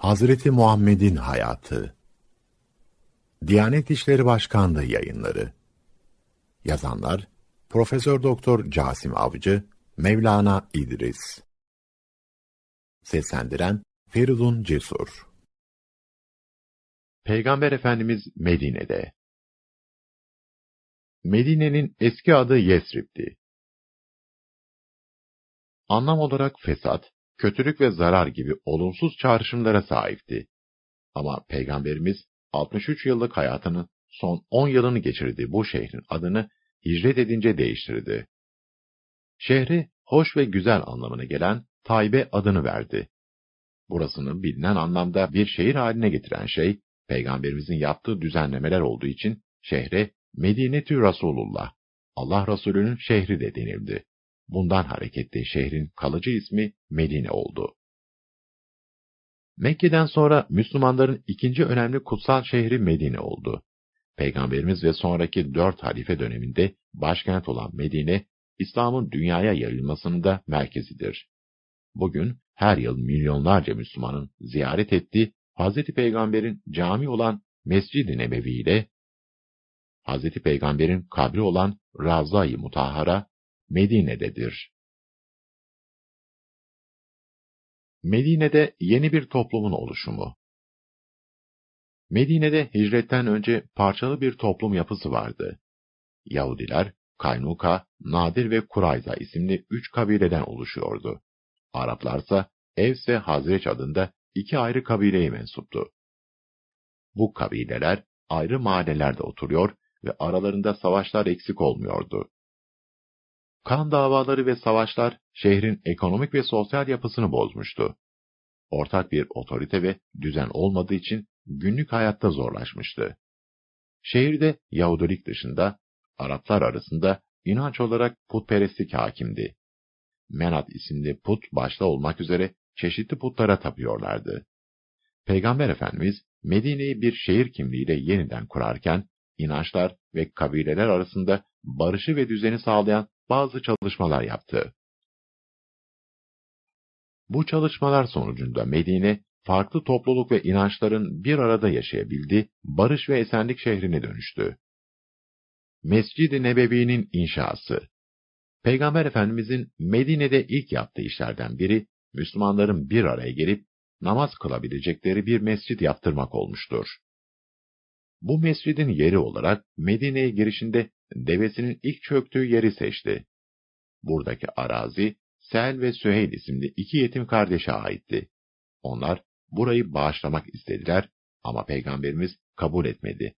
Hazreti Muhammed'in hayatı. Diyanet İşleri Başkanlığı yayınları. Yazanlar Profesör Doktor Casim Avcı, Mevlana İdris. Seslendiren Feridun Cesur. Peygamber Efendimiz Medine'de. Medine'nin eski adı Yesrib'di. Anlam olarak fesat, kötülük ve zarar gibi olumsuz çağrışımlara sahipti. Ama Peygamberimiz 63 yıllık hayatının son 10 yılını geçirdiği bu şehrin adını hicret edince değiştirdi. Şehri hoş ve güzel anlamına gelen Taybe adını verdi. Burasını bilinen anlamda bir şehir haline getiren şey, Peygamberimizin yaptığı düzenlemeler olduğu için şehre Medine-tü Rasulullah, Allah Resulü'nün şehri de denildi. Bundan hareketle şehrin kalıcı ismi Medine oldu. Mekke'den sonra Müslümanların ikinci önemli kutsal şehri Medine oldu. Peygamberimiz ve sonraki dört halife döneminde başkent olan Medine, İslam'ın dünyaya yayılmasının da merkezidir. Bugün her yıl milyonlarca Müslümanın ziyaret ettiği Hz. Peygamber'in cami olan Mescid-i Nebevi ile Hz. Peygamber'in kabri olan Ravza-i Mutahhara Medine'dedir. Medine'de yeni bir toplumun oluşumu. Medine'de hicretten önce parçalı bir toplum yapısı vardı. Yahudiler, Kaynuka, Nadir ve Kurayza isimli üç kabileden oluşuyordu. Araplarsa Evs ve Hazreç adında iki ayrı kabileye mensuptu. Bu kabileler ayrı mahallelerde oturuyor ve aralarında savaşlar eksik olmuyordu. Kan davaları ve savaşlar şehrin ekonomik ve sosyal yapısını bozmuştu. Ortak bir otorite ve düzen olmadığı için günlük hayatta zorlaşmıştı. Şehirde Yahudilik dışında Araplar arasında inanç olarak putperestlik hakimdi. Menat isimli put başta olmak üzere çeşitli putlara tapıyorlardı. Peygamber Efendimiz Medine'yi bir şehir kimliğiyle yeniden kurarken inançlar ve kabileler arasında barışı ve düzeni sağlayan bazı çalışmalar yaptı. Bu çalışmalar sonucunda Medine, farklı topluluk ve inançların bir arada yaşayabildiği barış ve esenlik şehrine dönüştü. Mescid-i Nebevi'nin inşası Peygamber Efendimizin Medine'de ilk yaptığı işlerden biri, Müslümanların bir araya gelip namaz kılabilecekleri bir mescid yaptırmak olmuştur. Bu mescidin yeri olarak Medine'ye girişinde devesinin ilk çöktüğü yeri seçti. Buradaki arazi, Sel ve Süheyl isimli iki yetim kardeşe aitti. Onlar burayı bağışlamak istediler ama Peygamberimiz kabul etmedi.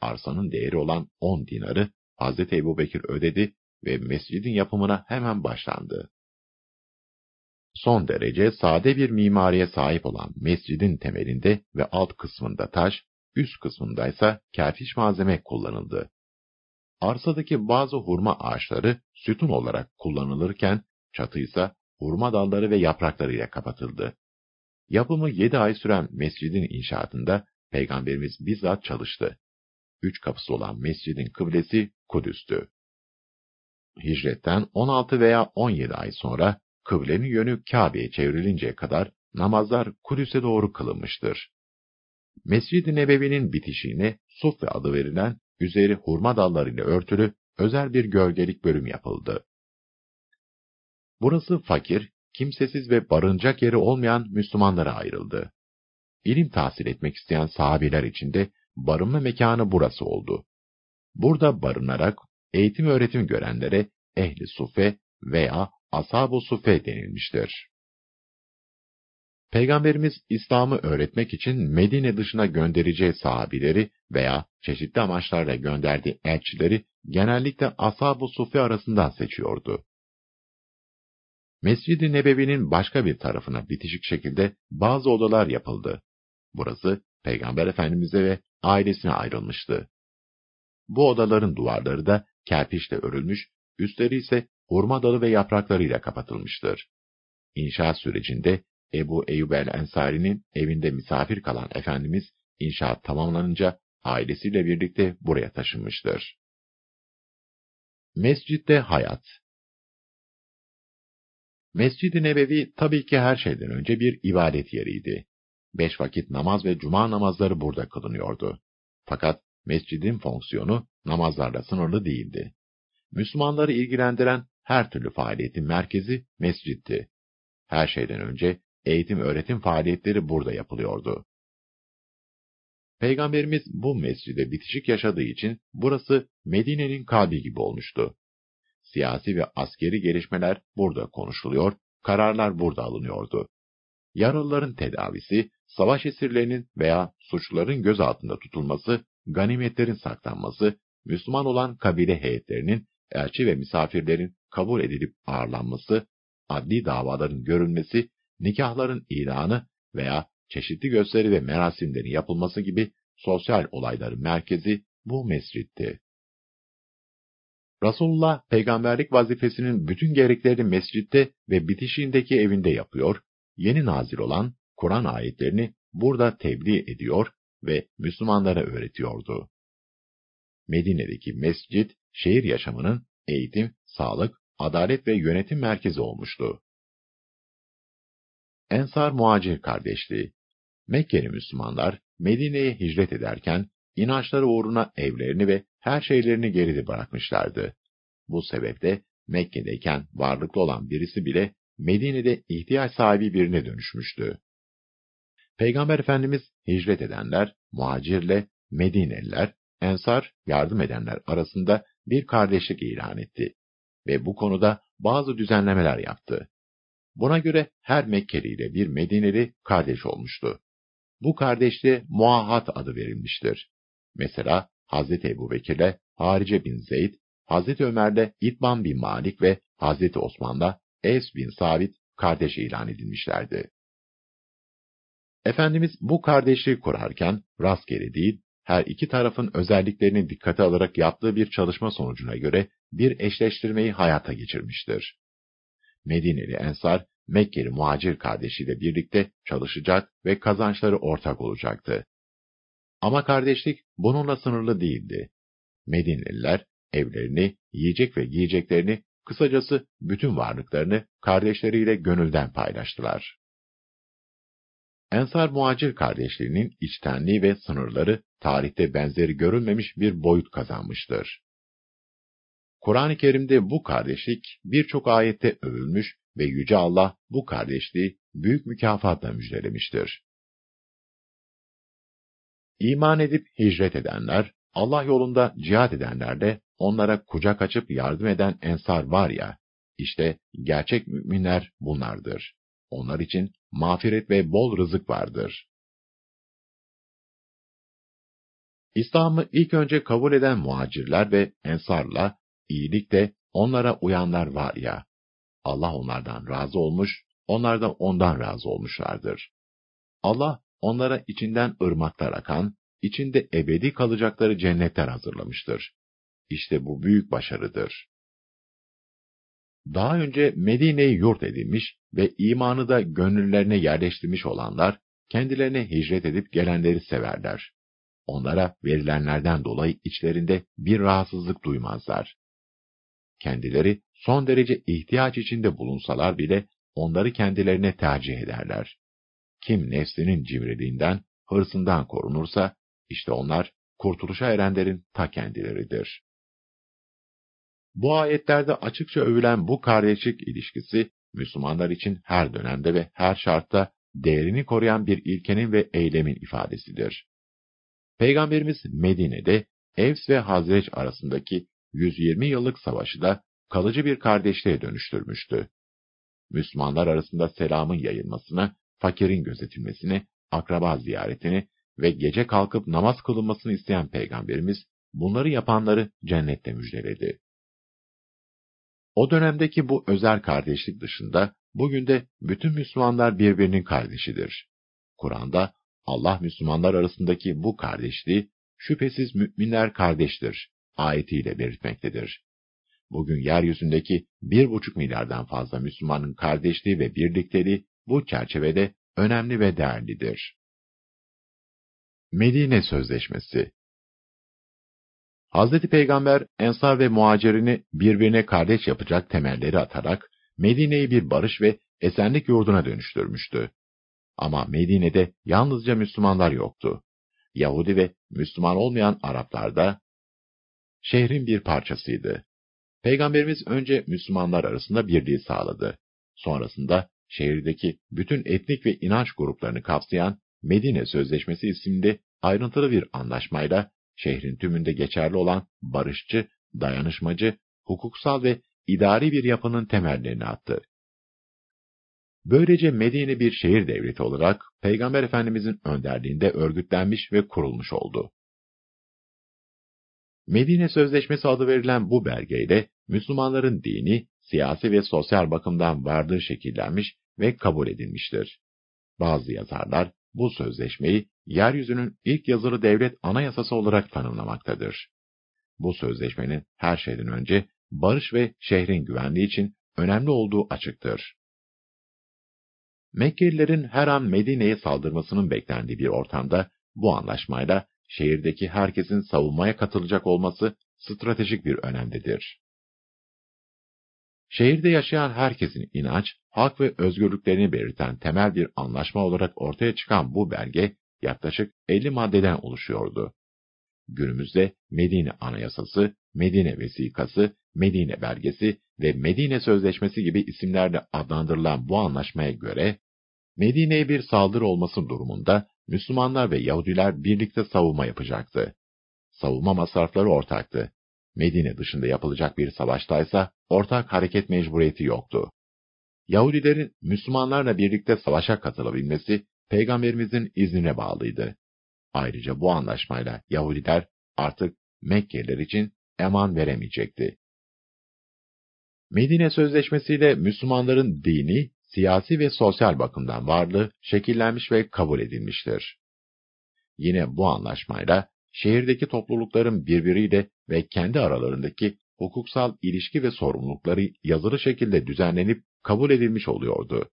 Arsanın değeri olan on dinarı Hazreti Ebu Bekir ödedi ve mescidin yapımına hemen başlandı. Son derece sade bir mimariye sahip olan mescidin temelinde ve alt kısmında taş, üst kısmındaysa kerpiç malzeme kullanıldı. Arsadaki bazı hurma ağaçları sütun olarak kullanılırken çatı ise hurma dalları ve yapraklarıyla kapatıldı. Yapımı yedi ay süren mescidin inşaatında Peygamberimiz bizzat çalıştı. Üç kapısı olan mescidin kıblesi Kudüs'tü. Hicretten 16 veya 17 ay sonra kıblenin yönü Kabe'ye çevrilinceye kadar namazlar Kudüs'e doğru kılınmıştır. Mescid-i Nebevi'nin bitişiğine Suffe adı verilen üzeri hurma dallarıyla örtülü özel bir gölgelik bölüm yapıldı. Burası fakir, kimsesiz ve barınacak yeri olmayan Müslümanlara ayrıldı. İlim tahsil etmek isteyen sahabiler için de barınma mekanı burası oldu. Burada barınarak eğitim öğretim görenlere ehli sufe veya ashab-ı sufe denilmiştir. Peygamberimiz İslam'ı öğretmek için Medine dışına göndereceği sahabileri veya çeşitli amaçlarla gönderdiği elçileri genellikle ashab-ı sufi arasından seçiyordu. Mescid-i Nebevi'nin başka bir tarafına bitişik şekilde bazı odalar yapıldı. Burası Peygamber Efendimiz'e ve ailesine ayrılmıştı. Bu odaların duvarları da kerpiçle örülmüş, üstleri ise hurma dalı ve yapraklarıyla kapatılmıştır. İnşaat sürecinde Ebu Eyyub el-Ensari'nin evinde misafir kalan Efendimiz, inşaat tamamlanınca ailesiyle birlikte buraya taşınmıştır. Mescitte Hayat Mescid-i Nebevi tabii ki her şeyden önce bir ibadet yeriydi. beş vakit namaz ve cuma namazları burada kılınıyordu. Fakat mescidin fonksiyonu namazlarla sınırlı değildi. Müslümanları ilgilendiren her türlü faaliyetin merkezi mescitti. Her şeyden önce eğitim öğretim faaliyetleri burada yapılıyordu. Peygamberimiz bu mescide bitişik yaşadığı için burası Medine'nin kalbi gibi olmuştu. Siyasi ve askeri gelişmeler burada konuşuluyor, kararlar burada alınıyordu. Yaralıların tedavisi, savaş esirlerinin veya suçluların gözaltında tutulması, ganimetlerin saklanması, Müslüman olan kabile heyetlerinin, elçi ve misafirlerin kabul edilip ağırlanması, adli davaların görülmesi, nikahların ilanı veya çeşitli gösteri ve merasimlerin yapılması gibi sosyal olayların merkezi bu mescitti. Resulullah peygamberlik vazifesinin bütün gereklerini mescitte ve bitişiğindeki evinde yapıyor, yeni nazil olan Kur'an ayetlerini burada tebliğ ediyor ve Müslümanlara öğretiyordu. Medine'deki mescit, şehir yaşamının eğitim, sağlık, adalet ve yönetim merkezi olmuştu. Ensar Muhacir Kardeşliği Mekkeli Müslümanlar Medine'ye hicret ederken inançları uğruna evlerini ve her şeylerini geride bırakmışlardı. Bu sebeple Mekke'deyken varlıklı olan birisi bile Medine'de ihtiyaç sahibi birine dönüşmüştü. Peygamber Efendimiz hicret edenler, muhacirle Medineliler, ensar yardım edenler arasında bir kardeşlik ilan etti ve bu konuda bazı düzenlemeler yaptı. Buna göre her Mekkeli ile bir Medineli kardeş olmuştu. Bu kardeşliğe muahat adı verilmiştir. Mesela Hazreti Ebu Bekir'le Harice bin Zeyd, Hazreti Ömer'le İtban bin Malik ve Hazreti Osman'la Es bin Sabit kardeş ilan edilmişlerdi. Efendimiz bu kardeşliği kurarken rastgele değil, her iki tarafın özelliklerini dikkate alarak yaptığı bir çalışma sonucuna göre bir eşleştirmeyi hayata geçirmiştir. Medineli Ensar, Mekkeli muhacir kardeşiyle birlikte çalışacak ve kazançları ortak olacaktı. Ama kardeşlik bununla sınırlı değildi. Medineliler evlerini, yiyecek ve giyeceklerini, kısacası bütün varlıklarını kardeşleriyle gönülden paylaştılar. Ensar muhacir kardeşliğinin içtenliği ve sınırları tarihte benzeri görülmemiş bir boyut kazanmıştır. Kur'an-ı Kerim'de bu kardeşlik birçok ayette övülmüş ve Yüce Allah bu kardeşliği büyük mükafatla müjdelemiştir. İman edip hicret edenler, Allah yolunda cihat edenler de onlara kucak açıp yardım eden ensar var ya, işte gerçek müminler bunlardır. Onlar için mağfiret ve bol rızık vardır. İslam'ı ilk önce kabul eden muhacirler ve ensarla, iyilik de onlara uyanlar var ya, Allah onlardan razı olmuş, onlar da ondan razı olmuşlardır. Allah onlara içinden ırmaklar akan, içinde ebedi kalacakları cennetler hazırlamıştır. İşte bu büyük başarıdır. Daha önce Medine'yi yurt edilmiş ve imanı da gönüllerine yerleştirmiş olanlar, kendilerine hicret edip gelenleri severler. Onlara verilenlerden dolayı içlerinde bir rahatsızlık duymazlar. Kendileri son derece ihtiyaç içinde bulunsalar bile onları kendilerine tercih ederler. Kim nefsinin cimriliğinden, hırsından korunursa, işte onlar kurtuluşa erenlerin ta kendileridir. Bu ayetlerde açıkça övülen bu kardeşlik ilişkisi, Müslümanlar için her dönemde ve her şartta değerini koruyan bir ilkenin ve eylemin ifadesidir. Peygamberimiz Medine'de Evs ve Hazreç arasındaki 120 yıllık savaşı da kalıcı bir kardeşliğe dönüştürmüştü. Müslümanlar arasında selamın yayılmasını, fakirin gözetilmesini, akraba ziyaretini ve gece kalkıp namaz kılınmasını isteyen Peygamberimiz, bunları yapanları cennette müjdeledi. O dönemdeki bu özel kardeşlik dışında, bugün de bütün Müslümanlar birbirinin kardeşidir. Kur'an'da Allah Müslümanlar arasındaki bu kardeşliği, şüphesiz müminler kardeştir, ayetiyle belirtmektedir. Bugün yeryüzündeki bir buçuk milyardan fazla Müslümanın kardeşliği ve birlikteliği bu çerçevede önemli ve değerlidir. Medine Sözleşmesi Hazreti Peygamber Ensar ve Muhacirini birbirine kardeş yapacak temelleri atarak Medine'yi bir barış ve esenlik yurduna dönüştürmüştü. Ama Medine'de yalnızca Müslümanlar yoktu. Yahudi ve Müslüman olmayan Araplar da şehrin bir parçasıydı. Peygamberimiz önce Müslümanlar arasında birliği sağladı. Sonrasında şehirdeki bütün etnik ve inanç gruplarını kapsayan Medine Sözleşmesi isimli ayrıntılı bir anlaşmayla şehrin tümünde geçerli olan barışçı, dayanışmacı, hukuksal ve idari bir yapının temellerini attı. Böylece Medine bir şehir devleti olarak Peygamber Efendimizin önderliğinde örgütlenmiş ve kurulmuş oldu. Medine Sözleşmesi adı verilen bu belgeyle Müslümanların dini, siyasi ve sosyal bakımdan varlığı şekillenmiş ve kabul edilmiştir. Bazı yazarlar bu sözleşmeyi yeryüzünün ilk yazılı devlet anayasası olarak tanımlamaktadır. Bu sözleşmenin her şeyden önce barış ve şehrin güvenliği için önemli olduğu açıktır. Mekkelilerin her an Medine'ye saldırmasının beklendiği bir ortamda bu anlaşmayla şehirdeki herkesin savunmaya katılacak olması stratejik bir önemdedir. Şehirde yaşayan herkesin inanç, hak ve özgürlüklerini belirten temel bir anlaşma olarak ortaya çıkan bu belge yaklaşık 50 maddeden oluşuyordu. Günümüzde Medine Anayasası, Medine Vesikası, Medine Belgesi ve Medine Sözleşmesi gibi isimlerle adlandırılan bu anlaşmaya göre, Medine'ye bir saldırı olması durumunda Müslümanlar ve Yahudiler birlikte savunma yapacaktı. Savunma masrafları ortaktı. Medine dışında yapılacak bir savaştaysa ortak hareket mecburiyeti yoktu. Yahudilerin Müslümanlarla birlikte savaşa katılabilmesi Peygamberimizin iznine bağlıydı. Ayrıca bu anlaşmayla Yahudiler artık Mekkeliler için eman veremeyecekti. Medine Sözleşmesi'yle Müslümanların dini, siyasi ve sosyal bakımdan varlığı şekillenmiş ve kabul edilmiştir. Yine bu anlaşmayla şehirdeki toplulukların birbiriyle ve kendi aralarındaki hukuksal ilişki ve sorumlulukları yazılı şekilde düzenlenip kabul edilmiş oluyordu.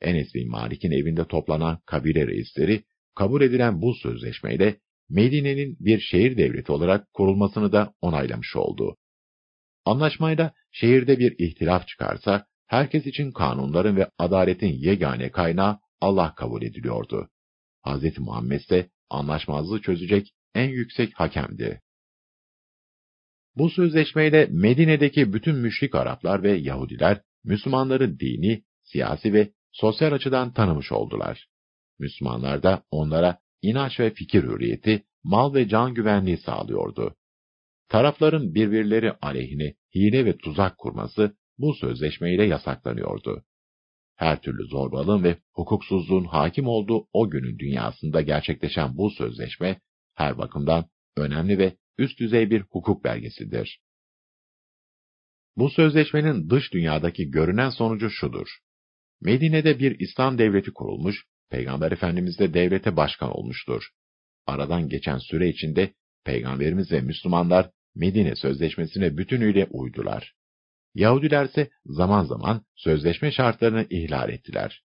Enes bin Malik'in evinde toplanan kabile reisleri, kabul edilen bu sözleşmeyle Medine'nin bir şehir devleti olarak kurulmasını da onaylamış oldu. Anlaşmayla şehirde bir ihtilaf çıkarsa, herkes için kanunların ve adaletin yegane kaynağı Allah kabul ediliyordu. Hz. Muhammed ise anlaşmazlığı çözecek en yüksek hakemdi. Bu sözleşmeyle Medine'deki bütün müşrik Araplar ve Yahudiler, Müslümanları dini, siyasi ve sosyal açıdan tanımış oldular. Müslümanlar da onlara inanç ve fikir hürriyeti, mal ve can güvenliği sağlıyordu. Tarafların birbirleri aleyhine hile ve tuzak kurması bu sözleşmeyle yasaklanıyordu. Her türlü zorbalığın ve hukuksuzluğun hakim olduğu o günün dünyasında gerçekleşen bu sözleşme, her bakımdan önemli ve üst düzey bir hukuk belgesidir. Bu sözleşmenin dış dünyadaki görünen sonucu şudur. Medine'de bir İslam devleti kurulmuş, Peygamber Efendimiz de devlete başkan olmuştur. Aradan geçen süre içinde Peygamberimiz ve Müslümanlar Medine Sözleşmesi'ne bütünüyle uydular. Yahudiler ise zaman zaman sözleşme şartlarını ihlal ettiler.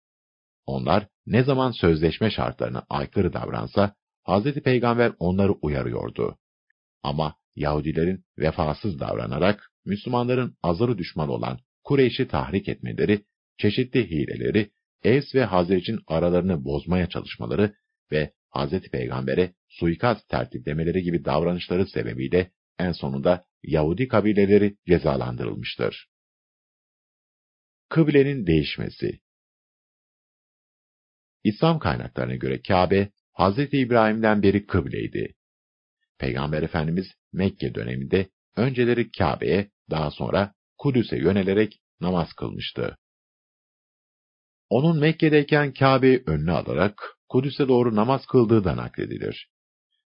Onlar ne zaman sözleşme şartlarına aykırı davransa, Hz. Peygamber onları uyarıyordu. Ama Yahudilerin vefasız davranarak Müslümanların azarı düşman olan Kureyş'i tahrik etmeleri, çeşitli hileleri, Evs ve Hazreç'in aralarını bozmaya çalışmaları ve Hz. Peygamber'e suikast tertiplemeleri gibi davranışları sebebiyle en sonunda Yahudi kabileleri cezalandırılmıştır. Kıblenin değişmesi İslam kaynaklarına göre Kabe, Hz. İbrahim'den beri kıbleydi. Peygamber Efendimiz Mekke döneminde önceleri Kabe'ye, daha sonra Kudüs'e yönelerek namaz kılmıştı. Onun Mekke'deyken Kabe'yi önüne alarak Kudüs'e doğru namaz kıldığı da nakledilir.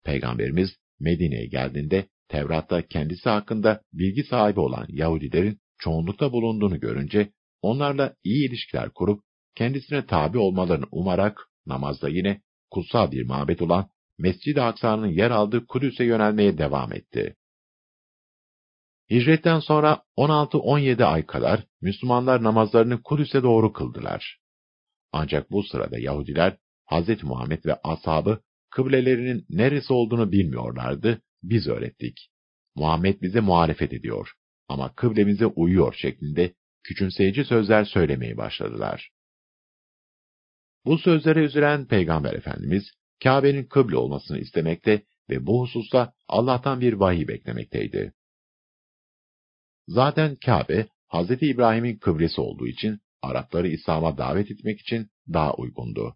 Peygamberimiz Medine'ye geldiğinde Tevrat'ta kendisi hakkında bilgi sahibi olan Yahudilerin çoğunlukta bulunduğunu görünce onlarla iyi ilişkiler kurup kendisine tabi olmalarını umarak namazda yine kutsal bir mabet olan Mescid-i Aksa'nın yer aldığı Kudüs'e yönelmeye devam etti. Hicretten sonra 16-17 ay kadar Müslümanlar namazlarını Kudüs'e doğru kıldılar. Ancak bu sırada Yahudiler Hz. Muhammed ve ashabı kıblelerinin neresi olduğunu bilmiyorlardı, biz öğrettik. Muhammed bize muhalefet ediyor ama kıblemize uyuyor şeklinde küçümseyici sözler söylemeye başladılar. Bu sözlere üzülen Peygamber Efendimiz, Kabe'nin kıble olmasını istemekte ve bu hususta Allah'tan bir vahiy beklemekteydi. Zaten Kabe, Hz. İbrahim'in kıblesi olduğu için Arapları İslam'a davet etmek için daha uygundu.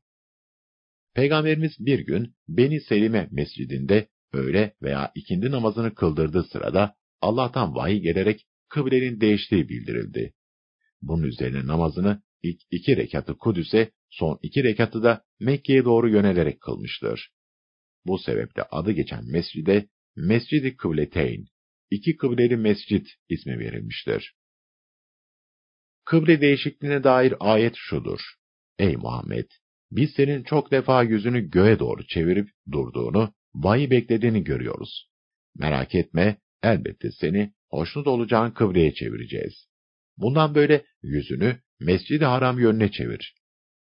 Peygamberimiz bir gün Beni Selime mescidinde öğle veya ikindi namazını kıldırdığı sırada Allah'tan vahiy gelerek kıblenin değiştiği bildirildi. Bunun üzerine namazını ilk iki rekatı Kudüs'e, son iki rekatı da Mekke'ye doğru yönelerek kılmıştır. Bu sebeple adı geçen mescide Mescid-i Kıbleteyn, iki kıbleli mescit ismi verilmiştir. Kıble değişikliğine dair ayet şudur. Ey Muhammed! Biz senin çok defa yüzünü göğe doğru çevirip durduğunu, vahiy beklediğini görüyoruz. Merak etme, elbette seni hoşnut olacağın kıbleye çevireceğiz. Bundan böyle yüzünü Mescid-i Haram yönüne çevir.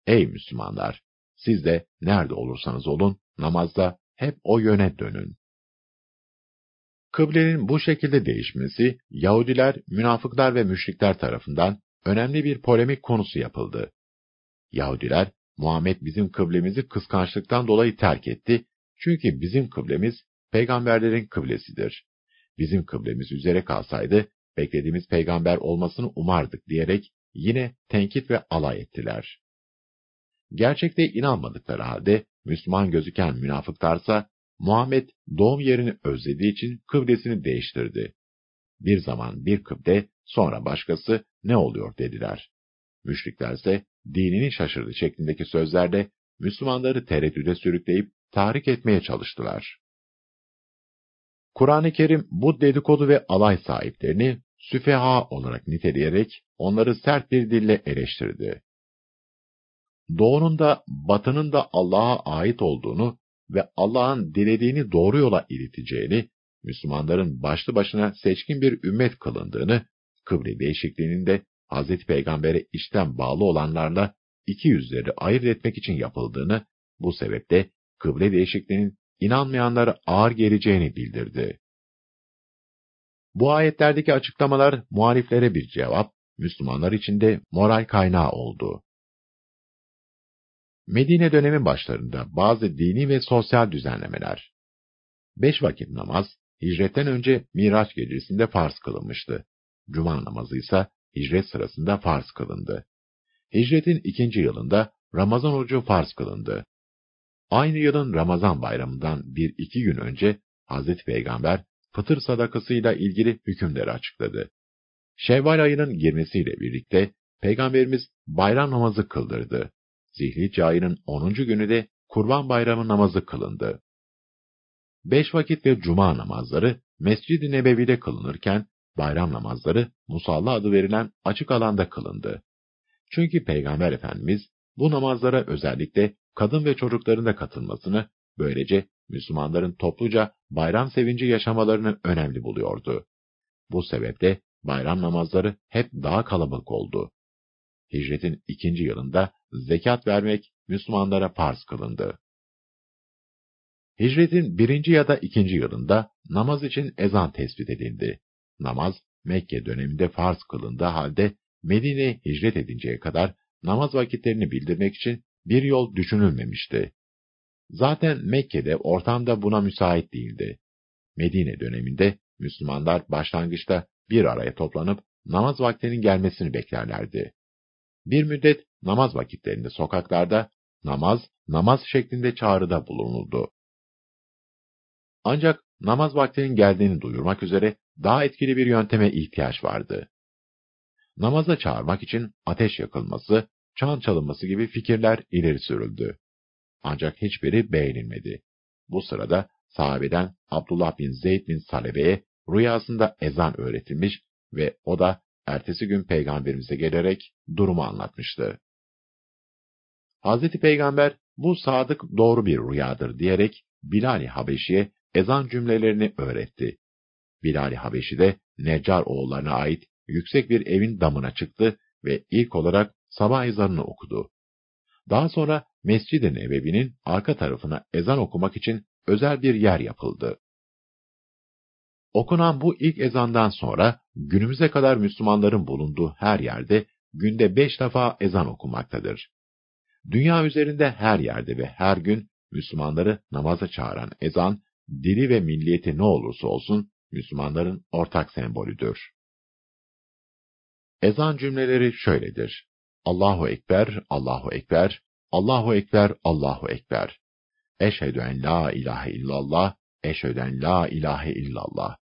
Ey Müslümanlar! Siz de nerede olursanız olun, namazda hep o yöne dönün. Kıblenin bu şekilde değişmesi, Yahudiler, münafıklar ve müşrikler tarafından önemli bir polemik konusu yapıldı. Yahudiler, Muhammed bizim kıblemizi kıskançlıktan dolayı terk etti, çünkü bizim kıblemiz, peygamberlerin kıblesidir. Bizim kıblemiz üzere kalsaydı, beklediğimiz peygamber olmasını umardık diyerek yine tenkit ve alay ettiler. Gerçekte inanmadıkları halde Müslüman gözüken münafıklarsa Muhammed doğum yerini özlediği için kıblesini değiştirdi. Bir zaman bir kıble, sonra başkası ne oluyor dediler. Müşriklerse dinini şaşırdı şeklindeki sözlerle Müslümanları tereddüde sürükleyip tahrik etmeye çalıştılar. Kur'an-ı Kerim bu dedikodu ve alay sahiplerini süfeha olarak niteleyerek onları sert bir dille eleştirdi. Doğunun da batının da Allah'a ait olduğunu ve Allah'ın dilediğini doğru yola ileteceğini, Müslümanların başlı başına seçkin bir ümmet kılındığını, kıble değişikliğinin de Hz. Peygamber'e işten bağlı olanlarla iki yüzleri ayırt etmek için yapıldığını, bu sebeple kıble değişikliğinin inanmayanlara ağır geleceğini bildirdi. Bu ayetlerdeki açıklamalar muhaliflere bir cevap, Müslümanlar için de moral kaynağı oldu. Medine dönemi başlarında bazı dini ve sosyal düzenlemeler. Beş vakit namaz, hicretten önce Miraç gecesinde farz kılınmıştı. Cuma namazı ise hicret sırasında farz kılındı. Hicretin ikinci yılında Ramazan orucu farz kılındı. Aynı yılın Ramazan bayramından bir iki gün önce Hazreti Peygamber fıtır sadakasıyla ilgili hükümleri açıkladı. Şevval ayının girmesiyle birlikte Peygamberimiz bayram namazı kıldırdı. Zihlice ayının 10. günü de Kurban Bayramı namazı kılındı. Beş vakit ve cuma namazları Mescid-i Nebevi'de kılınırken, bayram namazları Musalla adı verilen açık alanda kılındı. Çünkü Peygamber Efendimiz bu namazlara özellikle kadın ve çocukların da katılmasını, böylece Müslümanların topluca bayram sevinci yaşamalarını önemli buluyordu. Bu sebeple bayram namazları hep daha kalabalık oldu. Hicretin ikinci yılında zekat vermek Müslümanlara farz kılındı. Hicretin birinci ya da ikinci yılında namaz için ezan tespit edildi. Namaz, Mekke döneminde farz kılındığı halde Medine'ye hicret edinceye kadar namaz vakitlerini bildirmek için bir yol düşünülmemişti. Zaten Mekke'de ortamda buna müsait değildi. Medine döneminde Müslümanlar başlangıçta bir araya toplanıp namaz vaktinin gelmesini beklerlerdi. Bir müddet namaz vakitlerinde sokaklarda namaz, namaz şeklinde çağrıda bulunuldu. Ancak namaz vaktinin geldiğini duyurmak üzere daha etkili bir yönteme ihtiyaç vardı. Namaza çağırmak için ateş yakılması, çan çalınması gibi fikirler ileri sürüldü. Ancak hiçbiri beğenilmedi. Bu sırada sahabeden Abdullah bin Zeyd bin Salebe'ye rüyasında ezan öğretilmiş ve o da ertesi gün peygamberimize gelerek durumu anlatmıştı. Hazreti Peygamber bu sadık doğru bir rüyadır diyerek Bilal-i Habeşi'ye ezan cümlelerini öğretti. Bilal-i Habeşi de Neccar oğullarına ait yüksek bir evin damına çıktı ve ilk olarak sabah ezanını okudu. Daha sonra Mescid-i Nebevi'nin arka tarafına ezan okumak için özel bir yer yapıldı. Okunan bu ilk ezandan sonra günümüze kadar Müslümanların bulunduğu her yerde günde beş defa ezan okunmaktadır. Dünya üzerinde her yerde ve her gün Müslümanları namaza çağıran ezan, dili ve milliyeti ne olursa olsun Müslümanların ortak sembolüdür. Ezan cümleleri şöyledir. Allahu Ekber, Allahu Ekber, Allahu Ekber, Allahu Ekber. Eşhedü en la ilahe illallah, eşhedü en la ilahe illallah.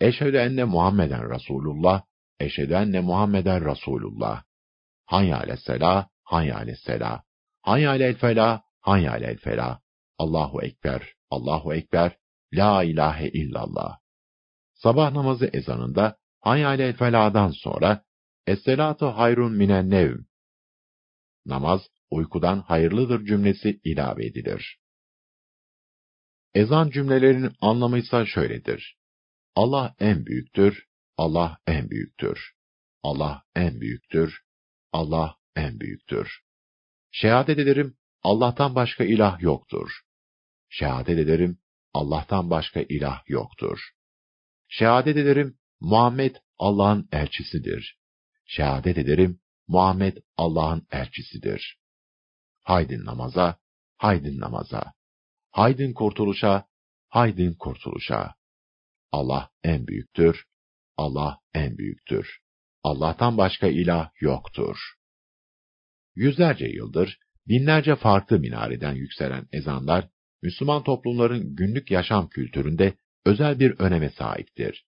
Eşhedü enne Muhammeden Resulullah, eşhedü enne Muhammeden Resulullah. Hayya aleyhisselah, hayya aleyhisselah. Hayya alel felah, hayya alel felah. Allahu Ekber, Allahu Ekber, La ilahe illallah. Sabah namazı ezanında hayya alel felah'dan sonra Esselatu hayrun minen nevm. Namaz uykudan hayırlıdır cümlesi ilave edilir. Ezan cümlelerinin anlamı ise şöyledir. Allah en büyüktür, Allah en büyüktür. Allah en büyüktür, Allah en büyüktür. Şehadet ederim, Allah'tan başka ilah yoktur. Şehadet ederim, Allah'tan başka ilah yoktur. Şehadet ederim, Muhammed Allah'ın elçisidir. Şehadet ederim, Muhammed Allah'ın elçisidir. Haydin namaza, haydin namaza. Haydin kurtuluşa, haydin kurtuluşa. Allah en büyüktür, Allah en büyüktür. Allah'tan başka ilah yoktur. Yüzlerce yıldır, binlerce farklı minareden yükselen ezanlar, Müslüman toplumların günlük yaşam kültüründe özel bir öneme sahiptir.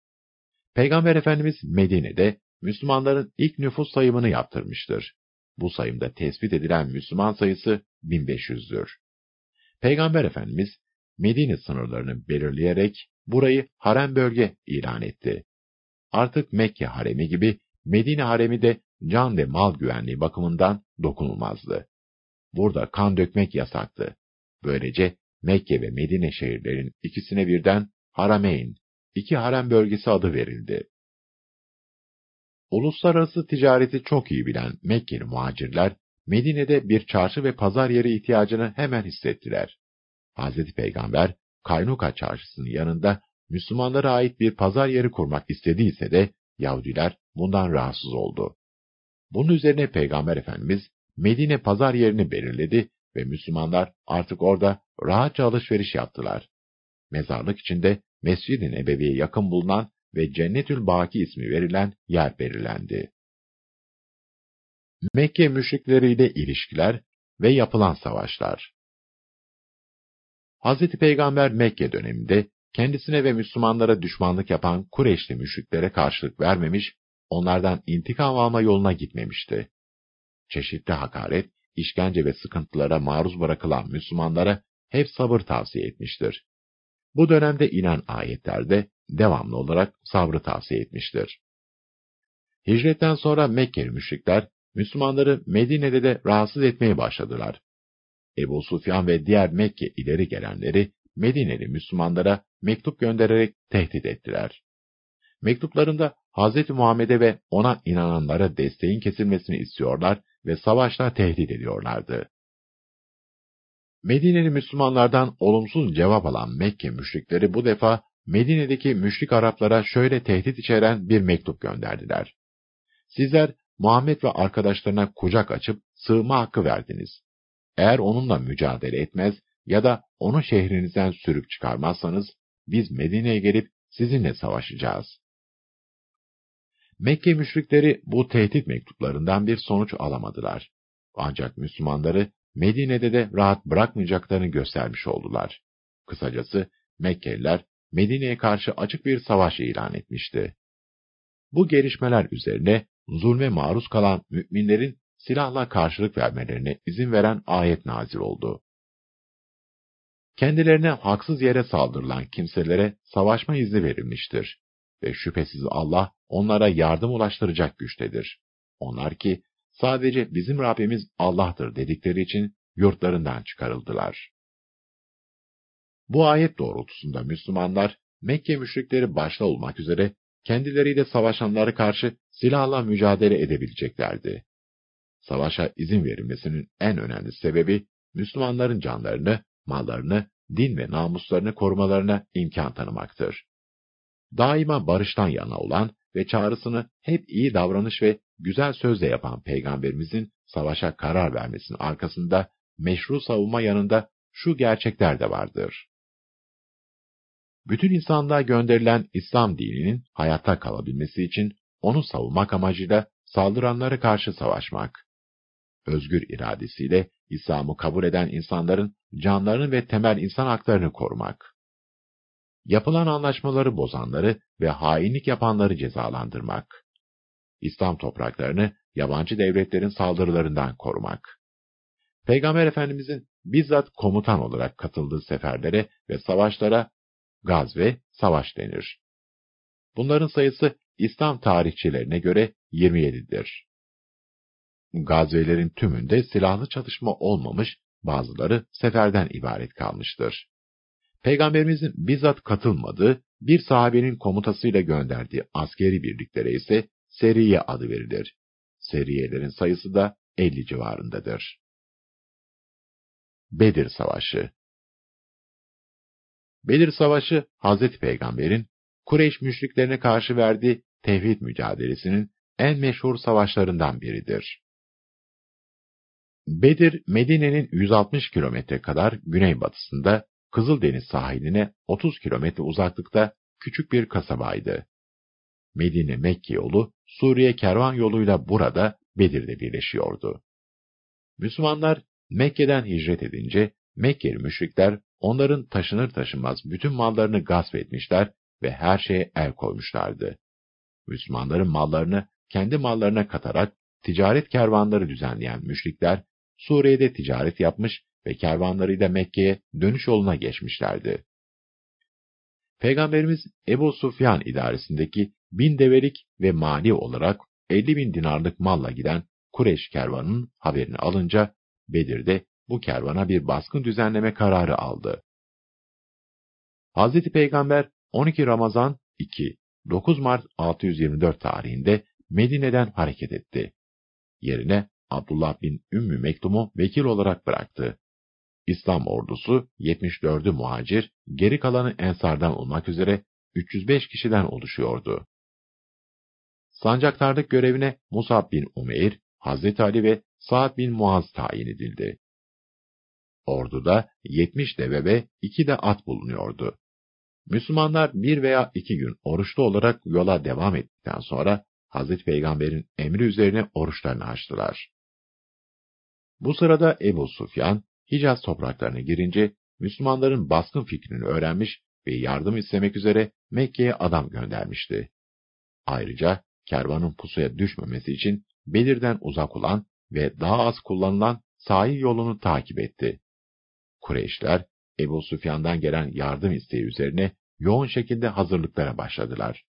Peygamber Efendimiz Medine'de Müslümanların ilk nüfus sayımını yaptırmıştır. Bu sayımda tespit edilen Müslüman sayısı 1500'dür. Peygamber Efendimiz Medine sınırlarını belirleyerek burayı harem bölge ilan etti. Artık Mekke haremi gibi Medine haremi de can ve mal güvenliği bakımından dokunulmazdı. Burada kan dökmek yasaktı. Böylece Mekke ve Medine şehirlerin ikisine birden Harameyn, iki harem bölgesi adı verildi. Uluslararası ticareti çok iyi bilen Mekkeli muhacirler, Medine'de bir çarşı ve pazar yeri ihtiyacını hemen hissettiler. Hz. Peygamber, Kaynuka çarşısının yanında Müslümanlara ait bir pazar yeri kurmak istediyse de Yahudiler bundan rahatsız oldu. Bunun üzerine Peygamber Efendimiz Medine pazar yerini belirledi ve Müslümanlar artık orada rahatça alışveriş yaptılar. Mezarlık içinde Mescid-i Nebevi'ye yakın bulunan ve Cennetül Baki ismi verilen yer belirlendi. Mekke müşrikleriyle ilişkiler ve yapılan savaşlar Hz. Peygamber Mekke döneminde kendisine ve Müslümanlara düşmanlık yapan Kureyşli müşriklere karşılık vermemiş, onlardan intikam alma yoluna gitmemişti. Çeşitli hakaret, işkence ve sıkıntılara maruz bırakılan Müslümanlara hep sabır tavsiye etmiştir. Bu dönemde inen ayetlerde devamlı olarak sabrı tavsiye etmiştir. Hicretten sonra Mekkeli müşrikler, Müslümanları Medine'de de rahatsız etmeye başladılar. Ebu Sufyan ve diğer Mekke ileri gelenleri Medineli Müslümanlara mektup göndererek tehdit ettiler. Mektuplarında Hz. Muhammed'e ve ona inananlara desteğin kesilmesini istiyorlar ve savaşla tehdit ediyorlardı. Medineli Müslümanlardan olumsuz cevap alan Mekke müşrikleri bu defa Medine'deki müşrik Araplara şöyle tehdit içeren bir mektup gönderdiler. Sizler Muhammed ve arkadaşlarına kucak açıp sığma hakkı verdiniz. Eğer onunla mücadele etmez ya da onu şehrinizden sürüp çıkarmazsanız, biz Medine'ye gelip sizinle savaşacağız. Mekke müşrikleri bu tehdit mektuplarından bir sonuç alamadılar. Ancak Müslümanları Medine'de de rahat bırakmayacaklarını göstermiş oldular. Kısacası Mekkeliler Medine'ye karşı açık bir savaş ilan etmişti. Bu gelişmeler üzerine zulme maruz kalan müminlerin silahla karşılık vermelerine izin veren ayet nazil oldu. Kendilerine haksız yere saldırılan kimselere savaşma izni verilmiştir ve şüphesiz Allah onlara yardım ulaştıracak güçtedir. Onlar ki sadece bizim Rabbimiz Allah'tır dedikleri için yurtlarından çıkarıldılar. Bu ayet doğrultusunda Müslümanlar, Mekke müşrikleri başta olmak üzere kendileriyle savaşanlara karşı silahla mücadele edebileceklerdi. Savaşa izin verilmesinin en önemli sebebi, Müslümanların canlarını, mallarını, din ve namuslarını korumalarına imkan tanımaktır. Daima barıştan yana olan ve çağrısını hep iyi davranış ve güzel sözle yapan Peygamberimizin savaşa karar vermesinin arkasında meşru savunma yanında şu gerçekler de vardır. Bütün insanlığa gönderilen İslam dininin hayatta kalabilmesi için onu savunmak amacıyla saldıranlara karşı savaşmak. Özgür iradesiyle İslam'ı kabul eden insanların canlarını ve temel insan haklarını korumak. Yapılan anlaşmaları bozanları ve hainlik yapanları cezalandırmak. İslam topraklarını yabancı devletlerin saldırılarından korumak. Peygamber Efendimizin bizzat komutan olarak katıldığı seferlere ve savaşlara gaz ve savaş denir. Bunların sayısı İslam tarihçilerine göre 27'dir. Gazvelerin tümünde silahlı çatışma olmamış, bazıları seferden ibaret kalmıştır. Peygamberimizin bizzat katılmadığı, bir sahabenin komutasıyla gönderdiği askeri birliklere ise Seriye adı verilir. Seriyelerin sayısı da 50 civarındadır. Bedir Savaşı Bedir Savaşı, Hazreti Peygamber'in Kureyş müşriklerine karşı verdiği tevhid mücadelesinin en meşhur savaşlarından biridir. Bedir, Medine'nin 160 kilometre kadar güneybatısında, Kızıldeniz sahiline 30 kilometre uzaklıkta küçük bir kasabaydı. Medine-Mekke yolu, Suriye kervan yoluyla burada Bedir'de birleşiyordu. Müslümanlar Mekke'den hicret edince Mekkeli müşrikler onların taşınır taşınmaz bütün mallarını gasp etmişler ve her şeye el koymuşlardı. Müslümanların mallarını kendi mallarına katarak ticaret kervanları düzenleyen müşrikler Suriye'de ticaret yapmış ve kervanlarıyla Mekke'ye dönüş yoluna geçmişlerdi. Peygamberimiz Ebu Sufyan idaresindeki bin develik ve mali olarak 50 bin dinarlık malla giden Kureş kervanının haberini alınca Bedir'de bu kervana bir baskın düzenleme kararı aldı. Hazreti Peygamber 12 Ramazan 2, 9 Mart 624 tarihinde Medine'den hareket etti. Yerine Abdullah bin Ümmü Mektum'u vekil olarak bıraktı. İslam ordusu 74'ü muhacir, geri kalanı ensardan olmak üzere 305 kişiden oluşuyordu. Sancaktarlık görevine Musab bin Umeyr, Hazreti Ali ve Sa'd bin Muaz tayin edildi. Orduda 70 deve ve 2 de at bulunuyordu. Müslümanlar bir veya iki gün oruçlu olarak yola devam ettikten sonra Hazreti Peygamber'in emri üzerine oruçlarını açtılar. Bu sırada Ebu Sufyan, Hicaz topraklarına girince Müslümanların baskın fikrini öğrenmiş ve yardım istemek üzere Mekke'ye adam göndermişti. Ayrıca kervanın pusuya düşmemesi için belirden uzak olan ve daha az kullanılan sahil yolunu takip etti. Kureyşler, Ebu Süfyan'dan gelen yardım isteği üzerine yoğun şekilde hazırlıklara başladılar.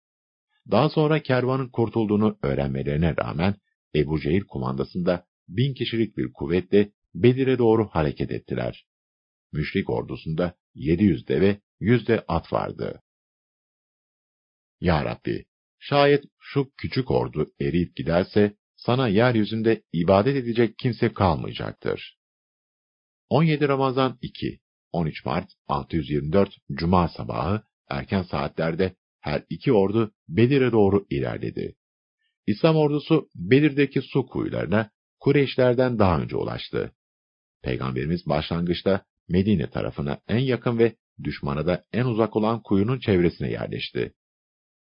Daha sonra kervanın kurtulduğunu öğrenmelerine rağmen Ebu Cehil kumandasında bin kişilik bir kuvvetle Bedir'e doğru hareket ettiler. Müşrik ordusunda 700 deve, 100 de at vardı. Ya Rabbi, şayet şu küçük ordu eriyip giderse, sana yeryüzünde ibadet edecek kimse kalmayacaktır. 17 Ramazan 2, 13 Mart 624 Cuma sabahı erken saatlerde her iki ordu Bedir'e doğru ilerledi. İslam ordusu Bedir'deki su kuyularına Kureyşlerden daha önce ulaştı. Peygamberimiz başlangıçta Medine tarafına en yakın ve düşmana da en uzak olan kuyunun çevresine yerleşti.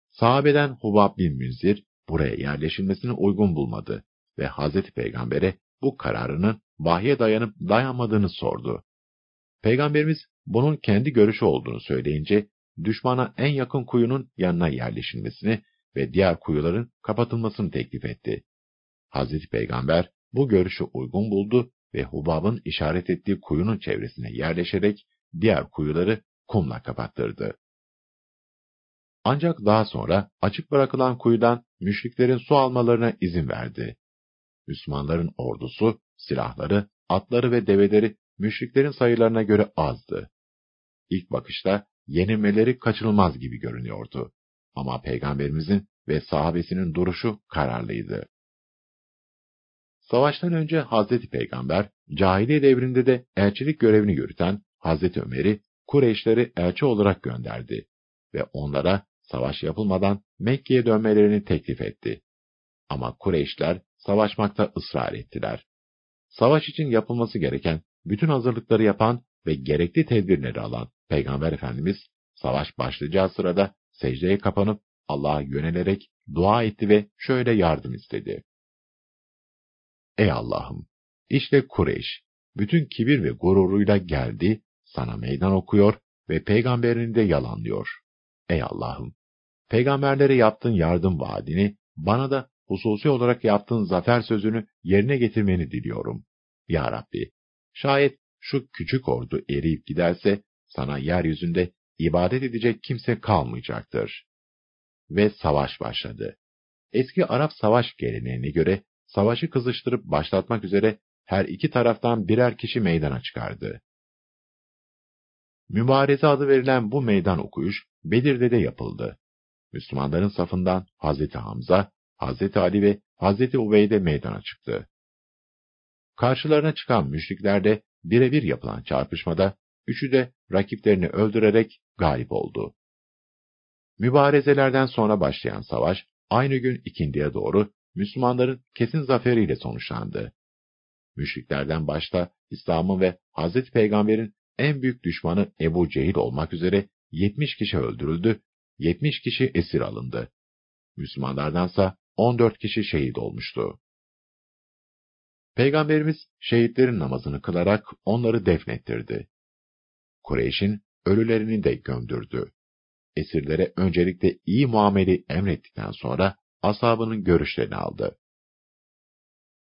Sahabeden Hubab bin Münzir buraya yerleşilmesini uygun bulmadı ve Hazreti Peygamber'e bu kararının vahye dayanıp dayanmadığını sordu. Peygamberimiz bunun kendi görüşü olduğunu söyleyince düşmana en yakın kuyunun yanına yerleşilmesini ve diğer kuyuların kapatılmasını teklif etti. Hazreti Peygamber bu görüşü uygun buldu ve Hubab'ın işaret ettiği kuyunun çevresine yerleşerek diğer kuyuları kumla kapattırdı. Ancak daha sonra açık bırakılan kuyudan müşriklerin su almalarına izin verdi. Müslümanların ordusu, silahları, atları ve develeri müşriklerin sayılarına göre azdı. İlk bakışta yenilmeleri kaçınılmaz gibi görünüyordu. Ama Peygamberimizin ve sahabesinin duruşu kararlıydı. Savaştan önce Hazreti Peygamber, cahiliye devrinde de elçilik görevini yürüten Hazreti Ömer'i Kureyşleri elçi olarak gönderdi ve onlara savaş yapılmadan Mekke'ye dönmelerini teklif etti. Ama Kureyşler savaşmakta ısrar ettiler. Savaş için yapılması gereken bütün hazırlıkları yapan ve gerekli tedbirleri alan Peygamber Efendimiz, savaş başlayacağı sırada secdeye kapanıp Allah'a yönelerek dua etti ve şöyle yardım istedi. Ey Allah'ım! İşte Kureyş, bütün kibir ve gururuyla geldi, sana meydan okuyor ve peygamberini de yalanlıyor. Ey Allah'ım! Peygamberlere yaptığın yardım vaadini, bana da hususi olarak yaptığın zafer sözünü yerine getirmeni diliyorum. Ya Rabbi, şayet şu küçük ordu eriyip giderse, sana yeryüzünde ibadet edecek kimse kalmayacaktır. Ve savaş başladı. Eski Arap savaş geleneğine göre, savaşı kızıştırıp başlatmak üzere her iki taraftan birer kişi meydana çıkardı. Mübareze adı verilen bu meydan okuyuş, Bedir'de de yapıldı. Müslümanların safından Hazreti Hamza, Hazreti Ali ve Hazreti Ubeyde meydana çıktı. Karşılarına çıkan müşrikler de birebir yapılan çarpışmada üçü de rakiplerini öldürerek galip oldu. Mübarezelerden sonra başlayan savaş aynı gün ikindiye doğru Müslümanların kesin zaferiyle sonuçlandı. Müşriklerden başta İslam'ın ve Hazreti Peygamber'in en büyük düşmanı Ebu Cehil olmak üzere 70 kişi öldürüldü, 70 kişi esir alındı. Müslümanlardansa 14 kişi şehit olmuştu. Peygamberimiz şehitlerin namazını kılarak onları defnettirdi. Kureyş'in ölülerini de gömdürdü. Esirlere öncelikle iyi muameli emrettikten sonra ashabının görüşlerini aldı.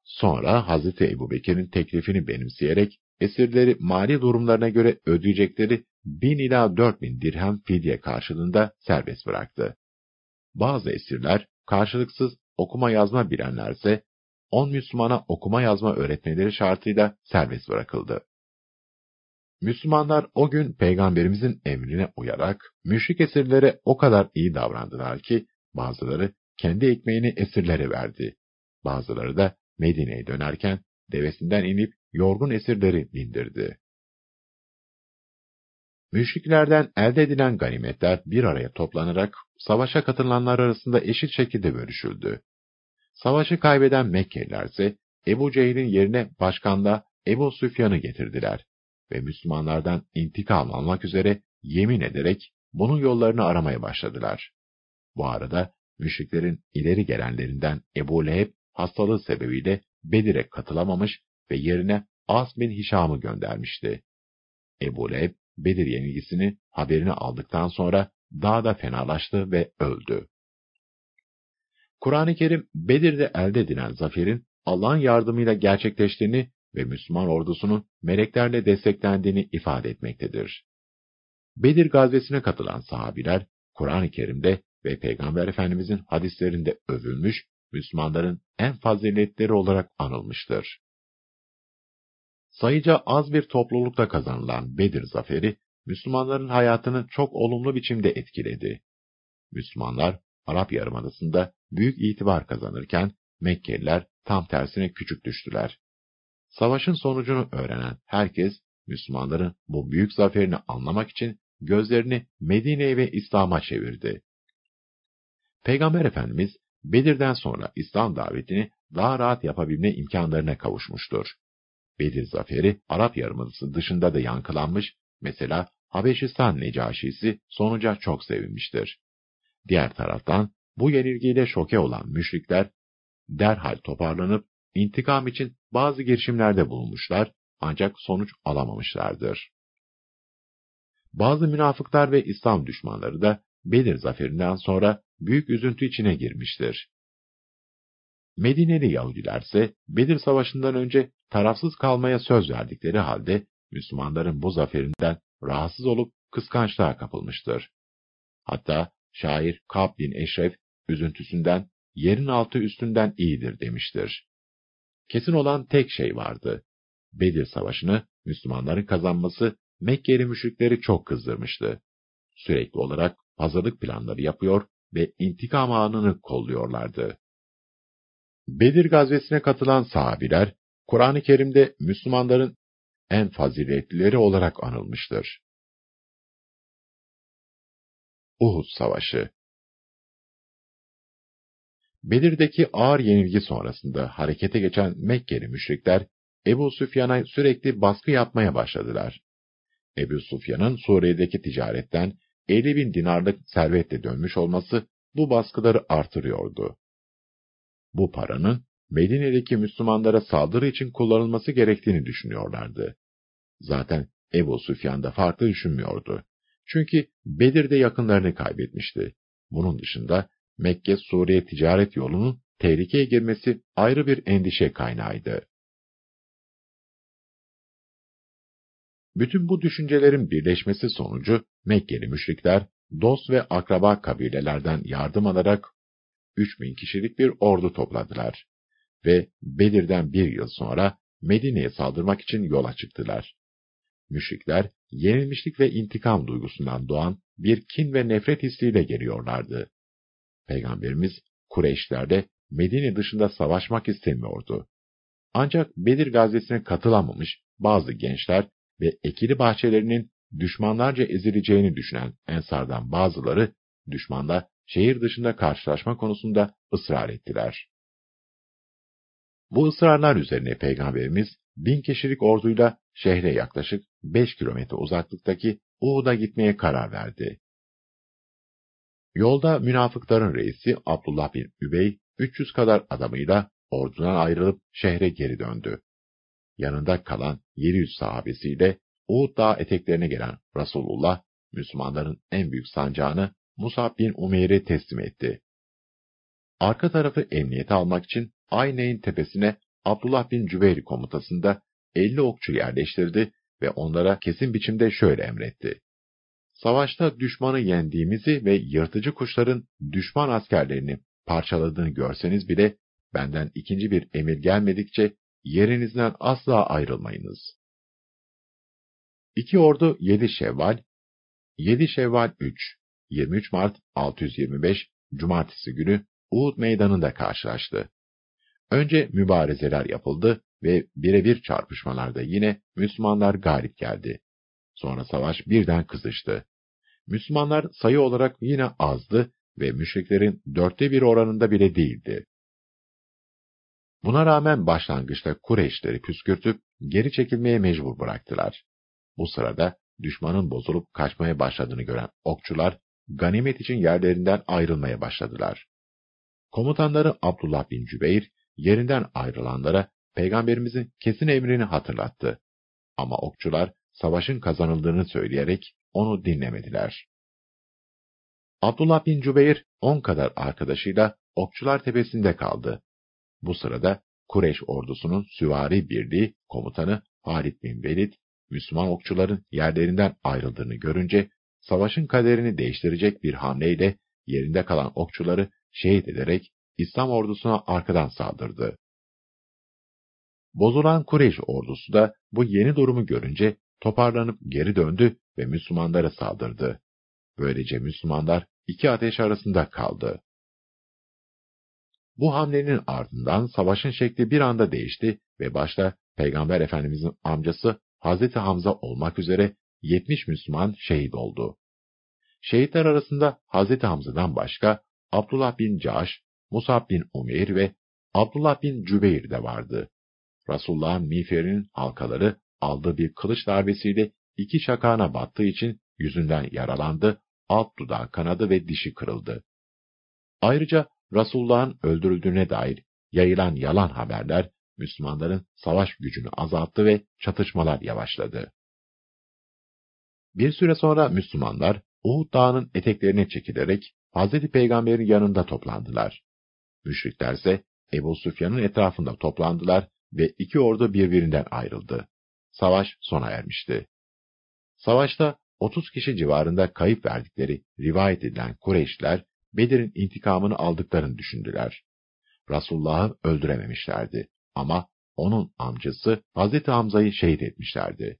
Sonra Hazreti Ebubekir'in teklifini benimseyerek esirleri mali durumlarına göre ödeyecekleri bin ila dört bin dirhem fidye karşılığında serbest bıraktı. Bazı esirler karşılıksız okuma yazma bilenlerse on Müslümana okuma yazma öğretmeleri şartıyla serbest bırakıldı. Müslümanlar o gün Peygamberimizin emrine uyarak müşrik esirlere o kadar iyi davrandılar ki bazıları kendi ekmeğini esirlere verdi. Bazıları da Medine'ye dönerken devesinden inip yorgun esirleri bindirdi. Müşriklerden elde edilen ganimetler bir araya toplanarak savaşa katılanlar arasında eşit şekilde bölüşüldü. Savaşı kaybeden Mekkeliler ise Ebu Cehil'in yerine başkanda Ebu Süfyan'ı getirdiler ve Müslümanlardan intikam almak üzere yemin ederek bunun yollarını aramaya başladılar. Bu arada müşriklerin ileri gelenlerinden Ebu Leheb hastalığı sebebiyle Bedir'e katılamamış ve yerine As bin Hişam'ı göndermişti. Ebu Leheb, Bedir yenilgisini haberini aldıktan sonra daha da fenalaştı ve öldü. Kur'an-ı Kerim, Bedir'de elde edilen zaferin Allah'ın yardımıyla gerçekleştiğini ve Müslüman ordusunun meleklerle desteklendiğini ifade etmektedir. Bedir gazvesine katılan sahabiler, Kur'an-ı Kerim'de ve Peygamber Efendimizin hadislerinde övülmüş, Müslümanların en faziletleri olarak anılmıştır. Sayıca az bir toplulukta kazanılan Bedir zaferi, Müslümanların hayatını çok olumlu biçimde etkiledi. Müslümanlar, Arap Yarımadası'nda büyük itibar kazanırken, Mekkeliler tam tersine küçük düştüler. Savaşın sonucunu öğrenen herkes, Müslümanların bu büyük zaferini anlamak için gözlerini Medine'ye ve İslam'a çevirdi. Peygamber Efendimiz, Bedir'den sonra İslam davetini daha rahat yapabilme imkanlarına kavuşmuştur. Bedir zaferi Arap Yarımadası dışında da yankılanmış, mesela Habeşistan Necaşisi sonuca çok sevinmiştir. Diğer taraftan bu yenilgiyle şoke olan müşrikler derhal toparlanıp intikam için bazı girişimlerde bulunmuşlar ancak sonuç alamamışlardır. Bazı münafıklar ve İslam düşmanları da Bedir zaferinden sonra büyük üzüntü içine girmiştir. Medineli Yahudiler ise Bedir Savaşı'ndan önce tarafsız kalmaya söz verdikleri halde Müslümanların bu zaferinden rahatsız olup kıskançlığa kapılmıştır. Hatta şair Kab bin Eşref üzüntüsünden yerin altı üstünden iyidir demiştir. Kesin olan tek şey vardı. Bedir Savaşı'nı Müslümanların kazanması Mekkeli müşrikleri çok kızdırmıştı. Sürekli olarak hazırlık planları yapıyor ve intikam anını kolluyorlardı. Bedir gazvesine katılan sahabiler, Kur'an-ı Kerim'de Müslümanların en faziletlileri olarak anılmıştır. Uhud Savaşı Bedir'deki ağır yenilgi sonrasında harekete geçen Mekkeli müşrikler Ebu Süfyan'a sürekli baskı yapmaya başladılar. Ebu Süfyan'ın Suriye'deki ticaretten 50 bin dinarlık servetle dönmüş olması bu baskıları artırıyordu. Bu paranın Medine'deki Müslümanlara saldırı için kullanılması gerektiğini düşünüyorlardı. Zaten Ebu Süfyan da farklı düşünmüyordu. Çünkü Bedir'de yakınlarını kaybetmişti. Bunun dışında Mekke-Suriye ticaret yolunun tehlikeye girmesi ayrı bir endişe kaynağıydı. Bütün bu düşüncelerin birleşmesi sonucu Mekkeli müşrikler dost ve akraba kabilelerden yardım alarak 3000 kişilik bir ordu topladılar ve Bedir'den bir yıl sonra Medine'ye saldırmak için yola çıktılar. Müşrikler, yenilmişlik ve intikam duygusundan doğan bir kin ve nefret hissiyle geliyorlardı. Peygamberimiz, Kureyşler'de Medine dışında savaşmak istemiyordu. Ancak Bedir gazesine katılamamış bazı gençler ve ekili bahçelerinin düşmanlarca ezileceğini düşünen ensardan bazıları, düşmanla şehir dışında karşılaşma konusunda ısrar ettiler. Bu ısrarlar üzerine Peygamberimiz bin kişilik orduyla şehre yaklaşık 5 kilometre uzaklıktaki Uhud'a gitmeye karar verdi. Yolda münafıkların reisi Abdullah bin Übey 300 kadar adamıyla ordudan ayrılıp şehre geri döndü. Yanında kalan 700 sahabesiyle Uhud Dağı eteklerine gelen Resulullah, Müslümanların en büyük sancağını Musab bin Umeyr'e teslim etti. Arka tarafı emniyete almak için Ayneyn tepesine Abdullah bin Cübeyr komutasında 50 okçu yerleştirdi ve onlara kesin biçimde şöyle emretti. Savaşta düşmanı yendiğimizi ve yırtıcı kuşların düşman askerlerini parçaladığını görseniz bile benden ikinci bir emir gelmedikçe yerinizden asla ayrılmayınız. İki ordu 7 Şevval, 7 Şevval 3, 23 Mart 625 Cumartesi günü Uhud meydanında karşılaştı. Önce mübarezeler yapıldı ve birebir çarpışmalarda yine Müslümanlar galip geldi. Sonra savaş birden kızıştı. Müslümanlar sayı olarak yine azdı ve müşriklerin dörtte bir oranında bile değildi. Buna rağmen başlangıçta Kureyşleri püskürtüp geri çekilmeye mecbur bıraktılar. Bu sırada düşmanın bozulup kaçmaya başladığını gören okçular ganimet için yerlerinden ayrılmaya başladılar. Komutanları Abdullah bin Cübeyr yerinden ayrılanlara peygamberimizin kesin emrini hatırlattı. Ama okçular savaşın kazanıldığını söyleyerek onu dinlemediler. Abdullah bin Cübeyr on kadar arkadaşıyla Okçular Tepesi'nde kaldı. Bu sırada Kureş ordusunun süvari birliği komutanı Halid bin Velid, Müslüman okçuların yerlerinden ayrıldığını görünce savaşın kaderini değiştirecek bir hamleyle yerinde kalan okçuları şehit ederek İslam ordusuna arkadan saldırdı. Bozulan Kureyş ordusu da bu yeni durumu görünce toparlanıp geri döndü ve Müslümanlara saldırdı. Böylece Müslümanlar iki ateş arasında kaldı. Bu hamlenin ardından savaşın şekli bir anda değişti ve başta Peygamber Efendimizin amcası Hazreti Hamza olmak üzere 70 Müslüman şehit oldu. Şehitler arasında Hazreti Hamza'dan başka Abdullah bin Caş, Musab bin Umeyr ve Abdullah bin Cübeyr de vardı. Resulullah'ın miğferinin halkaları aldığı bir kılıç darbesiyle iki şakağına battığı için yüzünden yaralandı, alt dudağı kanadı ve dişi kırıldı. Ayrıca Resulullah'ın öldürüldüğüne dair yayılan yalan haberler Müslümanların savaş gücünü azalttı ve çatışmalar yavaşladı. Bir süre sonra Müslümanlar Uhud Dağı'nın eteklerine çekilerek Hz. Peygamber'in yanında toplandılar. Müşrikler ise Ebu Süfyan'ın etrafında toplandılar ve iki ordu birbirinden ayrıldı. Savaş sona ermişti. Savaşta 30 kişi civarında kayıp verdikleri rivayet edilen Kureyşler, Bedir'in intikamını aldıklarını düşündüler. Resulullah'ı öldürememişlerdi ama onun amcası Hazreti Hamza'yı şehit etmişlerdi.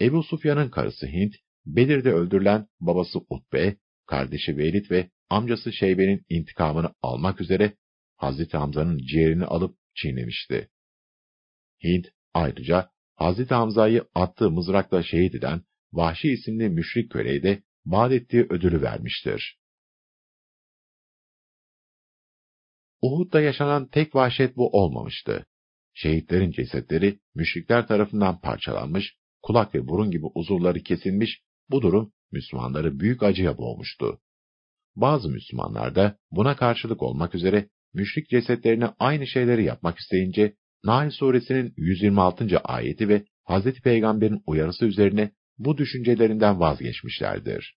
Ebu Sufyan'ın karısı Hint, Bedir'de öldürülen babası Utbe, kardeşi Velid ve amcası Şeybe'nin intikamını almak üzere Hazreti Hamza'nın ciğerini alıp çiğnemişti. Hint ayrıca Hazreti Hamza'yı attığı mızrakla şehit eden Vahşi isimli müşrik köleye de vaat ettiği ödülü vermiştir. Uhud'da yaşanan tek vahşet bu olmamıştı. Şehitlerin cesetleri müşrikler tarafından parçalanmış, kulak ve burun gibi uzuvları kesilmiş, bu durum Müslümanları büyük acıya boğmuştu. Bazı Müslümanlar da buna karşılık olmak üzere müşrik cesetlerine aynı şeyleri yapmak isteyince Nahl suresinin 126. ayeti ve Hz. Peygamber'in uyarısı üzerine bu düşüncelerinden vazgeçmişlerdir.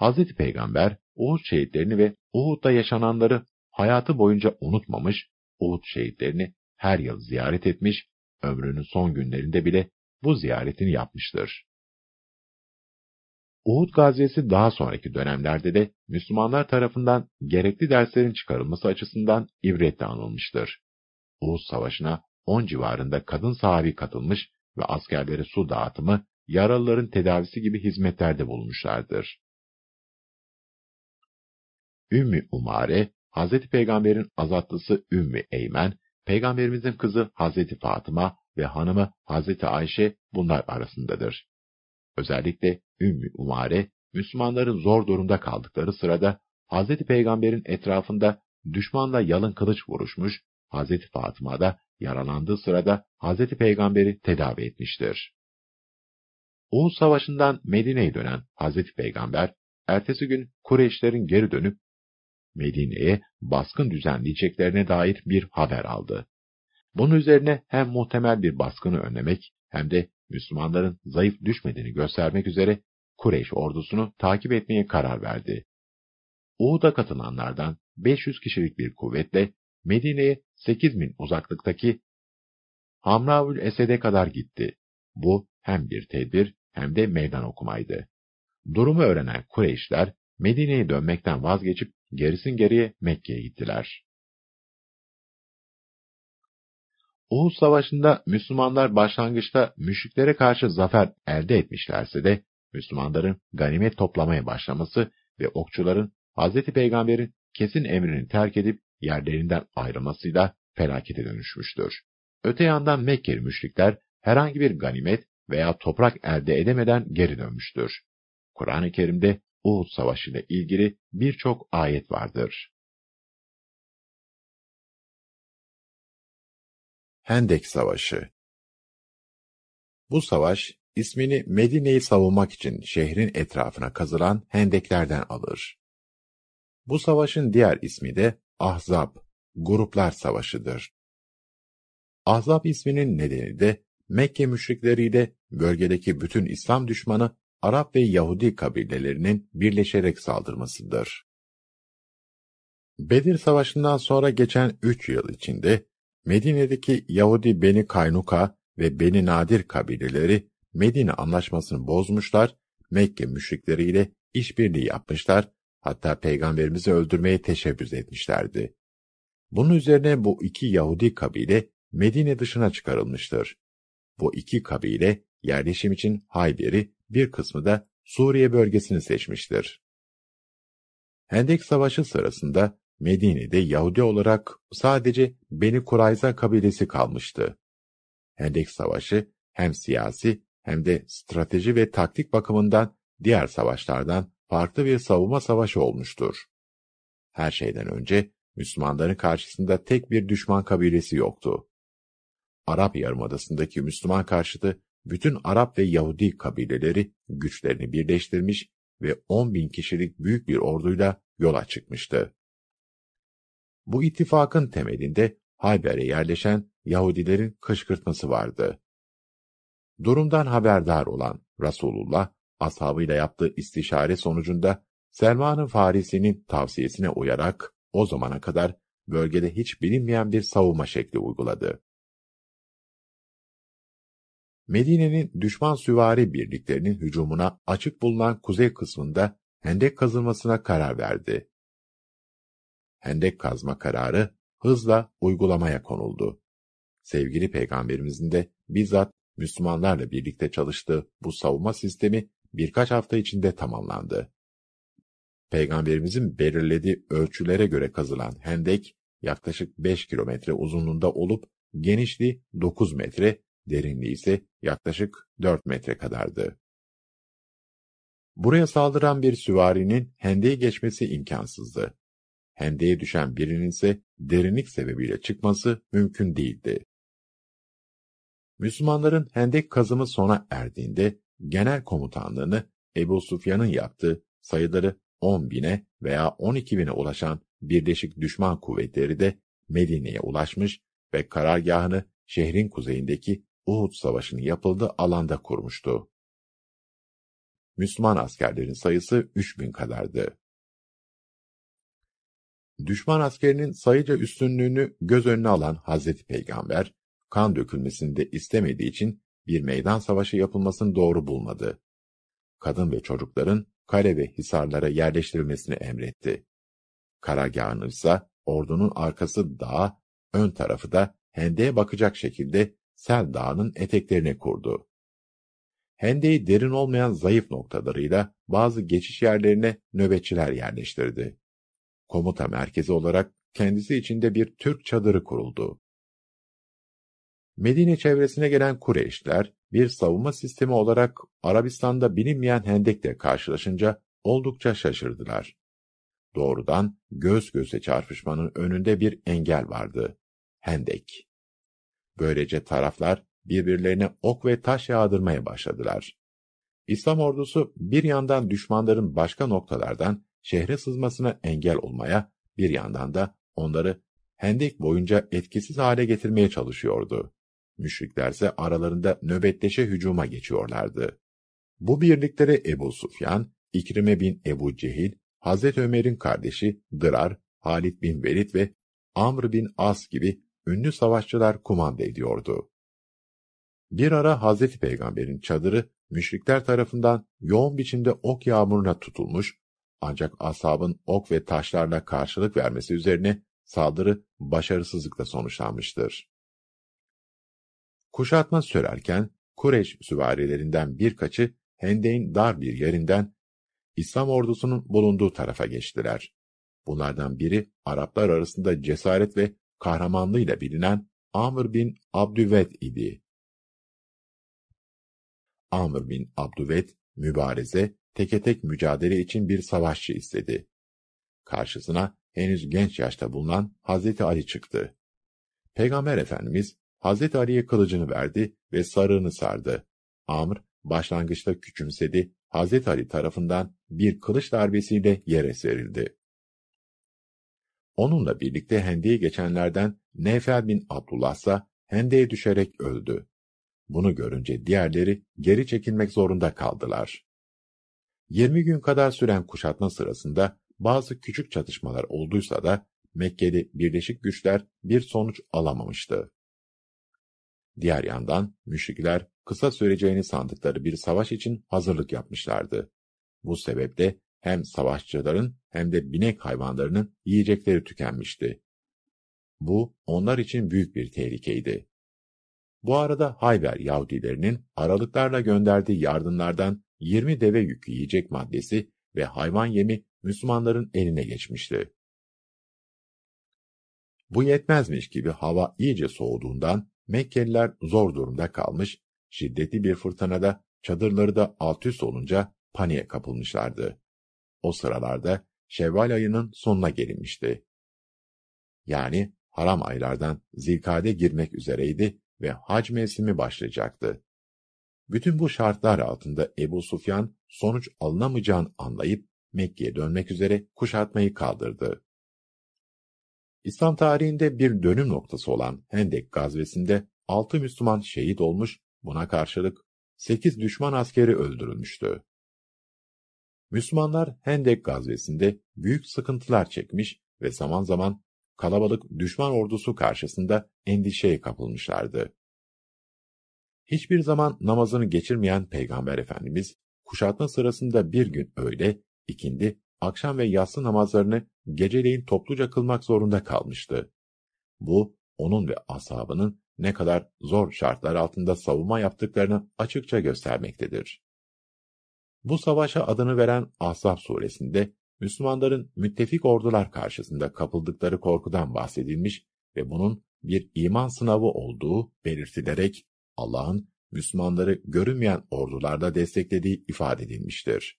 Hz. Peygamber, Uhud şehitlerini ve Uhud'da yaşananları hayatı boyunca unutmamış, Uhud şehitlerini her yıl ziyaret etmiş, ömrünün son günlerinde bile bu ziyaretini yapmıştır. Uhud gaziyesi daha sonraki dönemlerde de Müslümanlar tarafından gerekli derslerin çıkarılması açısından ibretle anılmıştır. Uhud Savaşı'na 10 civarında kadın sahabi katılmış ve askerlere su dağıtımı, yaralıların tedavisi gibi hizmetlerde bulunmuşlardır. Ümmü Umare, Hz. Peygamber'in azatlısı Ümmü Eymen, Peygamberimizin kızı Hz. Fatıma ve hanımı Hz. Ayşe bunlar arasındadır. Özellikle Ümmü Umare, Müslümanların zor durumda kaldıkları sırada Hz. Peygamber'in etrafında düşmanla yalın kılıç vuruşmuş, Hz. Fatıma da yaralandığı sırada Hz. Peygamber'i tedavi etmiştir. Uhud Savaşı'ndan Medine'ye dönen Hz. Peygamber, ertesi gün Kureyşlerin geri dönüp Medine'ye baskın düzenleyeceklerine dair bir haber aldı. Bunun üzerine hem muhtemel bir baskını önlemek hem de Müslümanların zayıf düşmediğini göstermek üzere Kureyş ordusunu takip etmeye karar verdi. Uhud'a katılanlardan 500 kişilik bir kuvvetle Medine'ye 8 min uzaklıktaki Hamravül Esed'e kadar gitti. Bu hem bir tedbir hem de meydan okumaydı. Durumu öğrenen Kureyşler Medine'ye dönmekten vazgeçip gerisin geriye Mekke'ye gittiler. Uhud Savaşı'nda Müslümanlar başlangıçta müşriklere karşı zafer elde etmişlerse de Müslümanların ganimet toplamaya başlaması ve okçuların Hz. Peygamber'in kesin emrini terk edip yerlerinden ayrılmasıyla felakete dönüşmüştür. Öte yandan Mekkeli müşrikler herhangi bir ganimet veya toprak elde edemeden geri dönmüştür. Kur'an-ı Kerim'de Uhud Savaşı ile ilgili birçok ayet vardır. Hendek Savaşı Bu savaş, ismini Medine'yi savunmak için şehrin etrafına kazılan hendeklerden alır. Bu savaşın diğer ismi de Ahzab, Gruplar Savaşı'dır. Ahzab isminin nedeni de Mekke müşrikleriyle bölgedeki bütün İslam düşmanı Arap ve Yahudi kabilelerinin birleşerek saldırmasıdır. Bedir Savaşı'ndan sonra geçen üç yıl içinde Medine'deki Yahudi Beni Kaynuka ve Beni Nadir kabileleri Medine anlaşmasını bozmuşlar, Mekke müşrikleriyle işbirliği yapmışlar, hatta peygamberimizi öldürmeye teşebbüs etmişlerdi. Bunun üzerine bu iki Yahudi kabile Medine dışına çıkarılmıştır. Bu iki kabile yerleşim için Hayber'i, bir kısmı da Suriye bölgesini seçmiştir. Hendek Savaşı sırasında Medine'de Yahudi olarak sadece Beni Kurayza kabilesi kalmıştı. Hendek Savaşı hem siyasi hem de strateji ve taktik bakımından diğer savaşlardan farklı bir savunma savaşı olmuştur. Her şeyden önce Müslümanların karşısında tek bir düşman kabilesi yoktu. Arap Yarımadası'ndaki Müslüman karşıtı bütün Arap ve Yahudi kabileleri güçlerini birleştirmiş ve 10 bin kişilik büyük bir orduyla yola çıkmıştı. Bu ittifakın temelinde Hayber'e yerleşen Yahudilerin kışkırtması vardı. Durumdan haberdar olan Resulullah, ashabıyla yaptığı istişare sonucunda Selman'ın Farisi'nin tavsiyesine uyarak o zamana kadar bölgede hiç bilinmeyen bir savunma şekli uyguladı. Medine'nin düşman süvari birliklerinin hücumuna açık bulunan kuzey kısmında hendek kazılmasına karar verdi. Hendek kazma kararı hızla uygulamaya konuldu. Sevgili Peygamberimizin de bizzat Müslümanlarla birlikte çalıştığı bu savunma sistemi birkaç hafta içinde tamamlandı. Peygamberimizin belirlediği ölçülere göre kazılan hendek yaklaşık 5 kilometre uzunluğunda olup genişliği 9 metre, derinliği ise yaklaşık 4 metre kadardı. Buraya saldıran bir süvarinin hendeyi geçmesi imkansızdı. hendeye düşen birinin ise derinlik sebebiyle çıkması mümkün değildi. Müslümanların hendek kazımı sona erdiğinde genel komutanlığını Ebu Sufyan'ın yaptığı sayıları 10 bine veya 12 bine ulaşan birleşik düşman kuvvetleri de Medine'ye ulaşmış ve karargahını şehrin kuzeyindeki Uhud Savaşı'nın yapıldığı alanda kurmuştu. Müslüman askerlerin sayısı 3000 kadardı. Düşman askerinin sayıca üstünlüğünü göz önüne alan Hazreti Peygamber, kan dökülmesini de istemediği için bir meydan savaşı yapılmasını doğru bulmadı. Kadın ve çocukların kale ve hisarlara yerleştirilmesini emretti. Karargahını ise ordunun arkası dağa, ön tarafı da hendeye bakacak şekilde Sel Dağı'nın eteklerine kurdu. Hendeyi derin olmayan zayıf noktalarıyla bazı geçiş yerlerine nöbetçiler yerleştirdi. Komuta merkezi olarak kendisi içinde bir Türk çadırı kuruldu. Medine çevresine gelen Kureyşler, bir savunma sistemi olarak Arabistan'da bilinmeyen hendekle karşılaşınca oldukça şaşırdılar. Doğrudan göz göze çarpışmanın önünde bir engel vardı. Hendek. Böylece taraflar birbirlerine ok ve taş yağdırmaya başladılar. İslam ordusu bir yandan düşmanların başka noktalardan şehre sızmasına engel olmaya, bir yandan da onları hendek boyunca etkisiz hale getirmeye çalışıyordu. Müşriklerse aralarında nöbetleşe hücuma geçiyorlardı. Bu birliklere Ebu Sufyan, İkrime bin Ebu Cehil, Hazreti Ömer'in kardeşi Dırar, Halid bin Velid ve Amr bin As gibi ünlü savaşçılar kumanda ediyordu. Bir ara Hazreti Peygamber'in çadırı müşrikler tarafından yoğun biçimde ok yağmuruna tutulmuş, ancak ashabın ok ve taşlarla karşılık vermesi üzerine saldırı başarısızlıkla sonuçlanmıştır. Kuşatma sürerken Kureş süvarilerinden birkaçı Hendeyn dar bir yerinden İslam ordusunun bulunduğu tarafa geçtiler. Bunlardan biri Araplar arasında cesaret ve kahramanlığıyla bilinen Amr bin Abdüved idi. Amr bin Abdüved, mübareze, teke tek mücadele için bir savaşçı istedi. Karşısına henüz genç yaşta bulunan Hazreti Ali çıktı. Peygamber Efendimiz Hazreti Ali'ye kılıcını verdi ve sarığını sardı. Amr başlangıçta küçümsedi, Hazreti Ali tarafından bir kılıç darbesiyle yere serildi. Onunla birlikte Hende'ye geçenlerden Nefel bin Abdullah ise Hende'ye düşerek öldü. Bunu görünce diğerleri geri çekilmek zorunda kaldılar. 20 gün kadar süren kuşatma sırasında bazı küçük çatışmalar olduysa da Mekkeli birleşik güçler bir sonuç alamamıştı. Diğer yandan müşrikler kısa süreceğini sandıkları bir savaş için hazırlık yapmışlardı. Bu sebeple hem savaşçıların hem de binek hayvanlarının yiyecekleri tükenmişti. Bu onlar için büyük bir tehlikeydi. Bu arada Hayber Yahudilerinin aralıklarla gönderdiği yardımlardan 20 deve yükü yiyecek maddesi ve hayvan yemi Müslümanların eline geçmişti. Bu yetmezmiş gibi hava iyice soğuduğundan Mekkeliler zor durumda kalmış, şiddetli bir fırtınada çadırları da alt üst olunca paniğe kapılmışlardı. O sıralarda Şevval ayının sonuna gelinmişti. Yani haram aylardan zilkade girmek üzereydi ve hac mevsimi başlayacaktı. Bütün bu şartlar altında Ebu Sufyan sonuç alınamayacağını anlayıp Mekke'ye dönmek üzere kuşatmayı kaldırdı. İslam tarihinde bir dönüm noktası olan Hendek gazvesinde altı Müslüman şehit olmuş, buna karşılık sekiz düşman askeri öldürülmüştü. Müslümanlar Hendek gazvesinde büyük sıkıntılar çekmiş ve zaman zaman kalabalık düşman ordusu karşısında endişeye kapılmışlardı. Hiçbir zaman namazını geçirmeyen Peygamber Efendimiz, kuşatma sırasında bir gün öğle, ikindi, akşam ve yatsı namazlarını geceleyin topluca kılmak zorunda kalmıştı. Bu, onun ve ashabının ne kadar zor şartlar altında savunma yaptıklarını açıkça göstermektedir. Bu savaşa adını veren Ahzab suresinde Müslümanların müttefik ordular karşısında kapıldıkları korkudan bahsedilmiş ve bunun bir iman sınavı olduğu belirtilerek Allah'ın Müslümanları görünmeyen ordularda desteklediği ifade edilmiştir.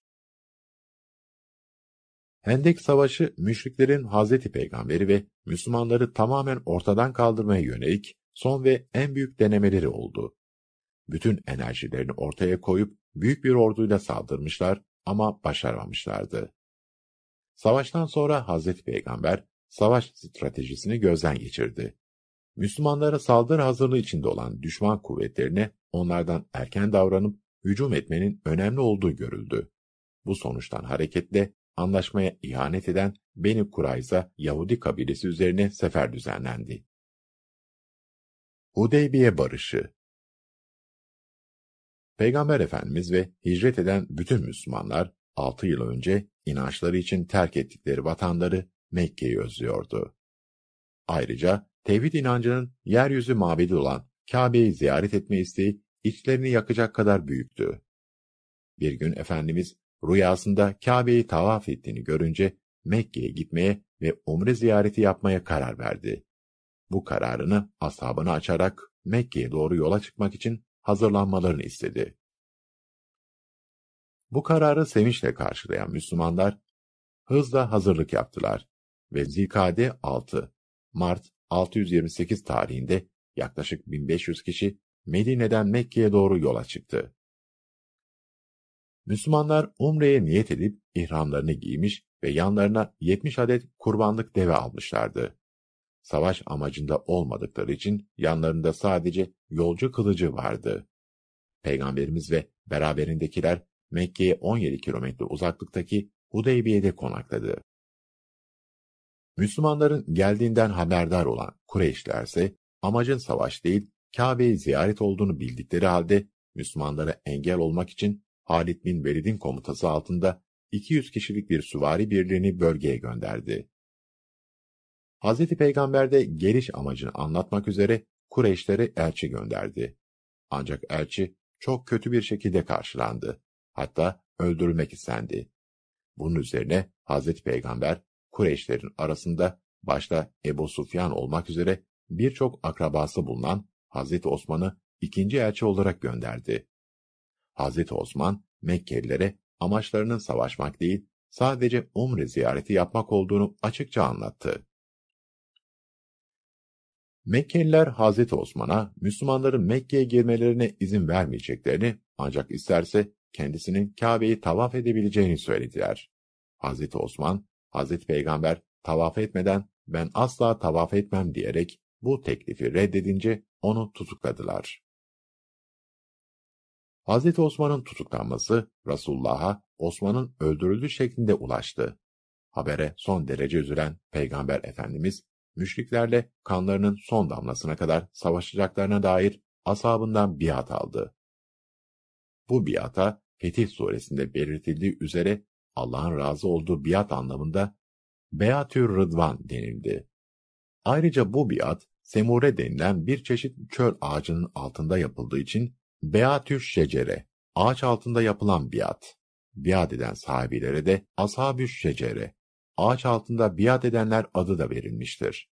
Hendek Savaşı, müşriklerin Hazreti Peygamberi ve Müslümanları tamamen ortadan kaldırmaya yönelik son ve en büyük denemeleri oldu. Bütün enerjilerini ortaya koyup büyük bir orduyla saldırmışlar ama başaramamışlardı. Savaştan sonra Hazreti Peygamber savaş stratejisini gözden geçirdi. Müslümanlara saldırı hazırlığı içinde olan düşman kuvvetlerine onlardan erken davranıp hücum etmenin önemli olduğu görüldü. Bu sonuçtan hareketle anlaşmaya ihanet eden Beni Kurayza Yahudi kabilesi üzerine sefer düzenlendi. Hudeybiye Barışı Peygamber Efendimiz ve hicret eden bütün Müslümanlar 6 yıl önce inançları için terk ettikleri vatanları Mekke'yi özlüyordu. Ayrıca tevhid inancının yeryüzü mabedi olan Kabe'yi ziyaret etme isteği içlerini yakacak kadar büyüktü. Bir gün Efendimiz rüyasında Kabe'yi tavaf ettiğini görünce Mekke'ye gitmeye ve umre ziyareti yapmaya karar verdi. Bu kararını ashabına açarak Mekke'ye doğru yola çıkmak için hazırlanmalarını istedi. Bu kararı sevinçle karşılayan Müslümanlar hızla hazırlık yaptılar ve Zikade 6, Mart 628 tarihinde yaklaşık 1500 kişi Medine'den Mekke'ye doğru yola çıktı. Müslümanlar Umre'ye niyet edip ihramlarını giymiş ve yanlarına 70 adet kurbanlık deve almışlardı. Savaş amacında olmadıkları için yanlarında sadece yolcu kılıcı vardı. Peygamberimiz ve beraberindekiler Mekke'ye 17 kilometre uzaklıktaki Hudeybiye'de konakladı. Müslümanların geldiğinden haberdar olan Kureyşler ise amacın savaş değil, Kabe'yi ziyaret olduğunu bildikleri halde Müslümanlara engel olmak için Halid bin Velid'in komutası altında 200 kişilik bir süvari birliğini bölgeye gönderdi. Hz. Peygamber de geliş amacını anlatmak üzere Kureyşlere elçi gönderdi. Ancak elçi çok kötü bir şekilde karşılandı. Hatta öldürülmek istendi. Bunun üzerine Hz. Peygamber Kureyşlerin arasında başta Ebu Sufyan olmak üzere birçok akrabası bulunan Hz. Osman'ı ikinci elçi olarak gönderdi. Hz. Osman, Mekkelilere amaçlarının savaşmak değil, sadece umre ziyareti yapmak olduğunu açıkça anlattı. Mekkeliler Hz. Osman'a Müslümanların Mekke'ye girmelerine izin vermeyeceklerini ancak isterse kendisinin Kabe'yi tavaf edebileceğini söylediler. Hz. Osman, Hz. Peygamber tavaf etmeden ben asla tavaf etmem diyerek bu teklifi reddedince onu tutukladılar. Hz. Osman'ın tutuklanması Resulullah'a Osman'ın öldürüldüğü şeklinde ulaştı. Habere son derece üzülen Peygamber Efendimiz, müşriklerle kanlarının son damlasına kadar savaşacaklarına dair asabından biat aldı. Bu biata Fetih suresinde belirtildiği üzere Allah'ın razı olduğu biat anlamında Beatür Rıdvan denildi. Ayrıca bu biat semure denilen bir çeşit çöl ağacının altında yapıldığı için Beatüş şecere, ağaç altında yapılan biat. Biat eden sahibilere de ashabüş şecere, ağaç altında biat edenler adı da verilmiştir.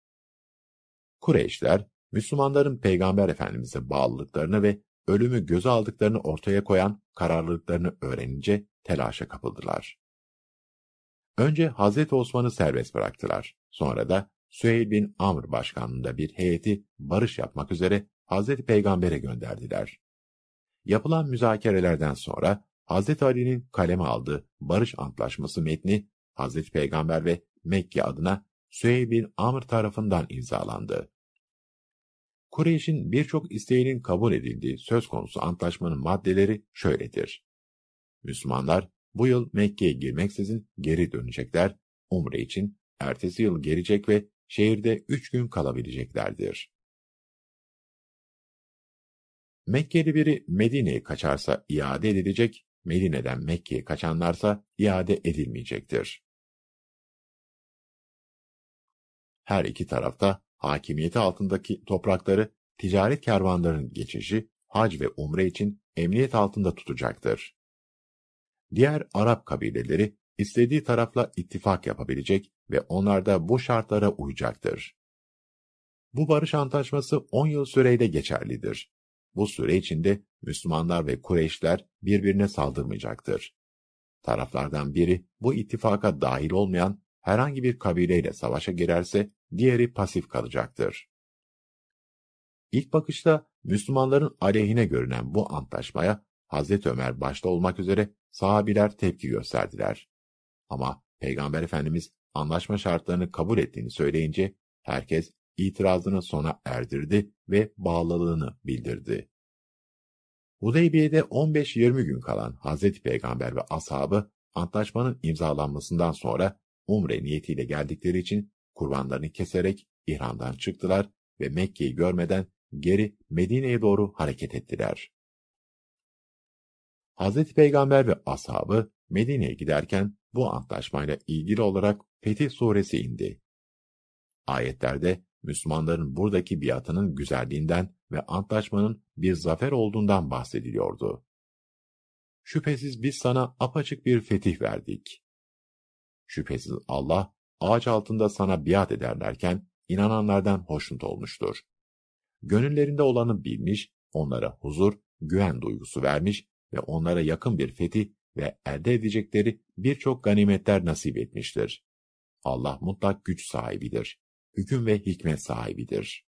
Kureyşler, Müslümanların Peygamber Efendimiz'e bağlılıklarını ve ölümü göze aldıklarını ortaya koyan kararlılıklarını öğrenince telaşa kapıldılar. Önce Hazreti Osman'ı serbest bıraktılar. Sonra da Süheyl bin Amr başkanlığında bir heyeti barış yapmak üzere Hazreti Peygamber'e gönderdiler. Yapılan müzakerelerden sonra Hazreti Ali'nin kaleme aldığı barış antlaşması metni Hazreti Peygamber ve Mekke adına Süheyl bin Amr tarafından imzalandı. Kureyş'in birçok isteğinin kabul edildiği söz konusu antlaşmanın maddeleri şöyledir. Müslümanlar bu yıl Mekke'ye girmeksizin geri dönecekler, umre için ertesi yıl gelecek ve şehirde üç gün kalabileceklerdir. Mekkeli biri Medine'ye kaçarsa iade edilecek, Medine'den Mekke'ye kaçanlarsa iade edilmeyecektir. Her iki tarafta hakimiyeti altındaki toprakları ticaret kervanlarının geçişi, hac ve umre için emniyet altında tutacaktır. Diğer Arap kabileleri istediği tarafla ittifak yapabilecek ve onlar da bu şartlara uyacaktır. Bu barış antlaşması 10 yıl süreyle geçerlidir. Bu süre içinde Müslümanlar ve Kureyşler birbirine saldırmayacaktır. Taraflardan biri bu ittifaka dahil olmayan herhangi bir kabileyle savaşa girerse diğeri pasif kalacaktır. İlk bakışta Müslümanların aleyhine görünen bu antlaşmaya Hazreti Ömer başta olmak üzere sahabiler tepki gösterdiler. Ama Peygamber Efendimiz anlaşma şartlarını kabul ettiğini söyleyince herkes itirazını sona erdirdi ve bağlılığını bildirdi. Hudeybiye'de 15-20 gün kalan Hazreti Peygamber ve ashabı antlaşmanın imzalanmasından sonra umre niyetiyle geldikleri için kurbanlarını keserek ihramdan çıktılar ve Mekke'yi görmeden geri Medine'ye doğru hareket ettiler. Hazreti Peygamber ve ashabı Medine'ye giderken bu antlaşmayla ilgili olarak Fetih Suresi indi. Ayetlerde Müslümanların buradaki biatının güzelliğinden ve antlaşmanın bir zafer olduğundan bahsediliyordu. Şüphesiz biz sana apaçık bir fetih verdik. Şüphesiz Allah, ağaç altında sana biat ederlerken inananlardan hoşnut olmuştur. Gönüllerinde olanı bilmiş, onlara huzur, güven duygusu vermiş ve onlara yakın bir fetih ve elde edecekleri birçok ganimetler nasip etmiştir. Allah mutlak güç sahibidir, hüküm ve hikmet sahibidir.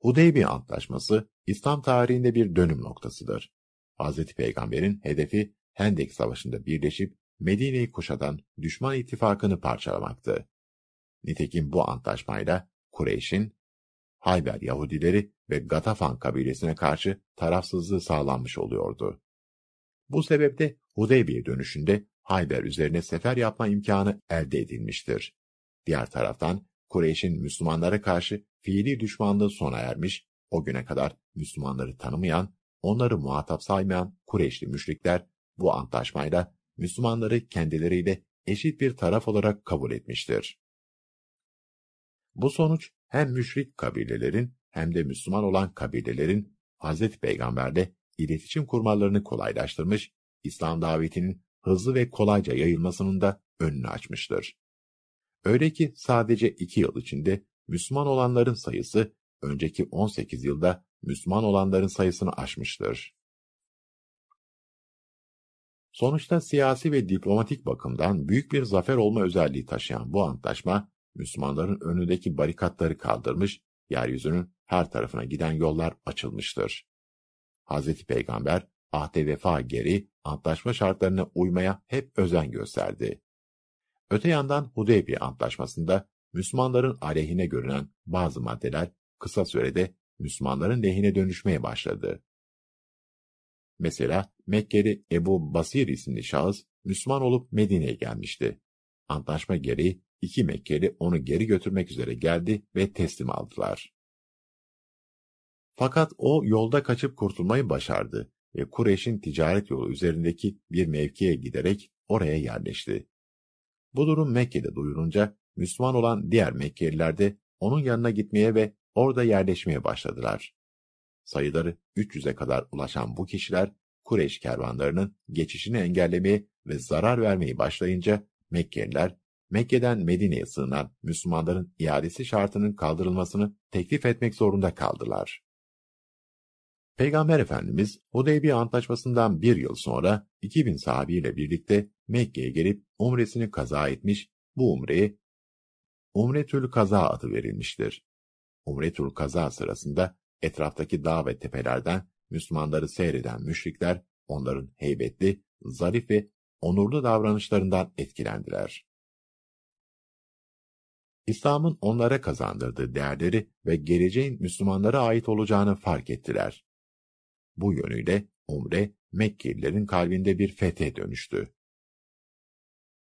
Hudeybiye Antlaşması, İslam tarihinde bir dönüm noktasıdır. Hz. Peygamber'in hedefi Hendek Savaşı'nda birleşip Kuşatan düşman ittifakını parçalamaktı. Nitekim bu antlaşmayla Kureyş'in Hayber Yahudileri ve Gatafan kabilesine karşı tarafsızlığı sağlanmış oluyordu. Bu sebeple Hudeybiye dönüşünde Hayber üzerine sefer yapma imkanı elde edilmiştir. Diğer taraftan Kureyş'in Müslümanlara karşı fiili düşmanlığı sona ermiş, o güne kadar Müslümanları tanımayan, onları muhatap saymayan Kureyşli müşrikler bu antlaşmayla Müslümanları kendileriyle eşit bir taraf olarak kabul etmiştir. Bu sonuç hem müşrik kabilelerin hem de Müslüman olan kabilelerin Hz. Peygamber'le iletişim kurmalarını kolaylaştırmış, İslam davetinin hızlı ve kolayca yayılmasının da önünü açmıştır. Öyle ki sadece iki yıl içinde Müslüman olanların sayısı önceki 18 yılda Müslüman olanların sayısını aşmıştır. Sonuçta siyasi ve diplomatik bakımdan büyük bir zafer olma özelliği taşıyan bu antlaşma, Müslümanların önündeki barikatları kaldırmış, yeryüzünün her tarafına giden yollar açılmıştır. Hz. Peygamber, ahde vefa geri, antlaşma şartlarına uymaya hep özen gösterdi. Öte yandan Hudeybiye Antlaşması'nda Müslümanların aleyhine görünen bazı maddeler kısa sürede Müslümanların lehine dönüşmeye başladı. Mesela Mekkeli Ebu Basir isimli şahıs Müslüman olup Medine'ye gelmişti. Antlaşma gereği iki Mekkeli onu geri götürmek üzere geldi ve teslim aldılar. Fakat o yolda kaçıp kurtulmayı başardı ve Kureyş'in ticaret yolu üzerindeki bir mevkiye giderek oraya yerleşti. Bu durum Mekke'de duyurunca Müslüman olan diğer Mekkeliler de onun yanına gitmeye ve orada yerleşmeye başladılar. Sayıları 300'e kadar ulaşan bu kişiler Kureyş kervanlarının geçişini engellemeye ve zarar vermeyi başlayınca Mekkeliler Mekke'den Medine'ye sığınan Müslümanların iadesi şartının kaldırılmasını teklif etmek zorunda kaldılar. Peygamber Efendimiz Hudeybiye Antlaşması'ndan bir yıl sonra 2000 sahabiyle birlikte Mekke'ye gelip umresini kaza etmiş, bu umreye Umretül Kaza adı verilmiştir. Umretül Kaza sırasında etraftaki dağ ve tepelerden Müslümanları seyreden müşrikler onların heybetli, zarif ve onurlu davranışlarından etkilendiler. İslam'ın onlara kazandırdığı değerleri ve geleceğin Müslümanlara ait olacağını fark ettiler. Bu yönüyle Umre, Mekkelilerin kalbinde bir fethe dönüştü.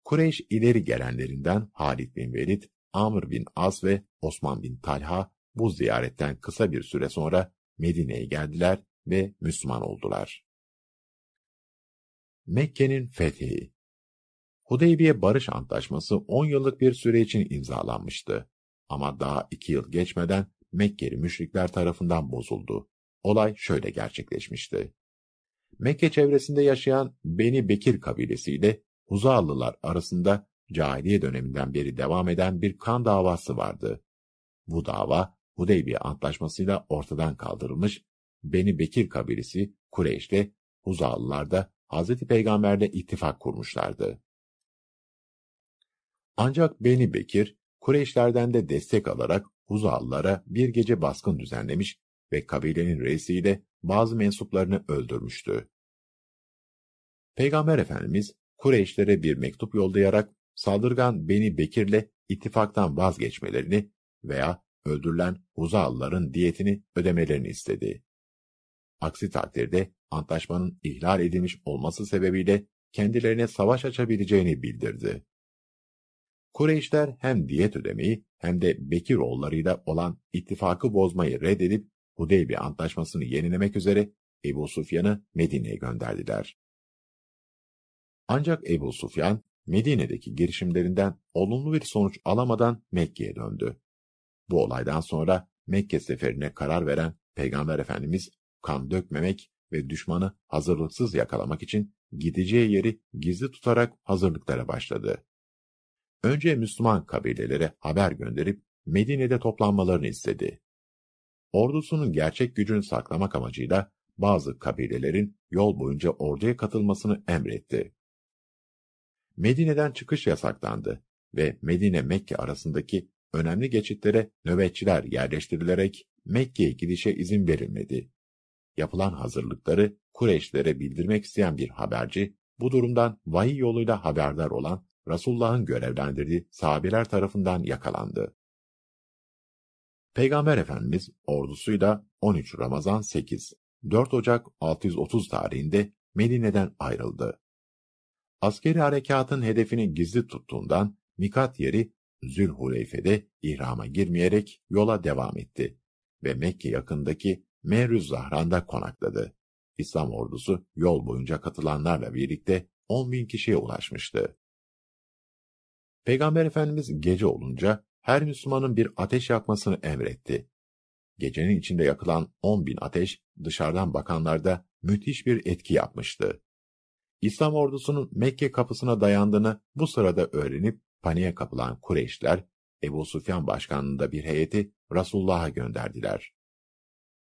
Kureyş ileri gelenlerinden Halid bin Velid, Amr bin Az ve Osman bin Talha bu ziyaretten kısa bir süre sonra Medine'ye geldiler ve Müslüman oldular. Mekke'nin fethi Hudeybiye Barış Antlaşması 10 yıllık bir süre için imzalanmıştı. Ama daha 2 yıl geçmeden Mekkeli müşrikler tarafından bozuldu. Olay şöyle gerçekleşmişti. Mekke çevresinde yaşayan Beni Bekir kabilesiyle Huzalılar arasında cahiliye döneminden beri devam eden bir kan davası vardı. Bu dava Hudeybiye Antlaşması'yla ortadan kaldırılmış, Beni Bekir kabilesi Kureyş'te Huzalılar da Hz. Peygamberle ittifak kurmuşlardı. Ancak Beni Bekir, Kureyşlerden de destek alarak Huzalılara bir gece baskın düzenlemiş ve kabilenin reisiyle bazı mensuplarını öldürmüştü. Peygamber Efendimiz Kureyşlere bir mektup yollayarak saldırgan Beni Bekir'le ittifaktan vazgeçmelerini veya öldürülen Huzalıların diyetini ödemelerini istedi. Aksi takdirde antlaşmanın ihlal edilmiş olması sebebiyle kendilerine savaş açabileceğini bildirdi. Kureyşler hem diyet ödemeyi hem de Bekir oğullarıyla olan ittifakı bozmayı reddedip Hudeybi antlaşmasını yenilemek üzere Ebu Sufyan'ı Medine'ye gönderdiler. Ancak Ebu Sufyan, Medine'deki girişimlerinden olumlu bir sonuç alamadan Mekke'ye döndü. Bu olaydan sonra Mekke seferine karar veren Peygamber Efendimiz kan dökmemek ve düşmanı hazırlıksız yakalamak için gideceği yeri gizli tutarak hazırlıklara başladı. Önce Müslüman kabilelere haber gönderip Medine'de toplanmalarını istedi. Ordusunun gerçek gücünü saklamak amacıyla bazı kabilelerin yol boyunca orduya katılmasını emretti. Medine'den çıkış yasaklandı ve Medine-Mekke arasındaki önemli geçitlere nöbetçiler yerleştirilerek Mekke'ye gidişe izin verilmedi. Yapılan hazırlıkları Kureyşlere bildirmek isteyen bir haberci, bu durumdan vahiy yoluyla haberdar olan Resulullah'ın görevlendirdiği sahabeler tarafından yakalandı. Peygamber Efendimiz ordusuyla 13 Ramazan 8, 4 Ocak 630 tarihinde Medine'den ayrıldı. Askeri harekatın hedefini gizli tuttuğundan Mikat yeri Zülhuleyfe'de ihrama girmeyerek yola devam etti ve Mekke yakındaki Merüz Zahran'da konakladı. İslam ordusu yol boyunca katılanlarla birlikte 10 bin kişiye ulaşmıştı. Peygamber Efendimiz gece olunca her Müslümanın bir ateş yakmasını emretti. Gecenin içinde yakılan 10 bin ateş dışarıdan bakanlarda müthiş bir etki yapmıştı. İslam ordusunun Mekke kapısına dayandığını bu sırada öğrenip paniğe kapılan Kureyşler, Ebu Sufyan başkanlığında bir heyeti Resulullah'a gönderdiler.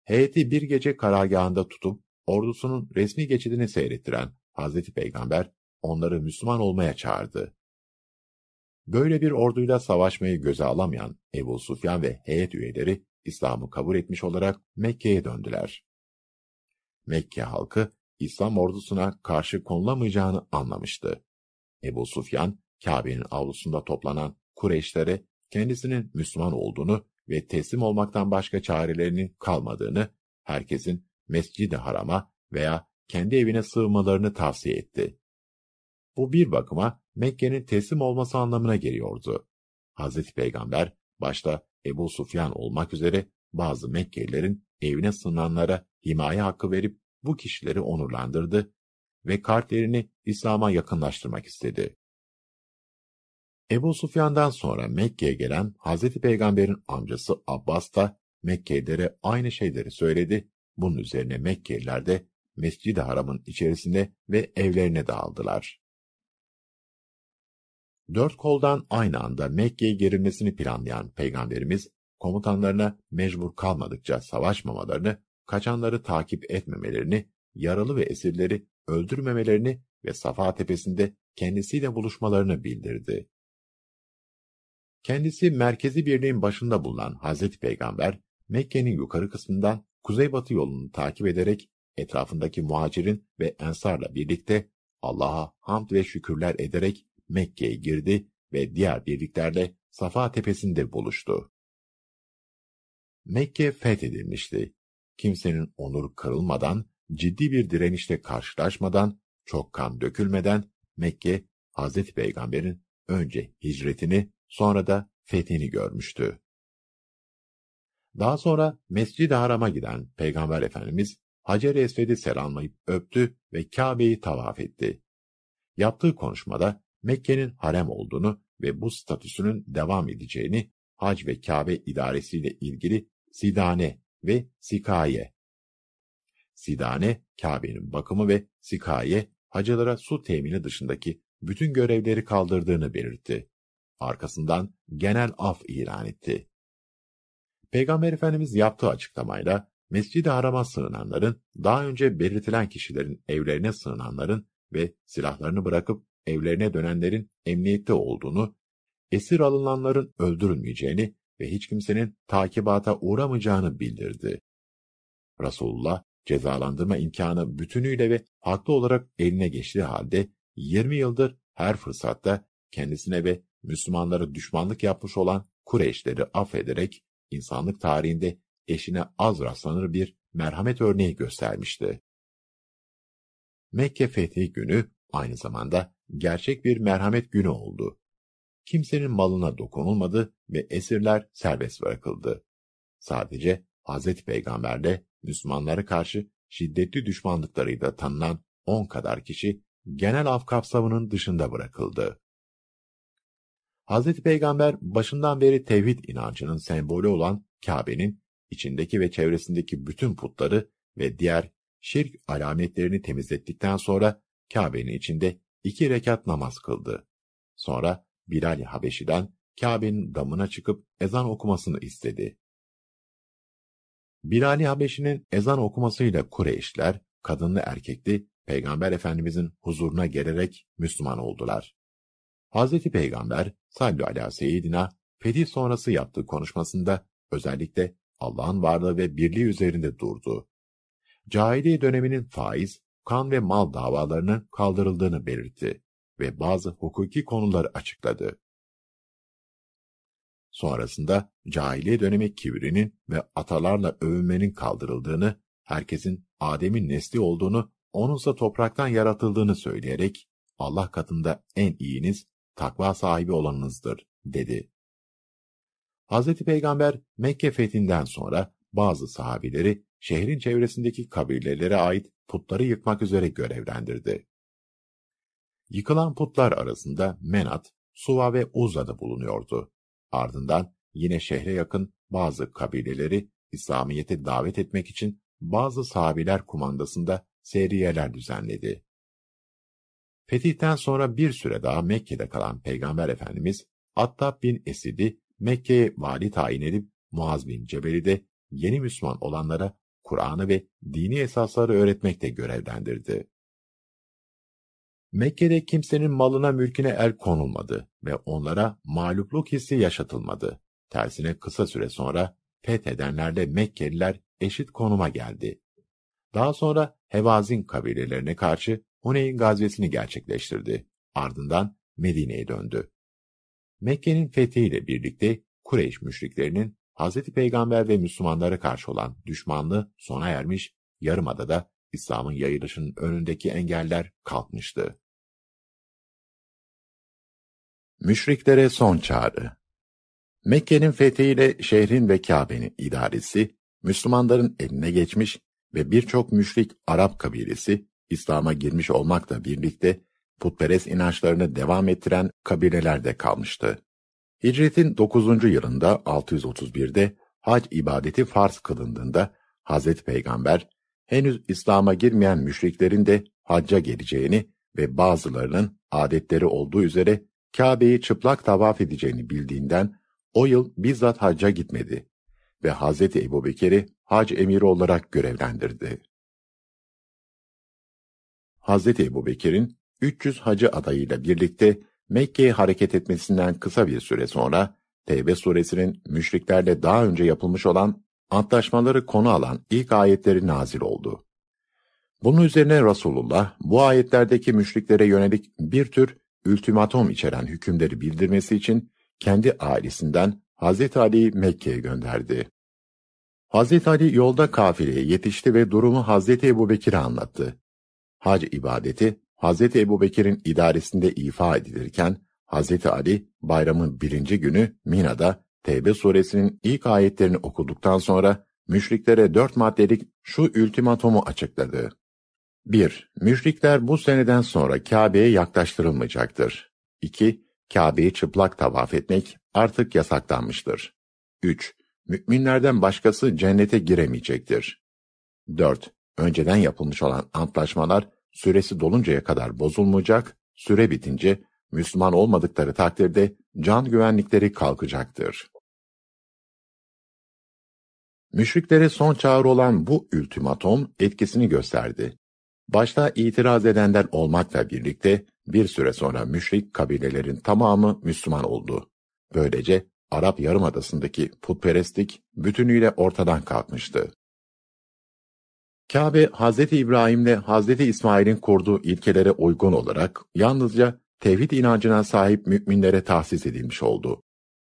Heyeti bir gece karargahında tutup ordusunun resmi geçidini seyrettiren Hazreti Peygamber onları Müslüman olmaya çağırdı. Böyle bir orduyla savaşmayı göze alamayan Ebu Sufyan ve heyet üyeleri İslam'ı kabul etmiş olarak Mekke'ye döndüler. Mekke halkı İslam ordusuna karşı konulamayacağını anlamıştı. Ebu Sufyan, Kabe'nin avlusunda toplanan Kureyşlere kendisinin Müslüman olduğunu ve teslim olmaktan başka çarelerinin kalmadığını, herkesin Mescid-i Haram'a veya kendi evine sığınmalarını tavsiye etti. Bu bir bakıma Mekke'nin teslim olması anlamına geliyordu. Hazreti Peygamber, başta Ebu Sufyan olmak üzere bazı Mekkelilerin evine sığınanlara himaye hakkı verip bu kişileri onurlandırdı ve kalplerini İslam'a yakınlaştırmak istedi. Ebu Sufyan'dan sonra Mekke'ye gelen Hazreti Peygamber'in amcası Abbas da Mekkelilere aynı şeyleri söyledi. Bunun üzerine Mekkeliler de Mescid-i Haram'ın içerisinde ve evlerine dağıldılar. Dört koldan aynı anda Mekke'ye girilmesini planlayan Peygamberimiz, komutanlarına mecbur kalmadıkça savaşmamalarını, kaçanları takip etmemelerini, yaralı ve esirleri öldürmemelerini ve Safa tepesinde kendisiyle buluşmalarını bildirdi. Kendisi merkezi birliğin başında bulunan Hazreti Peygamber, Mekke'nin yukarı kısmından kuzeybatı yolunu takip ederek etrafındaki muhacirin ve ensarla birlikte Allah'a hamd ve şükürler ederek Mekke'ye girdi ve diğer birliklerle Safa tepesinde buluştu. Mekke fethedilmişti. Kimsenin onuru kırılmadan, ciddi bir direnişle karşılaşmadan, çok kan dökülmeden Mekke, Hazreti Peygamber'in önce hicretini, sonra da fethini görmüştü. Daha sonra Mescid-i Haram'a giden Peygamber Efendimiz Hacer-i Esved'i selamlayıp öptü ve Kabe'yi tavaf etti. Yaptığı konuşmada Mekke'nin harem olduğunu ve bu statüsünün devam edeceğini hac ve Kabe idaresiyle ilgili Sidane ve Sikaye. Sidane, Kabe'nin bakımı ve Sikaye, hacılara su temini dışındaki bütün görevleri kaldırdığını belirtti. Arkasından genel af ilan etti. Peygamber Efendimiz yaptığı açıklamayla Mescid-i Haram'a sığınanların, daha önce belirtilen kişilerin evlerine sığınanların ve silahlarını bırakıp evlerine dönenlerin emniyette olduğunu, esir alınanların öldürülmeyeceğini ve hiç kimsenin takibata uğramayacağını bildirdi. Resulullah, cezalandırma imkanı bütünüyle ve haklı olarak eline geçtiği halde 20 yıldır her fırsatta kendisine ve Müslümanlara düşmanlık yapmış olan Kureyşleri affederek insanlık tarihinde eşine az rastlanır bir merhamet örneği göstermişti. Mekke fethi günü aynı zamanda gerçek bir merhamet günü oldu. Kimsenin malına dokunulmadı ve esirler serbest bırakıldı. Sadece Hz. Peygamberle Müslümanlara karşı şiddetli düşmanlıklarıyla tanınan on kadar kişi genel af kapsamının dışında bırakıldı. Hz. Peygamber başından beri tevhid inancının sembolü olan Kabe'nin içindeki ve çevresindeki bütün putları ve diğer şirk alametlerini temizlettikten sonra Kabe'nin içinde iki rekat namaz kıldı. Sonra Bilal Habeşi'den Kabe'nin damına çıkıp ezan okumasını istedi. Bilal Habeşi'nin ezan okumasıyla Kureyşler, kadınlı erkekli, Peygamber Efendimizin huzuruna gelerek Müslüman oldular. Hazreti Peygamber sallu ala seyyidina fetih sonrası yaptığı konuşmasında özellikle Allah'ın varlığı ve birliği üzerinde durdu. Cahiliye döneminin faiz, kan ve mal davalarının kaldırıldığını belirtti ve bazı hukuki konuları açıkladı. Sonrasında cahiliye dönemi kibrinin ve atalarla övünmenin kaldırıldığını, herkesin Adem'in nesli olduğunu, onunsa topraktan yaratıldığını söyleyerek Allah katında en iyiniz takva sahibi olanınızdır, dedi. Hz. Peygamber Mekke fethinden sonra bazı sahabileri şehrin çevresindeki kabilelere ait putları yıkmak üzere görevlendirdi. Yıkılan putlar arasında Menat, Suva ve Uzza bulunuyordu. Ardından yine şehre yakın bazı kabileleri İslamiyet'e davet etmek için bazı sahabiler kumandasında seriyeler düzenledi. Fetihten sonra bir süre daha Mekke'de kalan Peygamber Efendimiz, Attab bin Esid'i Mekke'ye vali tayin edip Muaz bin Cebel'i de yeni Müslüman olanlara Kur'an'ı ve dini esasları öğretmekte görevlendirdi. Mekke'de kimsenin malına mülküne el konulmadı ve onlara mağlupluk hissi yaşatılmadı. Tersine kısa süre sonra fethedenlerle Mekkeliler eşit konuma geldi. Daha sonra Hevazin kabilelerine karşı Huneyn gazvesini gerçekleştirdi. Ardından Medine'ye döndü. Mekke'nin fethiyle birlikte Kureyş müşriklerinin Hz. Peygamber ve Müslümanlara karşı olan düşmanlığı sona ermiş, Yarımada'da İslam'ın yayılışının önündeki engeller kalkmıştı. Müşriklere son çağrı Mekke'nin fethiyle şehrin ve Kabe'nin idaresi, Müslümanların eline geçmiş ve birçok müşrik Arap kabilesi, İslam'a girmiş olmakla birlikte putperest inançlarını devam ettiren kabilelerde kalmıştı. Hicretin 9. yılında 631'de hac ibadeti farz kılındığında Hazreti Peygamber henüz İslam'a girmeyen müşriklerin de hacca geleceğini ve bazılarının adetleri olduğu üzere Kabe'yi çıplak tavaf edeceğini bildiğinden o yıl bizzat hacca gitmedi ve Hazreti Ebubekir'i hac emiri olarak görevlendirdi. Hazreti Ebubekir'in 300 hacı adayıyla birlikte Mekke'ye hareket etmesinden kısa bir süre sonra Tevbe suresinin müşriklerle daha önce yapılmış olan antlaşmaları konu alan ilk ayetleri nazil oldu. Bunun üzerine Resulullah bu ayetlerdeki müşriklere yönelik bir tür ultimatom içeren hükümleri bildirmesi için kendi ailesinden Hazreti Ali'yi Mekke'ye gönderdi. Hazreti Ali yolda kafileye yetişti ve durumu Hazreti Ebubekir'e anlattı. Hac ibadeti Hazreti Ebubekir'in idaresinde ifa edilirken Hazreti Ali bayramın birinci günü Mina'da Tevbe suresinin ilk ayetlerini okuduktan sonra müşriklere dört maddelik şu ultimatomu açıkladı. 1. Müşrikler bu seneden sonra Kabe'ye yaklaştırılmayacaktır. 2. Kabe'yi çıplak tavaf etmek artık yasaklanmıştır. 3. Müminlerden başkası cennete giremeyecektir. 4. Önceden yapılmış olan antlaşmalar süresi doluncaya kadar bozulmayacak, süre bitince Müslüman olmadıkları takdirde can güvenlikleri kalkacaktır. Müşriklere son çağrı olan bu ultimatom etkisini gösterdi. Başta itiraz edenler olmakla birlikte bir süre sonra müşrik kabilelerin tamamı Müslüman oldu. Böylece Arap Yarımadası'ndaki putperestlik bütünüyle ortadan kalkmıştı. Kabe, Hz. İbrahim'le Hz. İsmail'in kurduğu ilkelere uygun olarak yalnızca tevhid inancına sahip müminlere tahsis edilmiş oldu.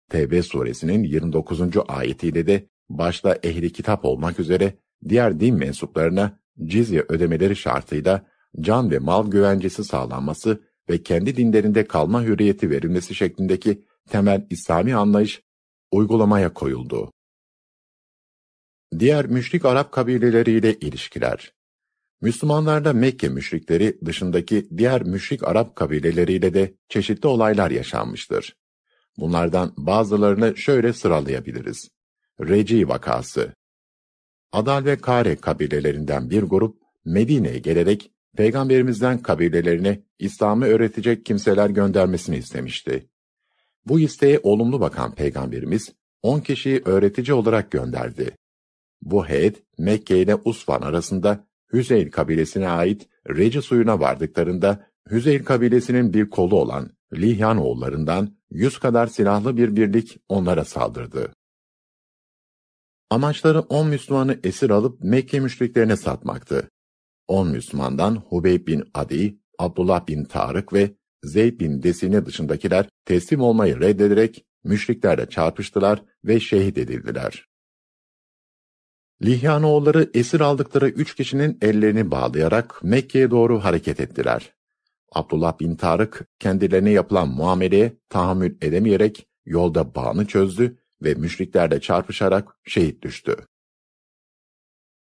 Tevbe suresinin 29. ayetiyle de başta ehli kitap olmak üzere diğer din mensuplarına cizye ödemeleri şartıyla can ve mal güvencesi sağlanması ve kendi dinlerinde kalma hürriyeti verilmesi şeklindeki temel İslami anlayış uygulamaya koyuldu. Diğer müşrik Arap kabileleriyle ilişkiler Müslümanlarda Mekke müşrikleri dışındaki diğer müşrik Arap kabileleriyle de çeşitli olaylar yaşanmıştır. Bunlardan bazılarını şöyle sıralayabiliriz. Reci vakası Adal ve Kare kabilelerinden bir grup Medine'ye gelerek Peygamberimizden kabilelerine İslam'ı öğretecek kimseler göndermesini istemişti. Bu isteğe olumlu bakan Peygamberimiz, on kişiyi öğretici olarak gönderdi. Bu heyet, Mekke ile Usfan arasında Hüzeyl kabilesine ait Reci suyuna vardıklarında, Hüzeyl kabilesinin bir kolu olan Lihyan oğullarından yüz kadar silahlı bir birlik onlara saldırdı. Amaçları on Müslümanı esir alıp Mekke müşriklerine satmaktı. On Müslümandan Hubeyb bin Adi, Abdullah bin Tarık ve Zeyd bin Desine dışındakiler teslim olmayı reddederek müşriklerle çarpıştılar ve şehit edildiler. Lihyanoğulları esir aldıkları üç kişinin ellerini bağlayarak Mekke'ye doğru hareket ettiler. Abdullah bin Tarık kendilerine yapılan muameleye tahammül edemeyerek yolda bağını çözdü ve müşriklerle çarpışarak şehit düştü.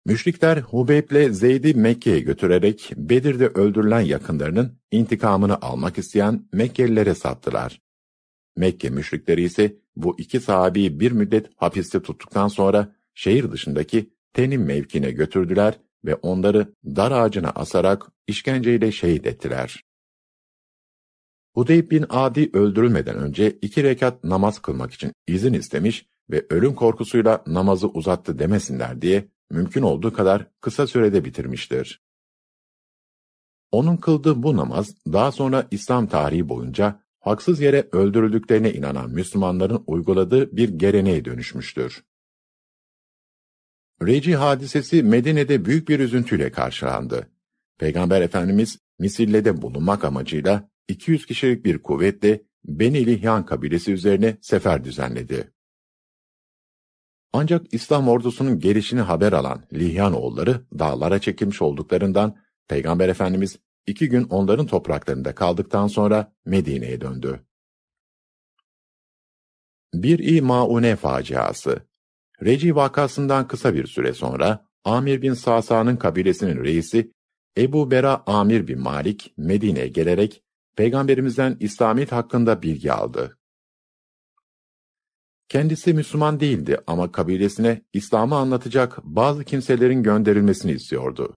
Müşrikler Hubeyb'le Zeyd'i Mekke'ye götürerek Bedir'de öldürülen yakınlarının intikamını almak isteyen Mekkelilere sattılar. Mekke müşrikleri ise bu iki sahabeyi bir müddet hapiste tuttuktan sonra şehir dışındaki Tenim mevkine götürdüler ve onları dar ağacına asarak işkenceyle şehit ettiler. Hudeyb bin Adi öldürülmeden önce iki rekat namaz kılmak için izin istemiş ve ölüm korkusuyla namazı uzattı demesinler diye mümkün olduğu kadar kısa sürede bitirmiştir. Onun kıldığı bu namaz daha sonra İslam tarihi boyunca haksız yere öldürüldüklerine inanan Müslümanların uyguladığı bir geleneğe dönüşmüştür. Reci hadisesi Medine'de büyük bir üzüntüyle karşılandı. Peygamber Efendimiz Misille'de bulunmak amacıyla 200 kişilik bir kuvvetle Beni Lihyan kabilesi üzerine sefer düzenledi. Ancak İslam ordusunun gelişini haber alan Lihyan oğulları dağlara çekilmiş olduklarından Peygamber Efendimiz iki gün onların topraklarında kaldıktan sonra Medine'ye döndü. Bir-i Maune faciası Reci vakasından kısa bir süre sonra Amir bin Sasa'nın kabilesinin reisi Ebu Bera Amir bin Malik Medine'ye gelerek Peygamberimizden İslamiyet hakkında bilgi aldı. Kendisi Müslüman değildi ama kabilesine İslam'ı anlatacak bazı kimselerin gönderilmesini istiyordu.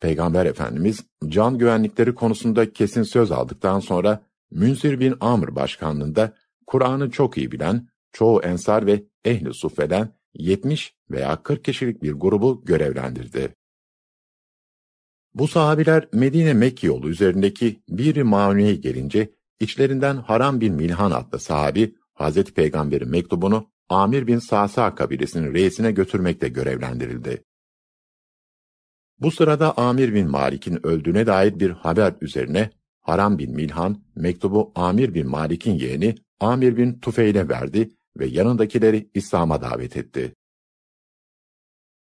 Peygamber Efendimiz can güvenlikleri konusunda kesin söz aldıktan sonra Münzir bin Amr başkanlığında Kur'an'ı çok iyi bilen, çoğu ensar ve ehli suffeden 70 veya 40 kişilik bir grubu görevlendirdi. Bu sahabiler Medine-Mekke yolu üzerindeki bir Maune'ye gelince içlerinden Haram bin Milhan adlı sahabi Hazreti Peygamber'in mektubunu Amir bin Sasa kabilesinin reisine götürmekle görevlendirildi. Bu sırada Amir bin Malik'in öldüğüne dair bir haber üzerine Haram bin Milhan mektubu Amir bin Malik'in yeğeni Amir bin Tufeil'e verdi ve yanındakileri İslam'a davet etti.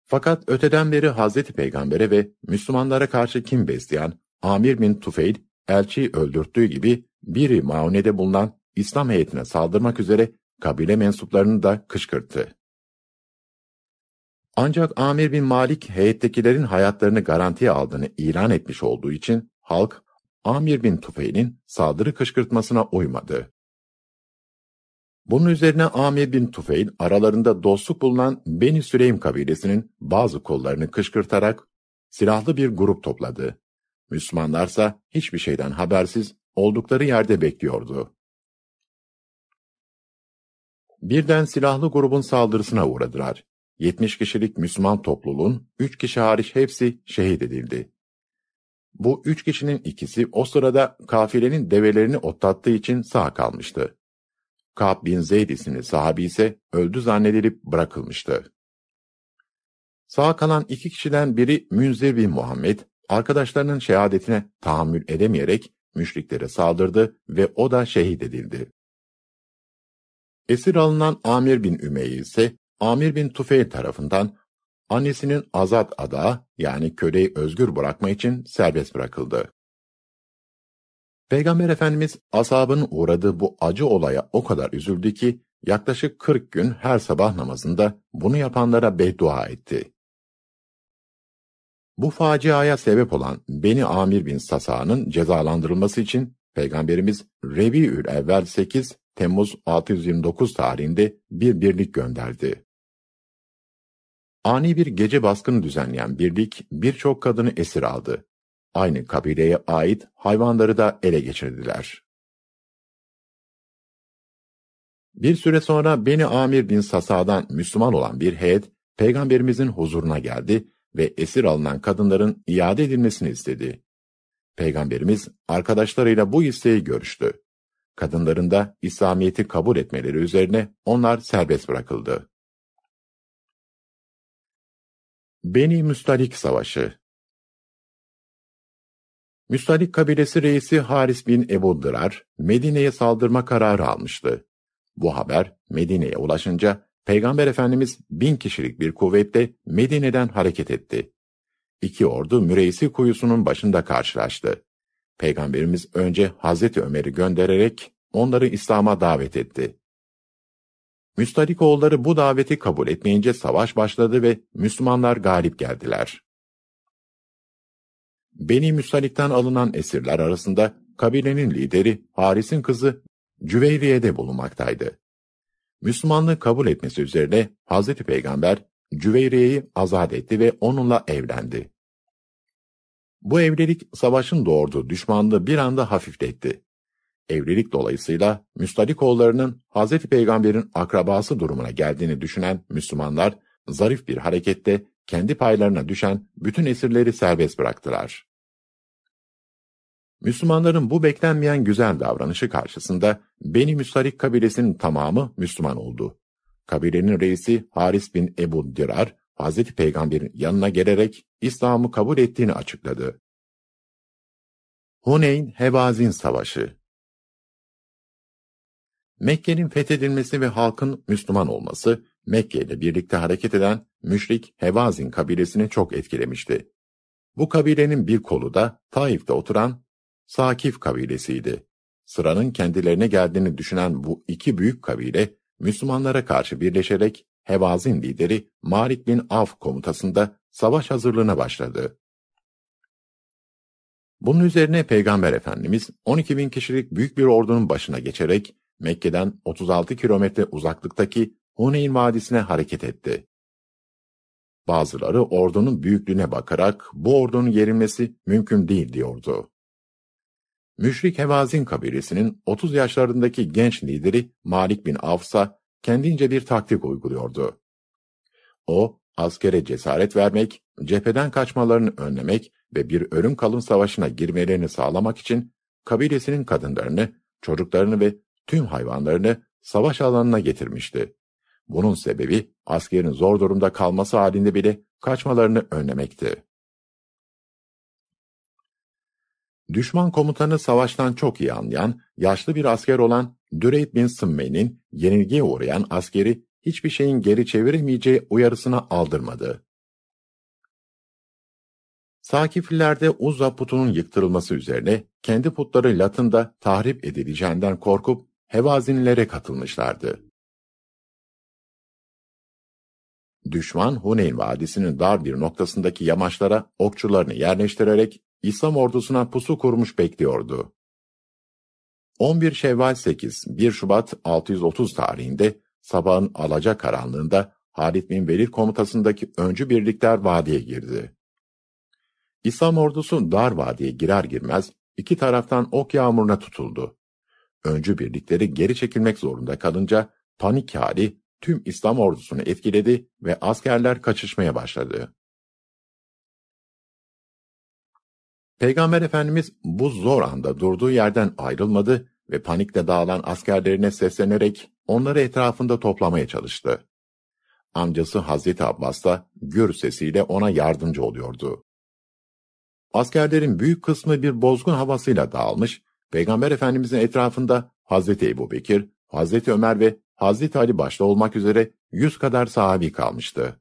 Fakat öteden beri Hazreti Peygamber'e ve Müslümanlara karşı kim besleyen Amir bin Tufeil, elçiyi öldürttüğü gibi biri Maune'de bulunan İslam heyetine saldırmak üzere kabile mensuplarını da kışkırttı. Ancak Amir bin Malik heyettekilerin hayatlarını garantiye aldığını ilan etmiş olduğu için halk Amir bin Tufeil'in saldırı kışkırtmasına uymadı. Bunun üzerine Amir bin Tufeil aralarında dostluk bulunan Beni Süleym kabilesinin bazı kollarını kışkırtarak silahlı bir grup topladı. Müslümanlarsa hiçbir şeyden habersiz oldukları yerde bekliyordu. Birden silahlı grubun saldırısına uğradılar. 70 kişilik Müslüman topluluğun 3 kişi hariç hepsi şehit edildi. Bu üç kişinin ikisi o sırada kafilenin develerini otlattığı için sağ kalmıştı. Ka'b bin Zeyd isimli sahabi ise öldü zannedilip bırakılmıştı. Sağ kalan iki kişiden biri Münzir bin Muhammed, arkadaşlarının şehadetine tahammül edemeyerek müşriklere saldırdı ve o da şehit edildi. Esir alınan Amir bin Ümeyye ise Amir bin Tufeyl tarafından annesinin azat ada yani köleyi özgür bırakma için serbest bırakıldı. Peygamber Efendimiz asabının uğradığı bu acı olaya o kadar üzüldü ki yaklaşık 40 gün her sabah namazında bunu yapanlara beddua etti. Bu faciaya sebep olan Beni Amir bin Sasa'nın cezalandırılması için Peygamberimiz Rebiül Evvel 8 Temmuz 629 tarihinde bir birlik gönderdi. Ani bir gece baskını düzenleyen birlik birçok kadını esir aldı. Aynı kabileye ait hayvanları da ele geçirdiler. Bir süre sonra Beni Amir bin Sasa'dan Müslüman olan bir heyet, Peygamberimizin huzuruna geldi ve esir alınan kadınların iade edilmesini istedi. Peygamberimiz arkadaşlarıyla bu isteği görüştü. Kadınların da İslamiyet'i kabul etmeleri üzerine onlar serbest bırakıldı. Beni Müstalik Savaşı Müstalik kabilesi reisi Haris bin Ebu Dırar, Medine'ye saldırma kararı almıştı. Bu haber Medine'ye ulaşınca Peygamber Efendimiz bin kişilik bir kuvvetle Medine'den hareket etti. İki ordu Müreysi kuyusunun başında karşılaştı. Peygamberimiz önce Hazreti Ömer'i göndererek onları İslam'a davet etti. Müstalik oğulları bu daveti kabul etmeyince savaş başladı ve Müslümanlar galip geldiler. Beni Müstalik'ten alınan esirler arasında kabilenin lideri Haris'in kızı Cüveyriye'de bulunmaktaydı. Müslümanlığı kabul etmesi üzerine Hazreti Peygamber Cüveyriye'yi azat etti ve onunla evlendi. Bu evlilik savaşın doğurduğu düşmanlığı bir anda hafifletti. Evlilik dolayısıyla Müstalikoğullarının Hz. Peygamber'in akrabası durumuna geldiğini düşünen Müslümanlar, zarif bir harekette kendi paylarına düşen bütün esirleri serbest bıraktılar. Müslümanların bu beklenmeyen güzel davranışı karşısında Beni Müstalik kabilesinin tamamı Müslüman oldu. Kabilenin reisi Haris bin Ebu Dirar, Hz. Peygamber'in yanına gelerek İslam'ı kabul ettiğini açıkladı. Huneyn Hevazin Savaşı Mekke'nin fethedilmesi ve halkın Müslüman olması, Mekke ile birlikte hareket eden müşrik Hevazin kabilesini çok etkilemişti. Bu kabilenin bir kolu da Taif'te oturan Sakif kabilesiydi. Sıranın kendilerine geldiğini düşünen bu iki büyük kabile, Müslümanlara karşı birleşerek Hevazin lideri Malik bin Af komutasında savaş hazırlığına başladı. Bunun üzerine Peygamber Efendimiz 12 bin kişilik büyük bir ordunun başına geçerek Mekke'den 36 kilometre uzaklıktaki Huneyn Vadisi'ne hareket etti. Bazıları ordunun büyüklüğüne bakarak bu ordunun yerilmesi mümkün değil diyordu. Müşrik Hevazin kabilesinin 30 yaşlarındaki genç lideri Malik bin Avs'a kendince bir taktik uyguluyordu. O, askere cesaret vermek, cepheden kaçmalarını önlemek ve bir ölüm kalın savaşına girmelerini sağlamak için kabilesinin kadınlarını, çocuklarını ve tüm hayvanlarını savaş alanına getirmişti. Bunun sebebi askerin zor durumda kalması halinde bile kaçmalarını önlemekti. Düşman komutanı savaştan çok iyi anlayan, yaşlı bir asker olan Düreyd bin Sımme'nin yenilgiye uğrayan askeri hiçbir şeyin geri çeviremeyeceği uyarısına aldırmadı. Sakiflilerde Uzza putunun yıktırılması üzerine kendi putları Latın'da tahrip edileceğinden korkup Hevazinlere katılmışlardı. Düşman Huneyn Vadisi'nin dar bir noktasındaki yamaçlara okçularını yerleştirerek İslam ordusuna pusu kurmuş bekliyordu. 11 Şevval 8, 1 Şubat 630 tarihinde sabahın alaca karanlığında Halid bin Velid komutasındaki öncü birlikler vadiye girdi. İslam ordusu dar vadiye girer girmez iki taraftan ok yağmuruna tutuldu. Öncü birlikleri geri çekilmek zorunda kalınca panik hali tüm İslam ordusunu etkiledi ve askerler kaçışmaya başladı. Peygamber Efendimiz bu zor anda durduğu yerden ayrılmadı ve panikle dağılan askerlerine seslenerek onları etrafında toplamaya çalıştı. Amcası Hazreti Abbas da gür sesiyle ona yardımcı oluyordu. Askerlerin büyük kısmı bir bozgun havasıyla dağılmış, Peygamber Efendimizin etrafında Hazreti Ebu Bekir, Hazreti Ömer ve Hazreti Ali başta olmak üzere yüz kadar sahabi kalmıştı.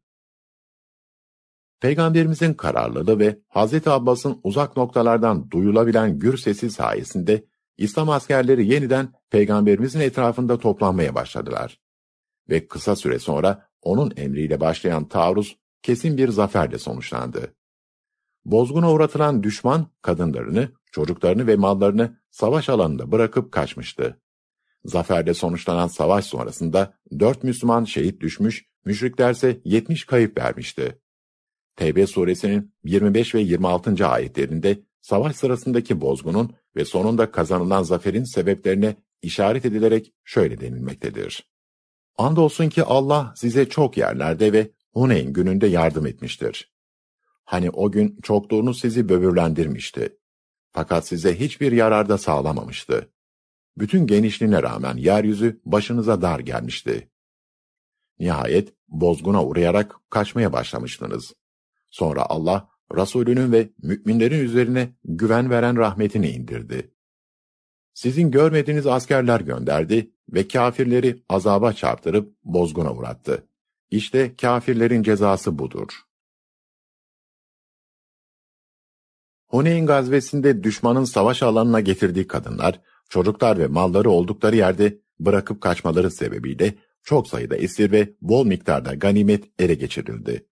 Peygamberimizin kararlılığı ve Hazreti Abbas'ın uzak noktalardan duyulabilen gür sesi sayesinde İslam askerleri yeniden Peygamberimizin etrafında toplanmaya başladılar. Ve kısa süre sonra onun emriyle başlayan taarruz kesin bir zaferle sonuçlandı. Bozguna uğratılan düşman kadınlarını, çocuklarını ve mallarını savaş alanında bırakıp kaçmıştı. Zaferle sonuçlanan savaş sonrasında dört Müslüman şehit düşmüş, müşriklerse yetmiş kayıp vermişti. Tevbe suresinin 25 ve 26. ayetlerinde savaş sırasındaki bozgunun ve sonunda kazanılan zaferin sebeplerine işaret edilerek şöyle denilmektedir. Andolsun ki Allah size çok yerlerde ve Huneyn gününde yardım etmiştir. Hani o gün çokluğunuz sizi böbürlendirmişti. Fakat size hiçbir yararda sağlamamıştı. Bütün genişliğine rağmen yeryüzü başınıza dar gelmişti. Nihayet bozguna uğrayarak kaçmaya başlamıştınız. Sonra Allah, Resulünün ve müminlerin üzerine güven veren rahmetini indirdi. Sizin görmediğiniz askerler gönderdi ve kafirleri azaba çarptırıp bozguna uğrattı. İşte kafirlerin cezası budur. Huneyn gazvesinde düşmanın savaş alanına getirdiği kadınlar, çocuklar ve malları oldukları yerde bırakıp kaçmaları sebebiyle çok sayıda esir ve bol miktarda ganimet ele geçirildi.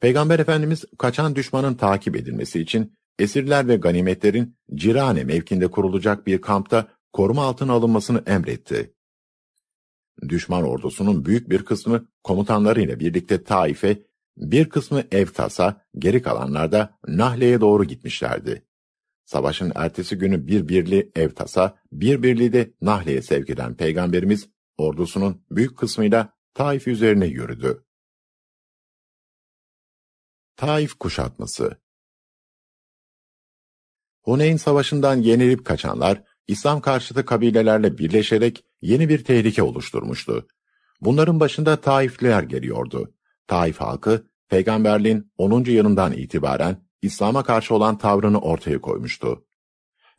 Peygamber Efendimiz kaçan düşmanın takip edilmesi için esirler ve ganimetlerin Cirane mevkinde kurulacak bir kampta koruma altına alınmasını emretti. Düşman ordusunun büyük bir kısmı komutanlarıyla birlikte Taif'e, bir kısmı Evtas'a, geri kalanlar da Nahle'ye doğru gitmişlerdi. Savaşın ertesi günü bir birli Evtas'a, bir birli de Nahle'ye sevk eden Peygamberimiz, ordusunun büyük kısmıyla Taif üzerine yürüdü. Taif kuşatması Huneyn Savaşı'ndan yenilip kaçanlar, İslam karşıtı kabilelerle birleşerek yeni bir tehlike oluşturmuştu. Bunların başında Taifliler geliyordu. Taif halkı, peygamberliğin 10. yılından itibaren İslam'a karşı olan tavrını ortaya koymuştu.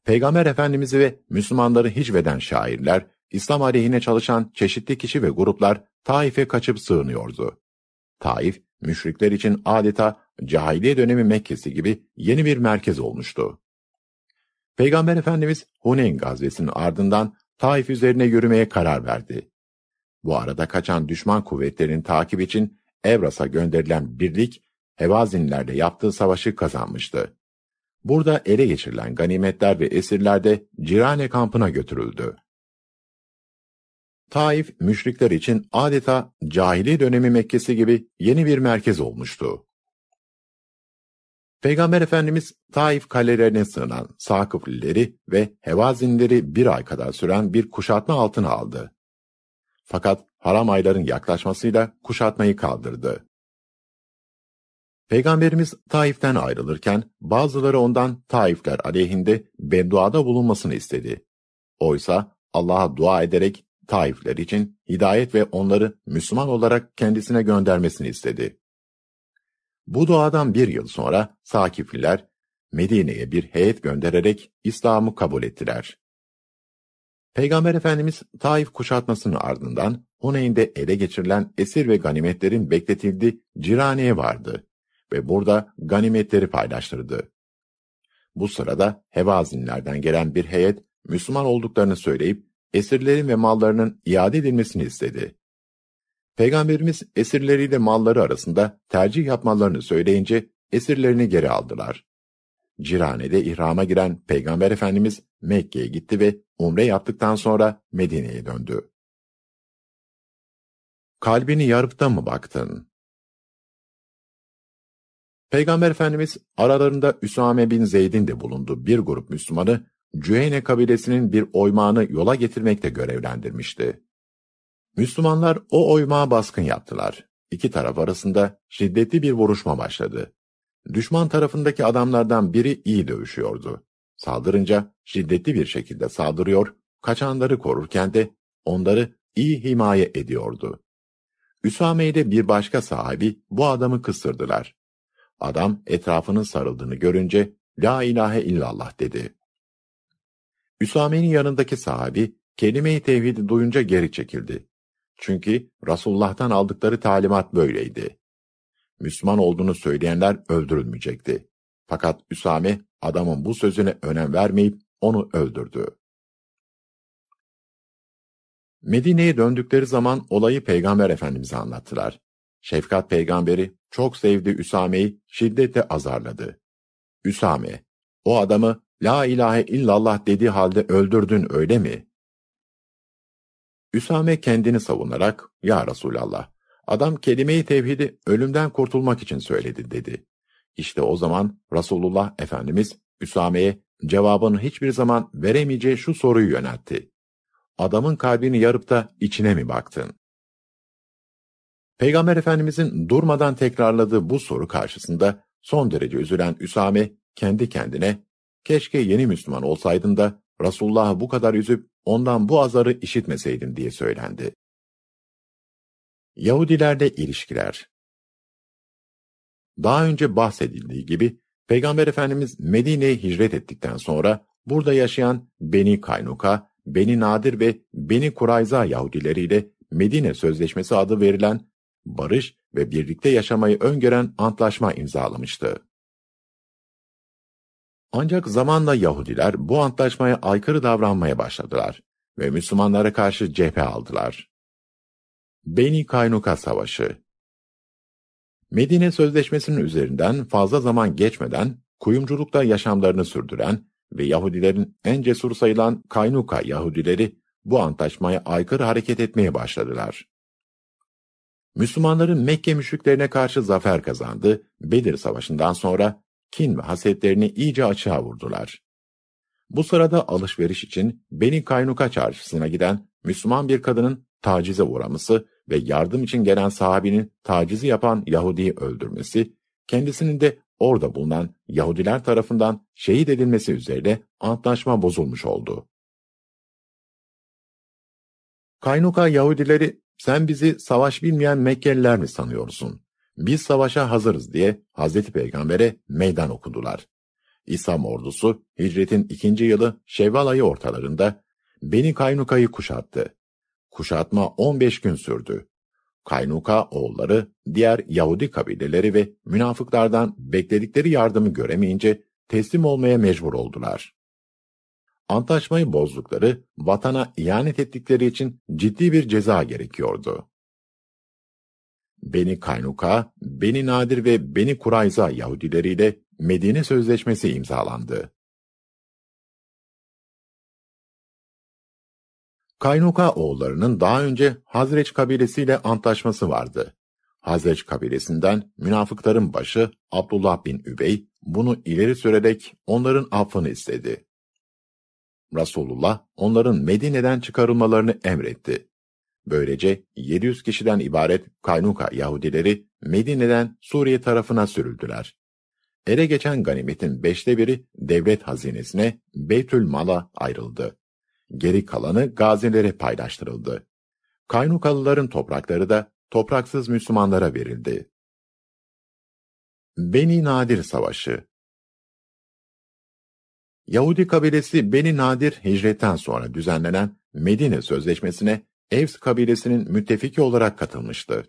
Peygamber Efendimiz'i ve Müslümanları hicveden şairler, İslam aleyhine çalışan çeşitli kişi ve gruplar Taif'e kaçıp sığınıyordu. Taif, müşrikler için adeta cahiliye dönemi Mekke'si gibi yeni bir merkez olmuştu. Peygamber Efendimiz Huneyn gazvesinin ardından Taif üzerine yürümeye karar verdi. Bu arada kaçan düşman kuvvetlerinin takip için Evras'a gönderilen birlik, Hevazinlerle yaptığı savaşı kazanmıştı. Burada ele geçirilen ganimetler ve esirler de Cirane kampına götürüldü. Taif, müşrikler için adeta cahiliye dönemi Mekke'si gibi yeni bir merkez olmuştu. Peygamber Efendimiz Taif kalelerine sığınan Sakıflileri ve Hevazinleri bir ay kadar süren bir kuşatma altına aldı. Fakat haram ayların yaklaşmasıyla kuşatmayı kaldırdı. Peygamberimiz Taif'ten ayrılırken bazıları ondan Taifler aleyhinde bedduada bulunmasını istedi. Oysa Allah'a dua ederek Taifler için hidayet ve onları Müslüman olarak kendisine göndermesini istedi. Bu duadan bir yıl sonra Sakifliler Medine'ye bir heyet göndererek İslam'ı kabul ettiler. Peygamber Efendimiz Taif kuşatmasının ardından Huneyn'de ele geçirilen esir ve ganimetlerin bekletildiği Cirane'ye vardı ve burada ganimetleri paylaştırdı. Bu sırada Hevazinlerden gelen bir heyet Müslüman olduklarını söyleyip esirlerin ve mallarının iade edilmesini istedi. Peygamberimiz esirleriyle malları arasında tercih yapmalarını söyleyince esirlerini geri aldılar. Cirane'de ihrama giren Peygamber Efendimiz Mekke'ye gitti ve umre yaptıktan sonra Medine'ye döndü. Kalbini yarıp da mı baktın? Peygamber Efendimiz aralarında Üsame bin Zeyd'in de bulunduğu bir grup Müslümanı Cüheyne kabilesinin bir oymağını yola getirmekte görevlendirmişti. Müslümanlar o oymağa baskın yaptılar. İki taraf arasında şiddetli bir vuruşma başladı. Düşman tarafındaki adamlardan biri iyi dövüşüyordu. Saldırınca şiddetli bir şekilde saldırıyor, kaçanları korurken de onları iyi himaye ediyordu. Üsame ile bir başka sahibi bu adamı kıstırdılar. Adam etrafının sarıldığını görünce La ilahe illallah dedi. Üsame'nin yanındaki sahabi kelime-i tevhidi duyunca geri çekildi. Çünkü Resulullah'tan aldıkları talimat böyleydi. Müslüman olduğunu söyleyenler öldürülmeyecekti. Fakat Üsame adamın bu sözüne önem vermeyip onu öldürdü. Medine'ye döndükleri zaman olayı Peygamber Efendimiz'e anlattılar. Şefkat peygamberi çok sevdi Üsame'yi şiddetle azarladı. Üsame, o adamı La ilahe illallah dediği halde öldürdün öyle mi? Üsame kendini savunarak, Ya Resulallah, adam kelime-i tevhidi ölümden kurtulmak için söyledi dedi. İşte o zaman Resulullah Efendimiz Üsame'ye cevabını hiçbir zaman veremeyeceği şu soruyu yöneltti. Adamın kalbini yarıp da içine mi baktın? Peygamber Efendimizin durmadan tekrarladığı bu soru karşısında son derece üzülen Üsame kendi kendine keşke yeni Müslüman olsaydım da Resulullah'ı bu kadar üzüp ondan bu azarı işitmeseydim diye söylendi. Yahudilerle ilişkiler Daha önce bahsedildiği gibi Peygamber Efendimiz Medine'ye hicret ettikten sonra burada yaşayan Beni Kaynuka, Beni Nadir ve Beni Kurayza Yahudileriyle Medine Sözleşmesi adı verilen barış ve birlikte yaşamayı öngören antlaşma imzalamıştı. Ancak zamanla Yahudiler bu antlaşmaya aykırı davranmaya başladılar ve Müslümanlara karşı cephe aldılar. Beni Kaynuka Savaşı Medine Sözleşmesi'nin üzerinden fazla zaman geçmeden kuyumculukta yaşamlarını sürdüren ve Yahudilerin en cesur sayılan Kaynuka Yahudileri bu antlaşmaya aykırı hareket etmeye başladılar. Müslümanların Mekke müşriklerine karşı zafer kazandı, Bedir Savaşı'ndan sonra kin ve hasetlerini iyice açığa vurdular. Bu sırada alışveriş için Beni Kaynuka çarşısına giden Müslüman bir kadının tacize uğraması ve yardım için gelen sahabinin tacizi yapan Yahudi'yi öldürmesi, kendisinin de orada bulunan Yahudiler tarafından şehit edilmesi üzerine antlaşma bozulmuş oldu. Kaynuka Yahudileri sen bizi savaş bilmeyen Mekkeliler mi sanıyorsun? Biz savaşa hazırız diye Hazreti Peygamber'e meydan okudular. İslam ordusu hicretin ikinci yılı Şevval ayı ortalarında Beni Kaynuka'yı kuşattı. Kuşatma 15 gün sürdü. Kaynuka oğulları diğer Yahudi kabileleri ve münafıklardan bekledikleri yardımı göremeyince teslim olmaya mecbur oldular. Antlaşmayı bozdukları, vatana ihanet ettikleri için ciddi bir ceza gerekiyordu. Beni Kaynuka, Beni Nadir ve Beni Kurayza Yahudileriyle Medine Sözleşmesi imzalandı. Kaynuka oğullarının daha önce Hazreç kabilesiyle antlaşması vardı. Hazreç kabilesinden münafıkların başı Abdullah bin Übey bunu ileri sürerek onların affını istedi. Resulullah onların Medine'den çıkarılmalarını emretti. Böylece 700 kişiden ibaret Kaynuka Yahudileri Medine'den Suriye tarafına sürüldüler. Ele geçen ganimetin beşte biri devlet hazinesine Beytül Mal'a ayrıldı. Geri kalanı gazilere paylaştırıldı. Kaynukalıların toprakları da topraksız Müslümanlara verildi. Beni Nadir Savaşı Yahudi kabilesi Beni Nadir hicretten sonra düzenlenen Medine Sözleşmesi'ne Evs kabilesinin müttefiki olarak katılmıştı.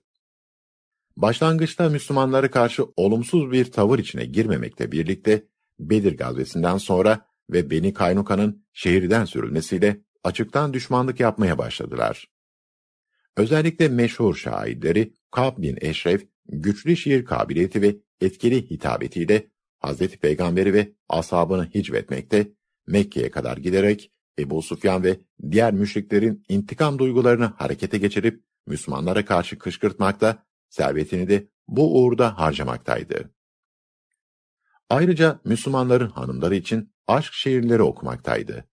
Başlangıçta Müslümanlara karşı olumsuz bir tavır içine girmemekle birlikte Bedir gazvesinden sonra ve Beni Kaynuka'nın şehirden sürülmesiyle açıktan düşmanlık yapmaya başladılar. Özellikle meşhur şairleri Kab bin Eşref, güçlü şiir kabiliyeti ve etkili hitabetiyle Hazreti Peygamberi ve ashabını hicvetmekte, Mekke'ye kadar giderek Ebu Sufyan ve diğer müşriklerin intikam duygularını harekete geçirip Müslümanlara karşı kışkırtmakta, servetini de bu uğurda harcamaktaydı. Ayrıca Müslümanların hanımları için aşk şiirleri okumaktaydı.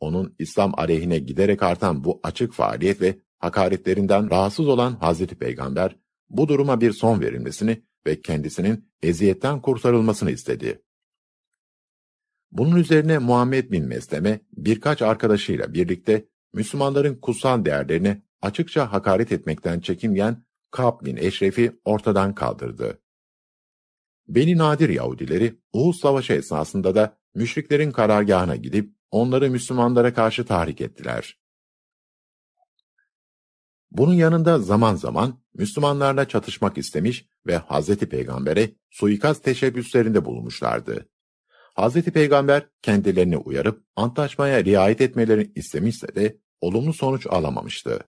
Onun İslam aleyhine giderek artan bu açık faaliyet ve hakaretlerinden rahatsız olan Hazreti Peygamber, bu duruma bir son verilmesini ve kendisinin eziyetten kurtarılmasını istedi. Bunun üzerine Muhammed bin Mesleme birkaç arkadaşıyla birlikte Müslümanların kutsal değerlerini açıkça hakaret etmekten çekinmeyen Ka'b bin Eşref'i ortadan kaldırdı. Beni Nadir Yahudileri Uhud Savaşı esnasında da müşriklerin karargahına gidip onları Müslümanlara karşı tahrik ettiler. Bunun yanında zaman zaman Müslümanlarla çatışmak istemiş ve Hazreti Peygamber'e suikast teşebbüslerinde bulunmuşlardı. Hazreti Peygamber kendilerini uyarıp antlaşmaya riayet etmelerini istemişse de olumlu sonuç alamamıştı.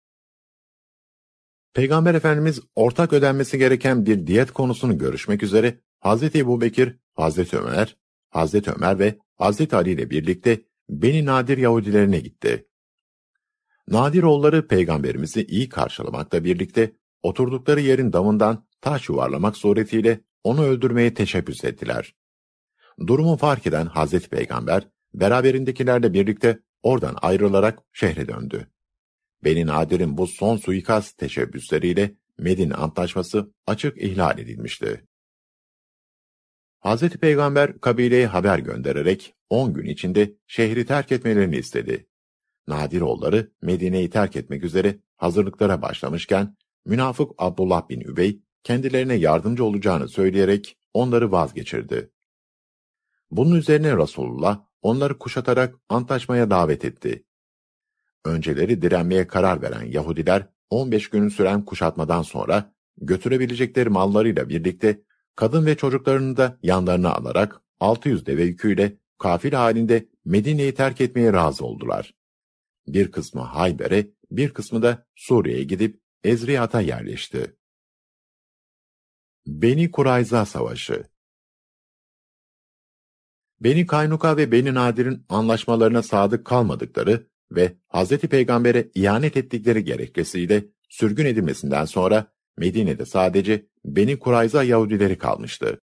Peygamber Efendimiz ortak ödenmesi gereken bir diyet konusunu görüşmek üzere Hazreti Ebu Bekir, Hazreti Ömer, Hazreti Ömer ve Hazreti Ali ile birlikte Beni Nadir Yahudilerine gitti. Nadiroğulları peygamberimizi iyi karşılamakla birlikte oturdukları yerin damından taş yuvarlamak suretiyle onu öldürmeye teşebbüs ettiler. Durumu fark eden Hazreti Peygamber, beraberindekilerle birlikte oradan ayrılarak şehre döndü. Beni Nadir'in bu son suikast teşebbüsleriyle Medine Antlaşması açık ihlal edilmişti. Hazreti Peygamber kabileye haber göndererek 10 gün içinde şehri terk etmelerini istedi. Nadiroğulları Medine'yi terk etmek üzere hazırlıklara başlamışken, münafık Abdullah bin Übey kendilerine yardımcı olacağını söyleyerek onları vazgeçirdi. Bunun üzerine Resulullah onları kuşatarak antlaşmaya davet etti. Önceleri direnmeye karar veren Yahudiler 15 gün süren kuşatmadan sonra götürebilecekleri mallarıyla birlikte kadın ve çocuklarını da yanlarına alarak 600 deve yüküyle kafil halinde Medine'yi terk etmeye razı oldular. Bir kısmı Hayber'e, bir kısmı da Suriye'ye gidip Ezriyat'a yerleşti. Beni Kurayza Savaşı Beni Kaynuka ve Beni Nadir'in anlaşmalarına sadık kalmadıkları ve Hz. Peygamber'e ihanet ettikleri gerekçesiyle sürgün edilmesinden sonra Medine'de sadece Beni Kurayza Yahudileri kalmıştı.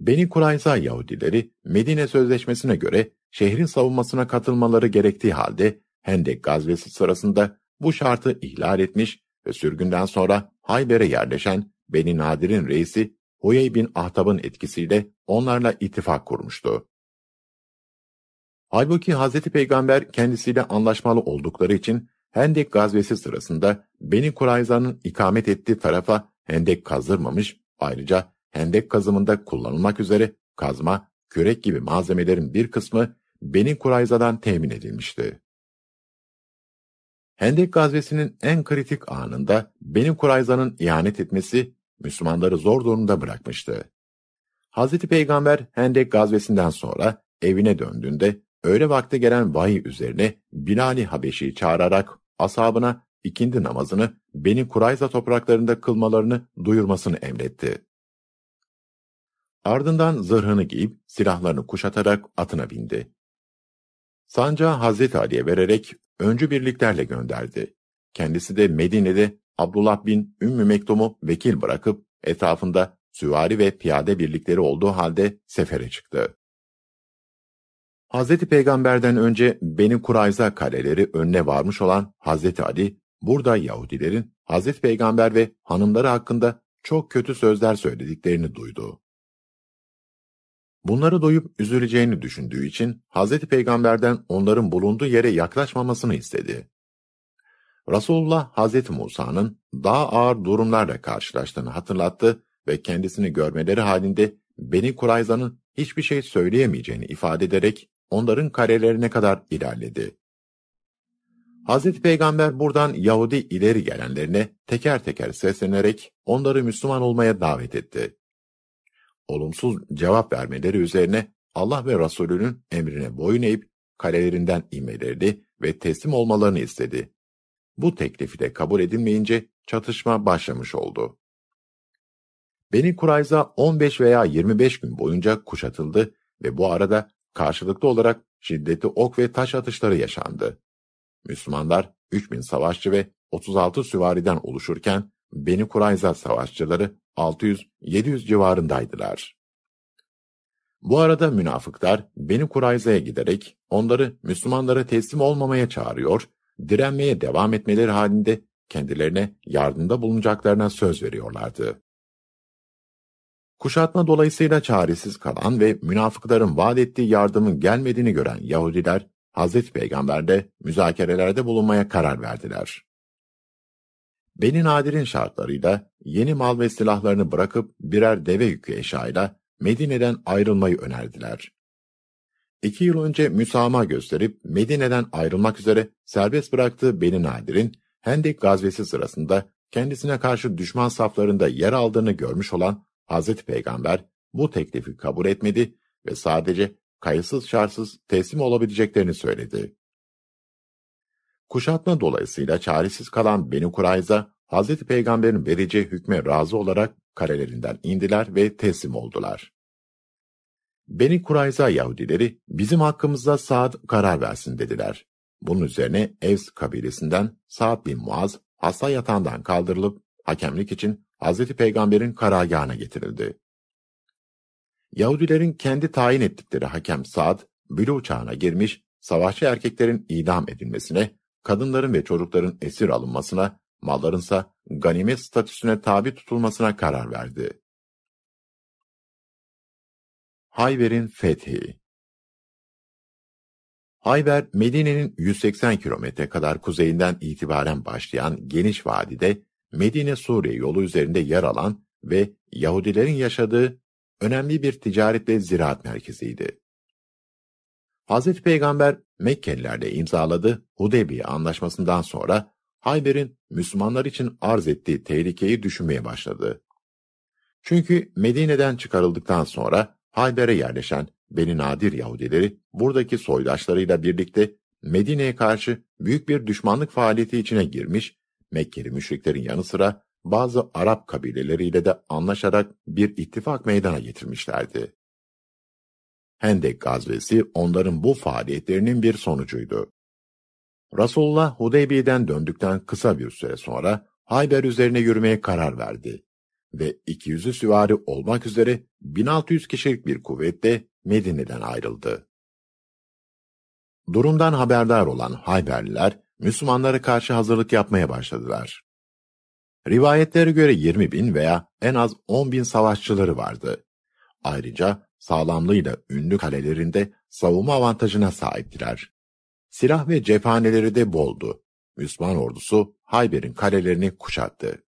Beni Kurayza Yahudileri Medine Sözleşmesi'ne göre şehrin savunmasına katılmaları gerektiği halde Hendek gazvesi sırasında bu şartı ihlal etmiş ve sürgünden sonra Hayber'e yerleşen Beni Nadir'in reisi Huyey bin Ahtab'ın etkisiyle onlarla ittifak kurmuştu. Halbuki Hz. Peygamber kendisiyle anlaşmalı oldukları için Hendek gazvesi sırasında Beni Kurayza'nın ikamet ettiği tarafa hendek kazdırmamış, ayrıca hendek kazımında kullanılmak üzere kazma, kürek gibi malzemelerin bir kısmı Beni Kurayza'dan temin edilmişti. Hendek gazvesinin en kritik anında Beni Kurayza'nın ihanet etmesi Müslümanları zor durumda bırakmıştı. Hazreti Peygamber Hendek gazvesinden sonra evine döndüğünde öğle vakti gelen vahiy üzerine Bilal-i Habeşi'yi çağırarak ashabına ikindi namazını Beni Kurayza topraklarında kılmalarını duyurmasını emretti. Ardından zırhını giyip silahlarını kuşatarak atına bindi. Sancağı Hazreti Ali'ye vererek öncü birliklerle gönderdi. Kendisi de Medine'de Abdullah bin Ümmü Mektum'u vekil bırakıp etrafında süvari ve piyade birlikleri olduğu halde sefere çıktı. Hazreti Peygamber'den önce Beni Kurayza kaleleri önüne varmış olan Hazreti Ali, burada Yahudilerin Hazreti Peygamber ve hanımları hakkında çok kötü sözler söylediklerini duydu. Bunları duyup üzüleceğini düşündüğü için Hazreti Peygamber'den onların bulunduğu yere yaklaşmamasını istedi. Resulullah Hazreti Musa'nın daha ağır durumlarla karşılaştığını hatırlattı ve kendisini görmeleri halinde Beni Kurayza'nın hiçbir şey söyleyemeyeceğini ifade ederek onların karelerine kadar ilerledi. Hazreti Peygamber buradan Yahudi ileri gelenlerine teker teker seslenerek onları Müslüman olmaya davet etti. Olumsuz cevap vermeleri üzerine Allah ve Resulünün emrine boyun eğip kalelerinden inmelerini ve teslim olmalarını istedi. Bu teklifi de kabul edilmeyince çatışma başlamış oldu. Beni Kurayza 15 veya 25 gün boyunca kuşatıldı ve bu arada karşılıklı olarak şiddetli ok ve taş atışları yaşandı. Müslümanlar 3000 savaşçı ve 36 süvariden oluşurken Beni Kurayza savaşçıları 600-700 civarındaydılar. Bu arada münafıklar Beni Kurayza'ya giderek onları Müslümanlara teslim olmamaya çağırıyor direnmeye devam etmeleri halinde kendilerine yardımda bulunacaklarına söz veriyorlardı. Kuşatma dolayısıyla çaresiz kalan ve münafıkların vaat ettiği yardımın gelmediğini gören Yahudiler, Hazreti Peygamber'de müzakerelerde bulunmaya karar verdiler. Beni Nadir'in şartlarıyla yeni mal ve silahlarını bırakıp birer deve yükü eşyayla Medine'den ayrılmayı önerdiler. İki yıl önce müsamaha gösterip Medine'den ayrılmak üzere serbest bıraktığı Beni Nadir'in Hendek gazvesi sırasında kendisine karşı düşman saflarında yer aldığını görmüş olan Hazreti Peygamber bu teklifi kabul etmedi ve sadece kayıtsız şartsız teslim olabileceklerini söyledi. Kuşatma dolayısıyla çaresiz kalan Beni Kurayza, Hazreti Peygamber'in vereceği hükme razı olarak karelerinden indiler ve teslim oldular. Beni Kurayza Yahudileri bizim hakkımızda Saad karar versin dediler. Bunun üzerine Evs kabilesinden Sa'd bin Muaz hasta yatağından kaldırılıp hakemlik için Hazreti Peygamber'in karargahına getirildi. Yahudilerin kendi tayin ettikleri hakem Sa'd, bülü çağına girmiş, savaşçı erkeklerin idam edilmesine, kadınların ve çocukların esir alınmasına, mallarınsa ganimet statüsüne tabi tutulmasına karar verdi. Hayber'in fethi Hayber, Medine'nin 180 kilometre kadar kuzeyinden itibaren başlayan geniş vadide Medine-Suriye yolu üzerinde yer alan ve Yahudilerin yaşadığı önemli bir ticaret ve ziraat merkeziydi. Hz. Peygamber Mekkelilerle imzaladığı Hudeybiye anlaşmasından sonra Hayber'in Müslümanlar için arz ettiği tehlikeyi düşünmeye başladı. Çünkü Medine'den çıkarıldıktan sonra Hayber'e yerleşen Beni Nadir Yahudileri buradaki soydaşlarıyla birlikte Medine'ye karşı büyük bir düşmanlık faaliyeti içine girmiş, Mekkeli müşriklerin yanı sıra bazı Arap kabileleriyle de anlaşarak bir ittifak meydana getirmişlerdi. Hendek gazvesi onların bu faaliyetlerinin bir sonucuydu. Resulullah Hudeybiye'den döndükten kısa bir süre sonra Hayber üzerine yürümeye karar verdi ve 200'ü süvari olmak üzere 1600 kişilik bir kuvvetle Medine'den ayrıldı. Durumdan haberdar olan Hayberliler, Müslümanlara karşı hazırlık yapmaya başladılar. Rivayetlere göre 20 bin veya en az 10 bin savaşçıları vardı. Ayrıca sağlamlığıyla ünlü kalelerinde savunma avantajına sahiptiler. Silah ve cephaneleri de boldu. Müslüman ordusu Hayber'in kalelerini kuşattı.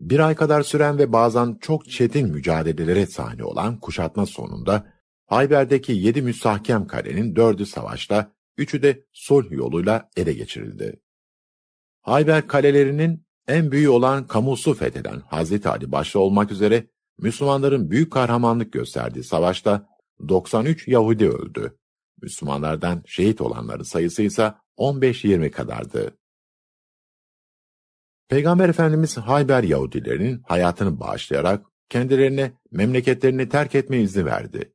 Bir ay kadar süren ve bazen çok çetin mücadelelere sahne olan kuşatma sonunda Hayber'deki yedi müstahkem kalenin dördü savaşta, üçü de sulh yoluyla ele geçirildi. Hayber kalelerinin en büyüğü olan Kamus'u fetheden Hazreti Ali başta olmak üzere Müslümanların büyük kahramanlık gösterdiği savaşta 93 Yahudi öldü. Müslümanlardan şehit olanların sayısı ise 15-20 kadardı. Peygamber Efendimiz Hayber Yahudilerinin hayatını bağışlayarak kendilerine memleketlerini terk etme izni verdi.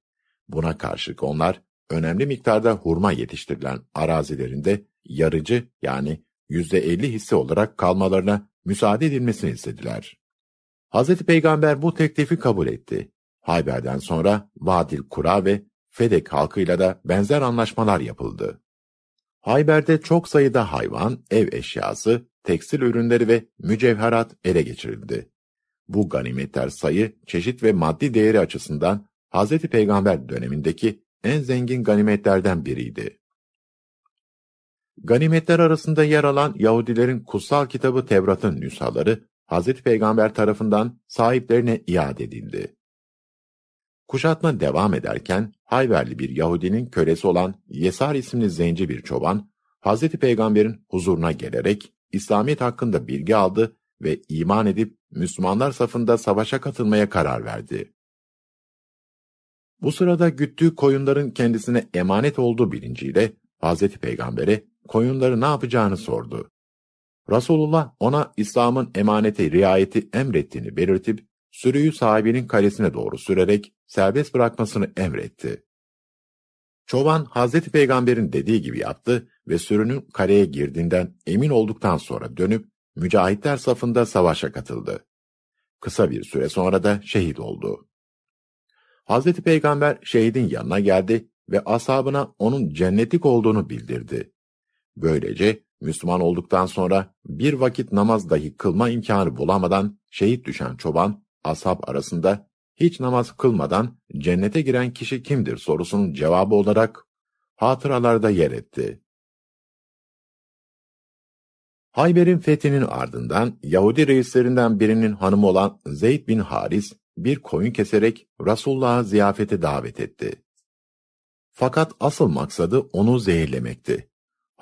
Buna karşılık onlar önemli miktarda hurma yetiştirilen arazilerinde yarıcı yani %50 hisse olarak kalmalarına müsaade edilmesini istediler. Hz. Peygamber bu teklifi kabul etti. Hayber'den sonra Vadil Kura ve Fedek halkıyla da benzer anlaşmalar yapıldı. Hayber'de çok sayıda hayvan, ev eşyası, tekstil ürünleri ve mücevherat ele geçirildi. Bu ganimetler sayı, çeşit ve maddi değeri açısından Hz. Peygamber dönemindeki en zengin ganimetlerden biriydi. Ganimetler arasında yer alan Yahudilerin kutsal kitabı Tevrat'ın nüshaları Hz. Peygamber tarafından sahiplerine iade edildi. Kuşatma devam ederken Hayberli bir Yahudinin kölesi olan Yesar isimli zenci bir çoban, Hz. Peygamber'in huzuruna gelerek İslamiyet hakkında bilgi aldı ve iman edip Müslümanlar safında savaşa katılmaya karar verdi. Bu sırada güttüğü koyunların kendisine emanet olduğu bilinciyle Hazreti Peygamber'e koyunları ne yapacağını sordu. Resulullah ona İslam'ın emanete riayeti emrettiğini belirtip sürüyü sahibinin kalesine doğru sürerek serbest bırakmasını emretti. Çoban Hazreti Peygamber'in dediği gibi yaptı ve sürünün kaleye girdiğinden emin olduktan sonra dönüp mücahitler safında savaşa katıldı. Kısa bir süre sonra da şehit oldu. Hazreti Peygamber şehidin yanına geldi ve ashabına onun cennetlik olduğunu bildirdi. Böylece Müslüman olduktan sonra bir vakit namaz dahi kılma imkanı bulamadan şehit düşen çoban, ashab arasında hiç namaz kılmadan cennete giren kişi kimdir sorusunun cevabı olarak hatıralarda yer etti. Hayber'in fethinin ardından Yahudi reislerinden birinin hanımı olan Zeyd bin Haris bir koyun keserek Resulullah'ı ziyafete davet etti. Fakat asıl maksadı onu zehirlemekti.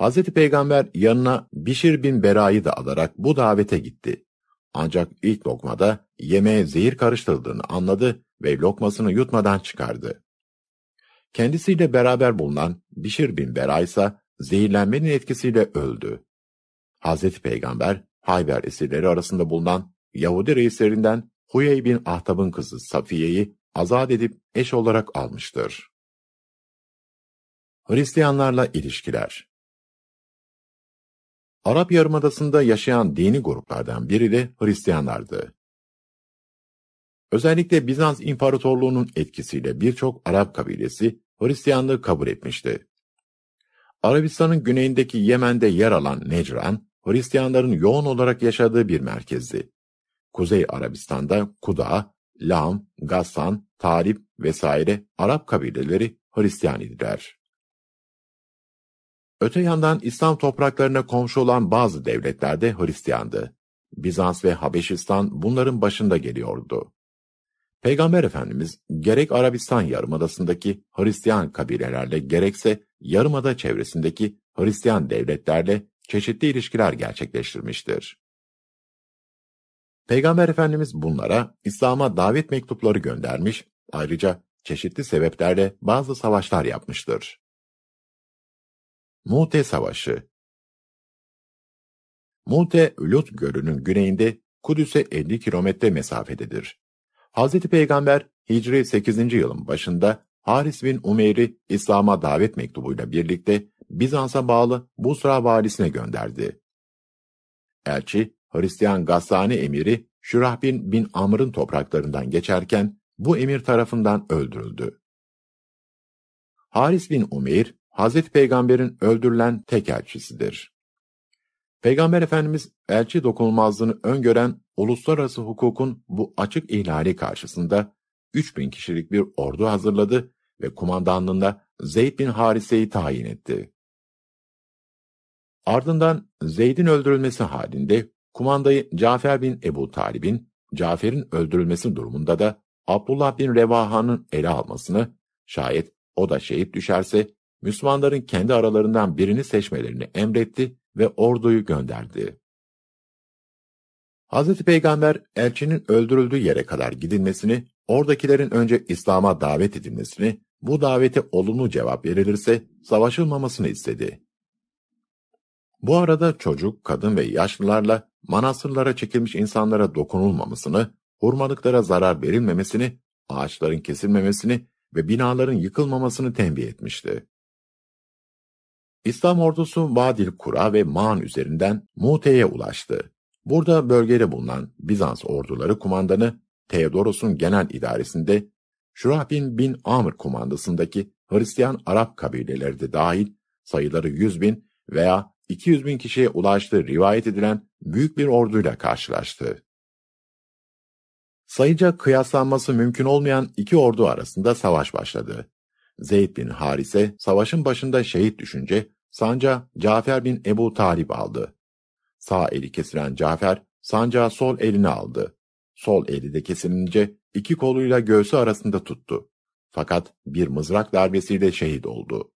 Hazreti Peygamber yanına Bişir bin Bera'yı da alarak bu davete gitti. Ancak ilk lokmada yemeğe zehir karıştırıldığını anladı ve lokmasını yutmadan çıkardı. Kendisiyle beraber bulunan Bişir bin Bera ise zehirlenmenin etkisiyle öldü. Hazreti Peygamber, Hayber esirleri arasında bulunan Yahudi reislerinden Huyey bin Ahtab'ın kızı Safiye'yi azat edip eş olarak almıştır. Hristiyanlarla ilişkiler Arap Yarımadası'nda yaşayan dini gruplardan biri de Hristiyanlardı. Özellikle Bizans İmparatorluğu'nun etkisiyle birçok Arap kabilesi Hristiyanlığı kabul etmişti. Arabistan'ın güneyindeki Yemen'de yer alan Necran, Hristiyanların yoğun olarak yaşadığı bir merkezdi. Kuzey Arabistan'da Kuda, Lam, Gassan, Tarip vesaire Arap kabileleri Hristiyan idiler. Öte yandan İslam topraklarına komşu olan bazı devletler de Hristiyandı. Bizans ve Habeşistan bunların başında geliyordu. Peygamber Efendimiz gerek Arabistan Yarımadası'ndaki Hristiyan kabilelerle gerekse Yarımada çevresindeki Hristiyan devletlerle çeşitli ilişkiler gerçekleştirmiştir. Peygamber Efendimiz bunlara İslam'a davet mektupları göndermiş, ayrıca çeşitli sebeplerle bazı savaşlar yapmıştır. Mute Savaşı Mute, Lut Gölü'nün güneyinde Kudüs'e 50 kilometre mesafededir. Hz. Peygamber Hicri 8. yılın başında Haris bin Umeyr'i İslam'a davet mektubuyla birlikte Bizans'a bağlı Busra valisine gönderdi. Elçi, Hristiyan Gassani emiri Şurahbin bin Amr'ın topraklarından geçerken bu emir tarafından öldürüldü. Haris bin Umeyr, Hazreti Peygamber'in öldürülen tek elçisidir. Peygamber Efendimiz elçi dokunulmazlığını öngören uluslararası hukukun bu açık ihlali karşısında 3000 kişilik bir ordu hazırladı ve kumandanlığında Zeyd bin Harise'yi tayin etti. Ardından Zeyd'in öldürülmesi halinde kumandayı Cafer bin Ebu Talib'in, Cafer'in öldürülmesi durumunda da Abdullah bin Revaha'nın ele almasını, şayet o da şehit düşerse Müslümanların kendi aralarından birini seçmelerini emretti ve orduyu gönderdi. Hz. Peygamber elçinin öldürüldüğü yere kadar gidilmesini, oradakilerin önce İslam'a davet edilmesini, bu davete olumlu cevap verilirse savaşılmamasını istedi. Bu arada çocuk, kadın ve yaşlılarla manastırlara çekilmiş insanlara dokunulmamasını, hurmalıklara zarar verilmemesini, ağaçların kesilmemesini ve binaların yıkılmamasını tembih etmişti. İslam ordusu Vadil Kura ve Maan üzerinden Mute'ye ulaştı. Burada bölgede bulunan Bizans orduları kumandanı Theodoros'un genel idaresinde Şurahbin bin Amr kumandasındaki Hristiyan Arap kabileleri de dahil sayıları 100 bin veya 200 bin kişiye ulaştığı rivayet edilen büyük bir orduyla karşılaştı. Sayıca kıyaslanması mümkün olmayan iki ordu arasında savaş başladı. Zeyd bin Harise savaşın başında şehit düşünce sanca Cafer bin Ebu Talib aldı. Sağ eli kesilen Cafer sancağı sol eline aldı. Sol eli de kesilince iki koluyla göğsü arasında tuttu. Fakat bir mızrak darbesiyle şehit oldu.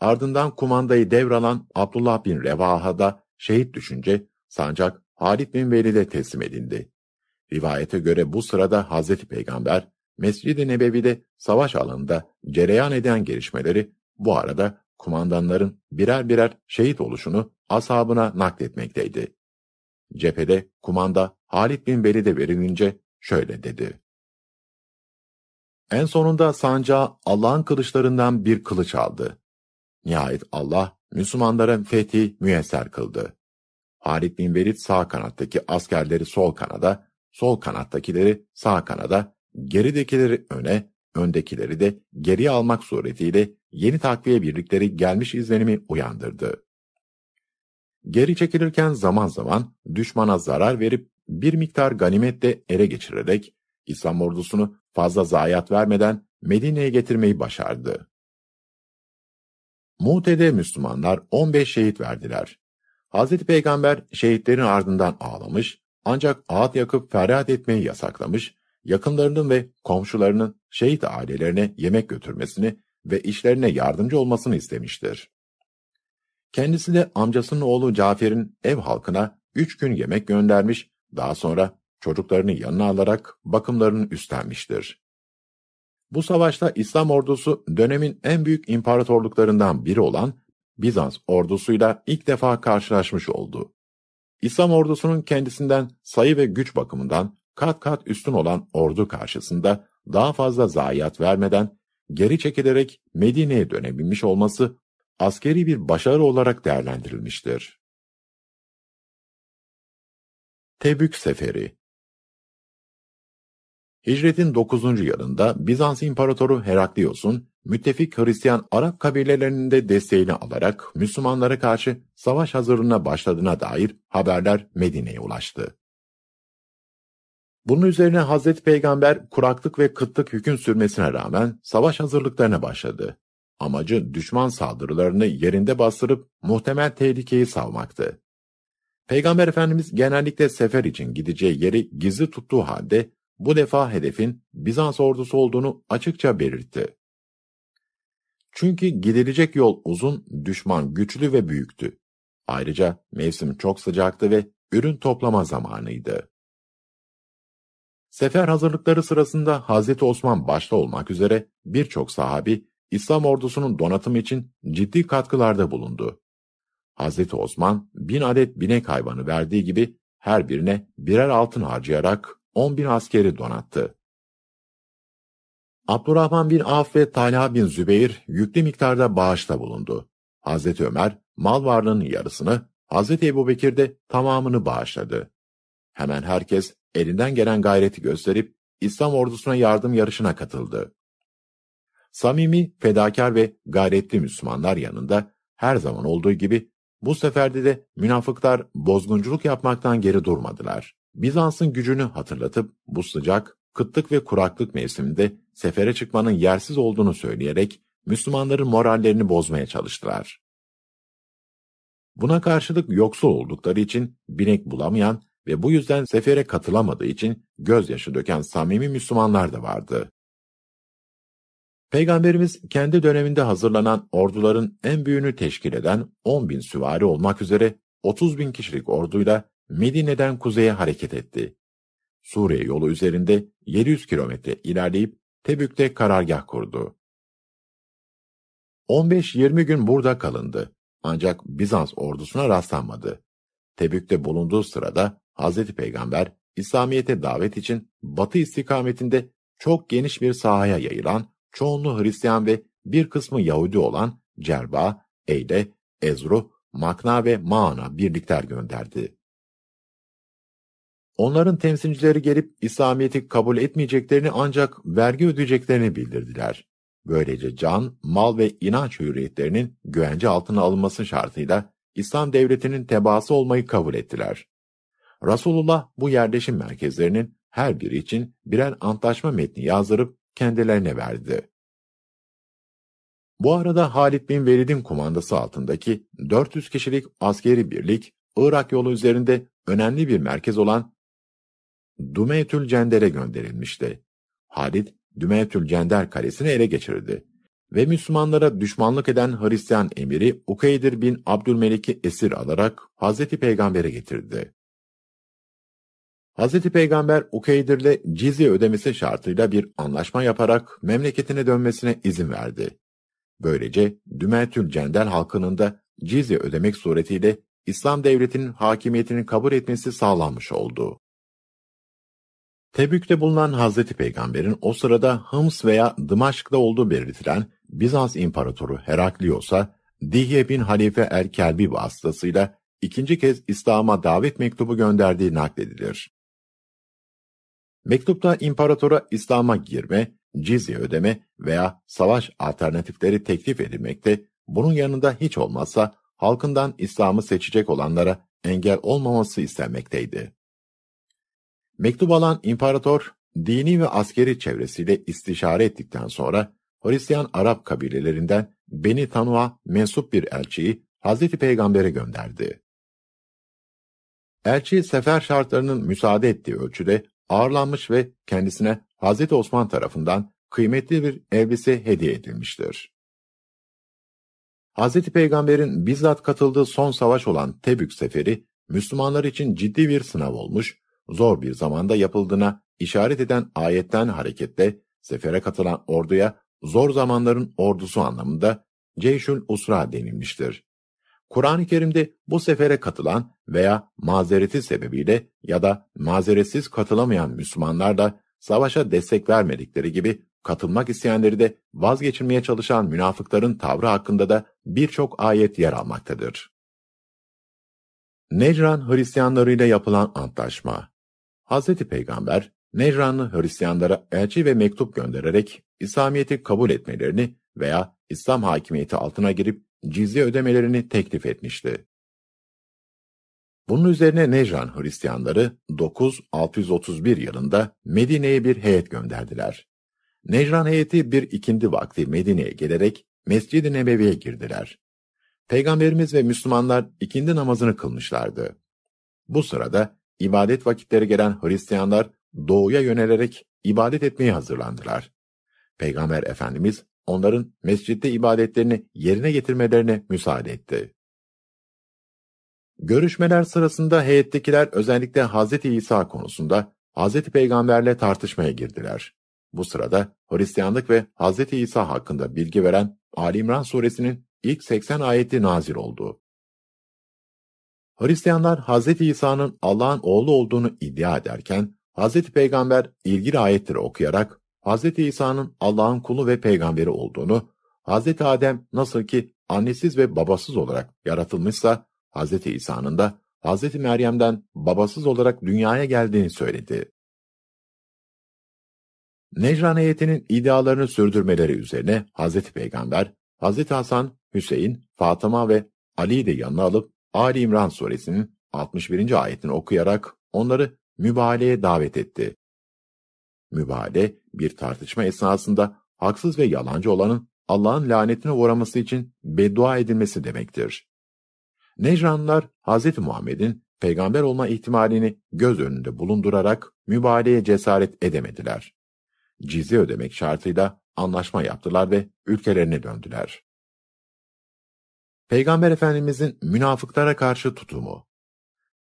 Ardından kumandayı devralan Abdullah bin Revaha da şehit düşünce sancak Halid bin Velid'e teslim edildi. Rivayete göre bu sırada Hazreti Peygamber Mescid-i Nebevi'de savaş alanında cereyan eden gelişmeleri bu arada kumandanların birer birer şehit oluşunu ashabına nakletmekteydi. Cephede kumanda Halid bin Velid'e verilince şöyle dedi. En sonunda sancağı Allah'ın kılıçlarından bir kılıç aldı. Nihayet Allah Müslümanlara fethi müyesser kıldı. Halid bin Velid sağ kanattaki askerleri sol kanada, sol kanattakileri sağ kanada, geridekileri öne, öndekileri de geriye almak suretiyle yeni takviye birlikleri gelmiş izlenimi uyandırdı. geri çekilirken zaman zaman düşmana zarar verip bir miktar ganimet de ele geçirerek İslam ordusunu fazla zayiat vermeden Medine'ye getirmeyi başardı. Mute'de Müslümanlar 15 şehit verdiler. Hazreti Peygamber şehitlerin ardından ağlamış, ancak ağıt yakıp feryat etmeyi yasaklamış, yakınlarının ve komşularının şehit ailelerine yemek götürmesini ve işlerine yardımcı olmasını istemiştir. Kendisi de amcasının oğlu Cafer'in ev halkına üç gün yemek göndermiş, daha sonra çocuklarını yanına alarak bakımlarını üstlenmiştir. Bu savaşta İslam ordusu dönemin en büyük imparatorluklarından biri olan Bizans ordusuyla ilk defa karşılaşmış oldu. İslam ordusunun kendisinden sayı ve güç bakımından kat kat üstün olan ordu karşısında daha fazla zayiat vermeden geri çekilerek Medine'ye dönebilmiş olması askeri bir başarı olarak değerlendirilmiştir. Tebük Seferi Hicretin 9. yılında Bizans İmparatoru Heraklios'un müttefik Hristiyan Arap kabilelerinin de desteğini alarak Müslümanlara karşı savaş hazırlığına başladığına dair haberler Medine'ye ulaştı. Bunun üzerine Hazreti Peygamber kuraklık ve kıtlık hüküm sürmesine rağmen savaş hazırlıklarına başladı. Amacı düşman saldırılarını yerinde bastırıp muhtemel tehlikeyi savmaktı. Peygamber Efendimiz genellikle sefer için gideceği yeri gizli tuttuğu halde bu defa hedefin Bizans ordusu olduğunu açıkça belirtti. Çünkü gidilecek yol uzun, düşman güçlü ve büyüktü. Ayrıca mevsim çok sıcaktı ve ürün toplama zamanıydı. Sefer hazırlıkları sırasında Hazreti Osman başta olmak üzere birçok sahabi İslam ordusunun donatımı için ciddi katkılarda bulundu. Hazreti Osman bin adet binek hayvanı verdiği gibi her birine birer altın harcayarak 10 bin askeri donattı. Abdurrahman bin Af ve Talha bin Zübeyir yüklü miktarda bağışta bulundu. Hazreti Ömer mal varlığının yarısını, Hazreti Ebubekir de tamamını bağışladı. Hemen herkes elinden gelen gayreti gösterip İslam ordusuna yardım yarışına katıldı. Samimi, fedakar ve gayretli Müslümanlar yanında her zaman olduğu gibi bu seferde de münafıklar bozgunculuk yapmaktan geri durmadılar. Bizans'ın gücünü hatırlatıp bu sıcak, kıtlık ve kuraklık mevsiminde sefere çıkmanın yersiz olduğunu söyleyerek Müslümanların morallerini bozmaya çalıştılar. Buna karşılık yoksul oldukları için binek bulamayan ve bu yüzden sefere katılamadığı için gözyaşı döken samimi Müslümanlar da vardı. Peygamberimiz kendi döneminde hazırlanan orduların en büyüğünü teşkil eden 10 bin süvari olmak üzere 30 bin kişilik orduyla Medine'den kuzeye hareket etti. Suriye yolu üzerinde 700 kilometre ilerleyip Tebük'te karargah kurdu. 15-20 gün burada kalındı. Ancak Bizans ordusuna rastlanmadı. Tebük'te bulunduğu sırada Hazreti Peygamber İslamiyet'e davet için batı istikametinde çok geniş bir sahaya yayılan, çoğunluğu Hristiyan ve bir kısmı Yahudi olan Cerba, Eyle, Ezru, Makna ve Maana birlikler gönderdi. Onların temsilcileri gelip İslamiyet'i kabul etmeyeceklerini ancak vergi ödeyeceklerini bildirdiler. Böylece can, mal ve inanç hürriyetlerinin güvence altına alınması şartıyla İslam devletinin tebaası olmayı kabul ettiler. Resulullah bu yerleşim merkezlerinin her biri için birer antlaşma metni yazdırıp kendilerine verdi. Bu arada Halid bin Velid'in kumandası altındaki 400 kişilik askeri birlik, Irak yolu üzerinde önemli bir merkez olan Dumeytül Cender'e gönderilmişti. Halid, Dumeytül Cender kalesini ele geçirdi ve Müslümanlara düşmanlık eden Hristiyan emiri Ukeydir bin Abdülmelik'i esir alarak Hazreti Peygamber'e getirdi. Hazreti Peygamber Ukeydir'le cizye ödemesi şartıyla bir anlaşma yaparak memleketine dönmesine izin verdi. Böylece Dümetül Cendel halkının da cizye ödemek suretiyle İslam devletinin hakimiyetini kabul etmesi sağlanmış oldu. Tebük'te bulunan Hazreti Peygamber'in o sırada Hıms veya Dımaşk'ta olduğu belirtilen Bizans İmparatoru Heraklios'a Dihye bin Halife el-Kelbi vasıtasıyla ikinci kez İslam'a davet mektubu gönderdiği nakledilir. Mektupta imparatora İslam'a girme, cizye ödeme veya savaş alternatifleri teklif edilmekte, bunun yanında hiç olmazsa halkından İslam'ı seçecek olanlara engel olmaması istenmekteydi. Mektup alan imparator, dini ve askeri çevresiyle istişare ettikten sonra Hristiyan Arap kabilelerinden Beni Tanu'a mensup bir elçiyi Hazreti Peygamber'e gönderdi. Elçi sefer şartlarının müsaade ettiği ölçüde ağırlanmış ve kendisine Hazreti Osman tarafından kıymetli bir elbise hediye edilmiştir. Hazreti Peygamber'in bizzat katıldığı son savaş olan Tebük seferi, Müslümanlar için ciddi bir sınav olmuş, zor bir zamanda yapıldığına işaret eden ayetten hareketle sefere katılan orduya zor zamanların ordusu anlamında Ceyşül Usra denilmiştir. Kur'an-ı Kerim'de bu sefere katılan veya mazereti sebebiyle ya da mazeretsiz katılamayan Müslümanlar da savaşa destek vermedikleri gibi katılmak isteyenleri de vazgeçirmeye çalışan münafıkların tavrı hakkında da birçok ayet yer almaktadır. Necran Hristiyanlarıyla yapılan antlaşma Hz. Peygamber, Necranlı Hristiyanlara elçi ve mektup göndererek İslamiyet'i kabul etmelerini veya İslam hakimiyeti altına girip cizye ödemelerini teklif etmişti. Bunun üzerine Necran Hristiyanları 9-631 yılında Medine'ye bir heyet gönderdiler. Necran heyeti bir ikindi vakti Medine'ye gelerek Mescid-i Nebevi'ye girdiler. Peygamberimiz ve Müslümanlar ikindi namazını kılmışlardı. Bu sırada ibadet vakitleri gelen Hristiyanlar doğuya yönelerek ibadet etmeye hazırlandılar. Peygamber Efendimiz onların mescitte ibadetlerini yerine getirmelerine müsaade etti. Görüşmeler sırasında heyettekiler özellikle Hz. İsa konusunda Hz. Peygamberle tartışmaya girdiler. Bu sırada Hristiyanlık ve Hz. İsa hakkında bilgi veren Ali İmran suresinin ilk 80 ayeti nazil oldu. Hristiyanlar Hz. İsa'nın Allah'ın oğlu olduğunu iddia ederken, Hz. Peygamber ilgili ayetleri okuyarak Hz. İsa'nın Allah'ın kulu ve peygamberi olduğunu, Hz. Adem nasıl ki annesiz ve babasız olarak yaratılmışsa, Hz. İsa'nın da Hz. Meryem'den babasız olarak dünyaya geldiğini söyledi. Necran heyetinin iddialarını sürdürmeleri üzerine Hz. Peygamber, Hz. Hasan, Hüseyin, Fatıma ve Ali'yi de yanına alıp Ali İmran suresinin 61. ayetini okuyarak onları mübaleye davet etti. Mübale, bir tartışma esnasında haksız ve yalancı olanın Allah'ın lanetine uğraması için beddua edilmesi demektir. Necranlılar, Hz. Muhammed'in peygamber olma ihtimalini göz önünde bulundurarak mübaleye cesaret edemediler. Cizye ödemek şartıyla anlaşma yaptılar ve ülkelerine döndüler. Peygamber Efendimizin münafıklara karşı tutumu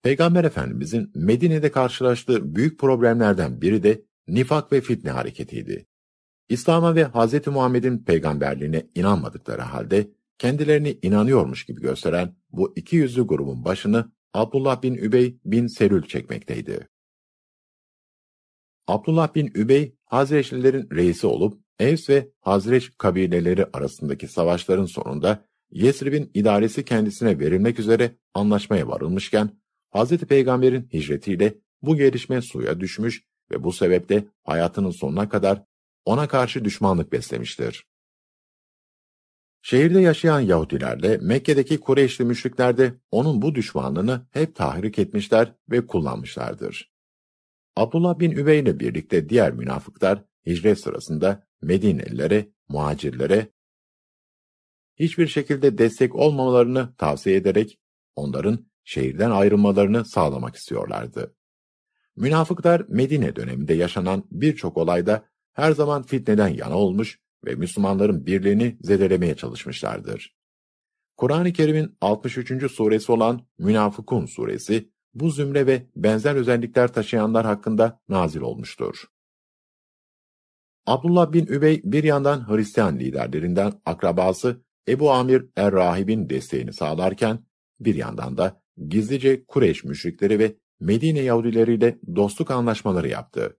Peygamber Efendimizin Medine'de karşılaştığı büyük problemlerden biri de nifak ve fitne hareketiydi. İslam'a ve Hz. Muhammed'in peygamberliğine inanmadıkları halde kendilerini inanıyormuş gibi gösteren bu iki yüzlü grubun başını Abdullah bin Übey bin Selül çekmekteydi. Abdullah bin Übey, Hazreçlilerin reisi olup Evs ve Hazreç kabileleri arasındaki savaşların sonunda Yesrib'in idaresi kendisine verilmek üzere anlaşmaya varılmışken, Hz. Peygamber'in hicretiyle bu gelişme suya düşmüş ve bu sebeple hayatının sonuna kadar ona karşı düşmanlık beslemiştir. Şehirde yaşayan Yahudilerle Mekke'deki Kureyşli müşrikler de onun bu düşmanlığını hep tahrik etmişler ve kullanmışlardır. Abdullah bin Übey ile birlikte diğer münafıklar hicret sırasında Medinelilere, muhacirlere hiçbir şekilde destek olmamalarını tavsiye ederek onların şehirden ayrılmalarını sağlamak istiyorlardı. Münafıklar Medine döneminde yaşanan birçok olayda her zaman fitneden yana olmuş ve Müslümanların birliğini zedelemeye çalışmışlardır. Kur'an-ı Kerim'in 63. suresi olan Münafıkun suresi, bu zümre ve benzer özellikler taşıyanlar hakkında nazil olmuştur. Abdullah bin Übey bir yandan Hristiyan liderlerinden akrabası Ebu Amir Er-Rahib'in desteğini sağlarken, bir yandan da gizlice Kureyş müşrikleri ve Medine Yahudileriyle dostluk anlaşmaları yaptı.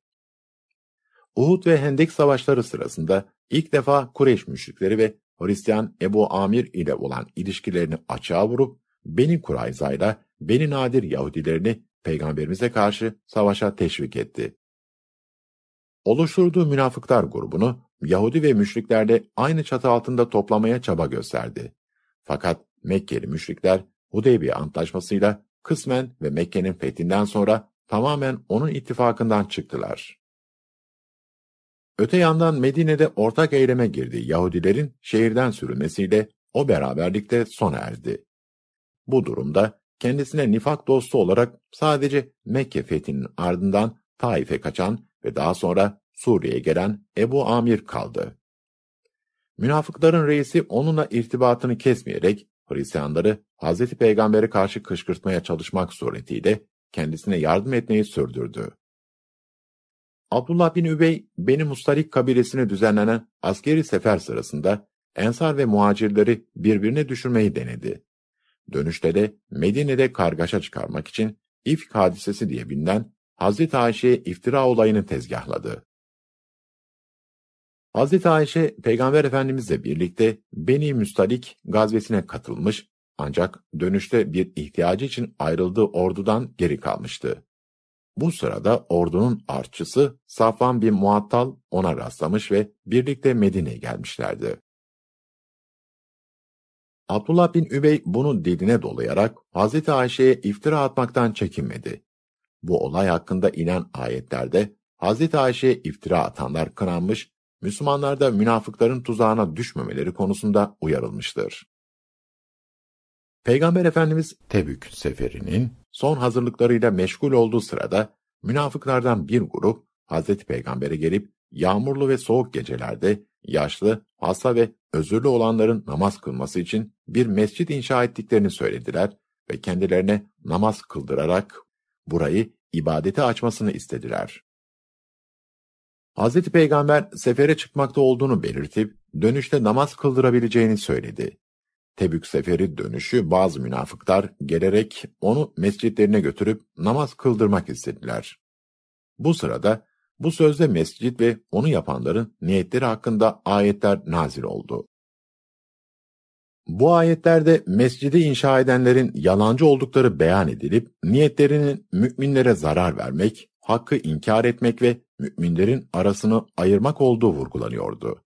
Uhud ve Hendek savaşları sırasında ilk defa Kureyş müşrikleri ve Hristiyan Ebu Amir ile olan ilişkilerini açığa vurup Beni Kurayza ile Beni Nadir Yahudilerini peygamberimize karşı savaşa teşvik etti. Oluşturduğu münafıklar grubunu Yahudi ve müşriklerle aynı çatı altında toplamaya çaba gösterdi. Fakat Mekkeli müşrikler Hudeybiye Antlaşması'yla kısmen ve Mekke'nin fethinden sonra tamamen onun ittifakından çıktılar. Öte yandan Medine'de ortak eyleme girdiği Yahudilerin şehirden sürülmesiyle o beraberlikte sona erdi. Bu durumda kendisine nifak dostu olarak sadece Mekke fethinin ardından Taif'e kaçan ve daha sonra Suriye'ye gelen Ebu Amir kaldı. Münafıkların reisi onunla irtibatını kesmeyerek Hristiyanları Hz. Peygamber'e karşı kışkırtmaya çalışmak suretiyle kendisine yardım etmeyi sürdürdü. Abdullah bin Übey, Beni Mustalik kabilesine düzenlenen askeri sefer sırasında Ensar ve muhacirleri birbirine düşürmeyi denedi. Dönüşte de Medine'de kargaşa çıkarmak için İfk hadisesi diye bilinen Hazreti Ayşe'ye iftira olayını tezgahladı. Hazreti Ayşe, Peygamber Efendimizle birlikte Beni Müstalik gazvesine katılmış ancak dönüşte bir ihtiyacı için ayrıldığı ordudan geri kalmıştı. Bu sırada ordunun artçısı Safvan bin Muattal ona rastlamış ve birlikte Medine'ye gelmişlerdi. Abdullah bin Übey bunu diline dolayarak Hazreti Ayşe'ye iftira atmaktan çekinmedi. Bu olay hakkında inen ayetlerde Hazreti Ayşe'ye iftira atanlar kınanmış, Müslümanlar da münafıkların tuzağına düşmemeleri konusunda uyarılmıştır. Peygamber Efendimiz Tebük seferinin son hazırlıklarıyla meşgul olduğu sırada münafıklardan bir grup Hazreti Peygamber'e gelip yağmurlu ve soğuk gecelerde yaşlı, hasta ve özürlü olanların namaz kılması için bir mescit inşa ettiklerini söylediler ve kendilerine namaz kıldırarak burayı ibadete açmasını istediler. Hazreti Peygamber sefere çıkmakta olduğunu belirtip dönüşte namaz kıldırabileceğini söyledi. Tebük seferi dönüşü bazı münafıklar gelerek onu mescitlerine götürüp namaz kıldırmak istediler. Bu sırada bu sözde mescit ve onu yapanların niyetleri hakkında ayetler nazil oldu. Bu ayetlerde mescidi inşa edenlerin yalancı oldukları beyan edilip, niyetlerinin müminlere zarar vermek, hakkı inkar etmek ve müminlerin arasını ayırmak olduğu vurgulanıyordu.